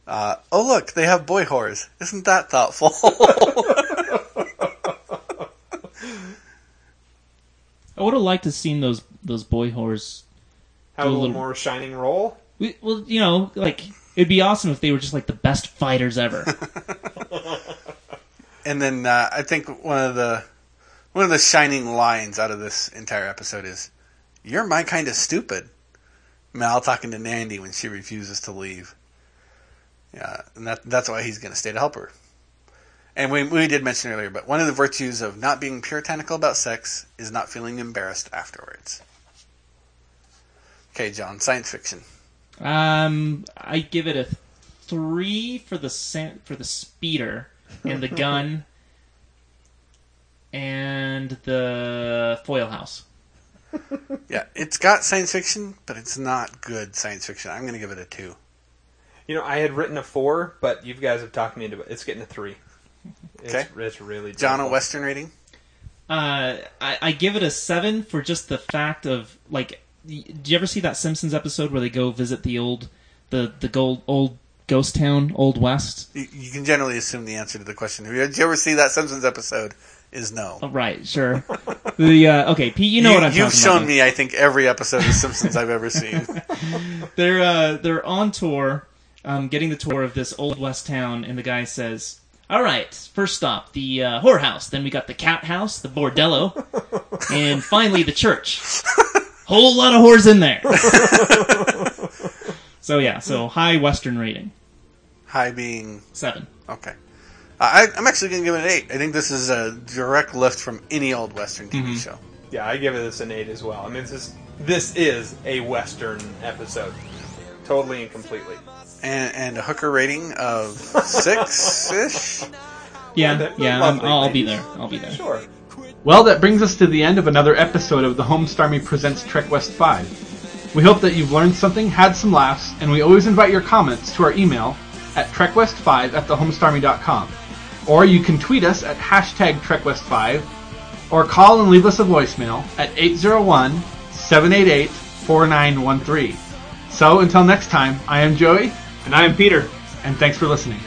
C: uh, oh look, they have boy whores. Isn't that thoughtful?
D: I would have liked to seen those those boy whores.
B: Have a
D: a
B: little
D: little-
B: more shining role.
D: We, well, you know, like it'd be awesome if they were just like the best fighters ever.
C: and then, uh, I think one of the, one of the shining lines out of this entire episode is, you're my kind of stupid. Mal talking to Nandi when she refuses to leave. Yeah, and that, that's why he's going to stay to help her. And we, we did mention earlier, but one of the virtues of not being puritanical about sex is not feeling embarrassed afterwards. Okay, Jon, science fiction.
D: Um, I give it a three for the for the speeder and the gun and the foil house.
C: Yeah, it's got science fiction, but it's not good science fiction. I'm going to give it a two.
B: You know, I had written a four, but you guys have talked me into it. It's getting a three. It's,
C: Okay.
B: it's really
C: Jon, a. Western rating?
D: Uh, I, I give it a seven for just the fact of like, do you ever see that Simpsons episode where they go visit the old, the the gold old ghost town, Old West?
C: You, you can generally assume the answer to the question. Did you ever see that Simpsons episode? Is no.
D: Oh, right, sure. the uh, okay, Pete, you know what I'm
C: saying?
D: You've
C: shown
D: about.
C: me, I think, every episode of Simpsons I've ever seen.
D: they're uh, they're on tour, um, getting the tour of this old west town, and the guy says, "All right, first stop the uh, whorehouse. Then we got the cat house, the bordello, and finally the church. Whole lot of whores in there." so yeah, so high western rating,
C: High being
D: seven.
C: okay. I, I'm actually going to give it an eight. I think this is a direct lift from any old Western TV mm-hmm. show.
B: Yeah, I give it this an eight as well. I mean, this is this is a Western episode, totally and completely.
C: And, and a hooker rating of six ish.
D: Yeah,
B: they're- they're
D: yeah, I'm, I'll be there. I'll be there.
B: Sure.
G: Well, that brings us to the end of another episode of the Homestarmy Presents Trek West 5.
C: We hope that you've learned something, had some laughs, and we always invite your comments to our email at trekwest5 at thehomestarmy.com. Or you can tweet us at hashtag trekwest5 or call and leave us a voicemail at 801 788 4913. So until next time, I am Joey.
H: And I am Peter.
C: And thanks for listening.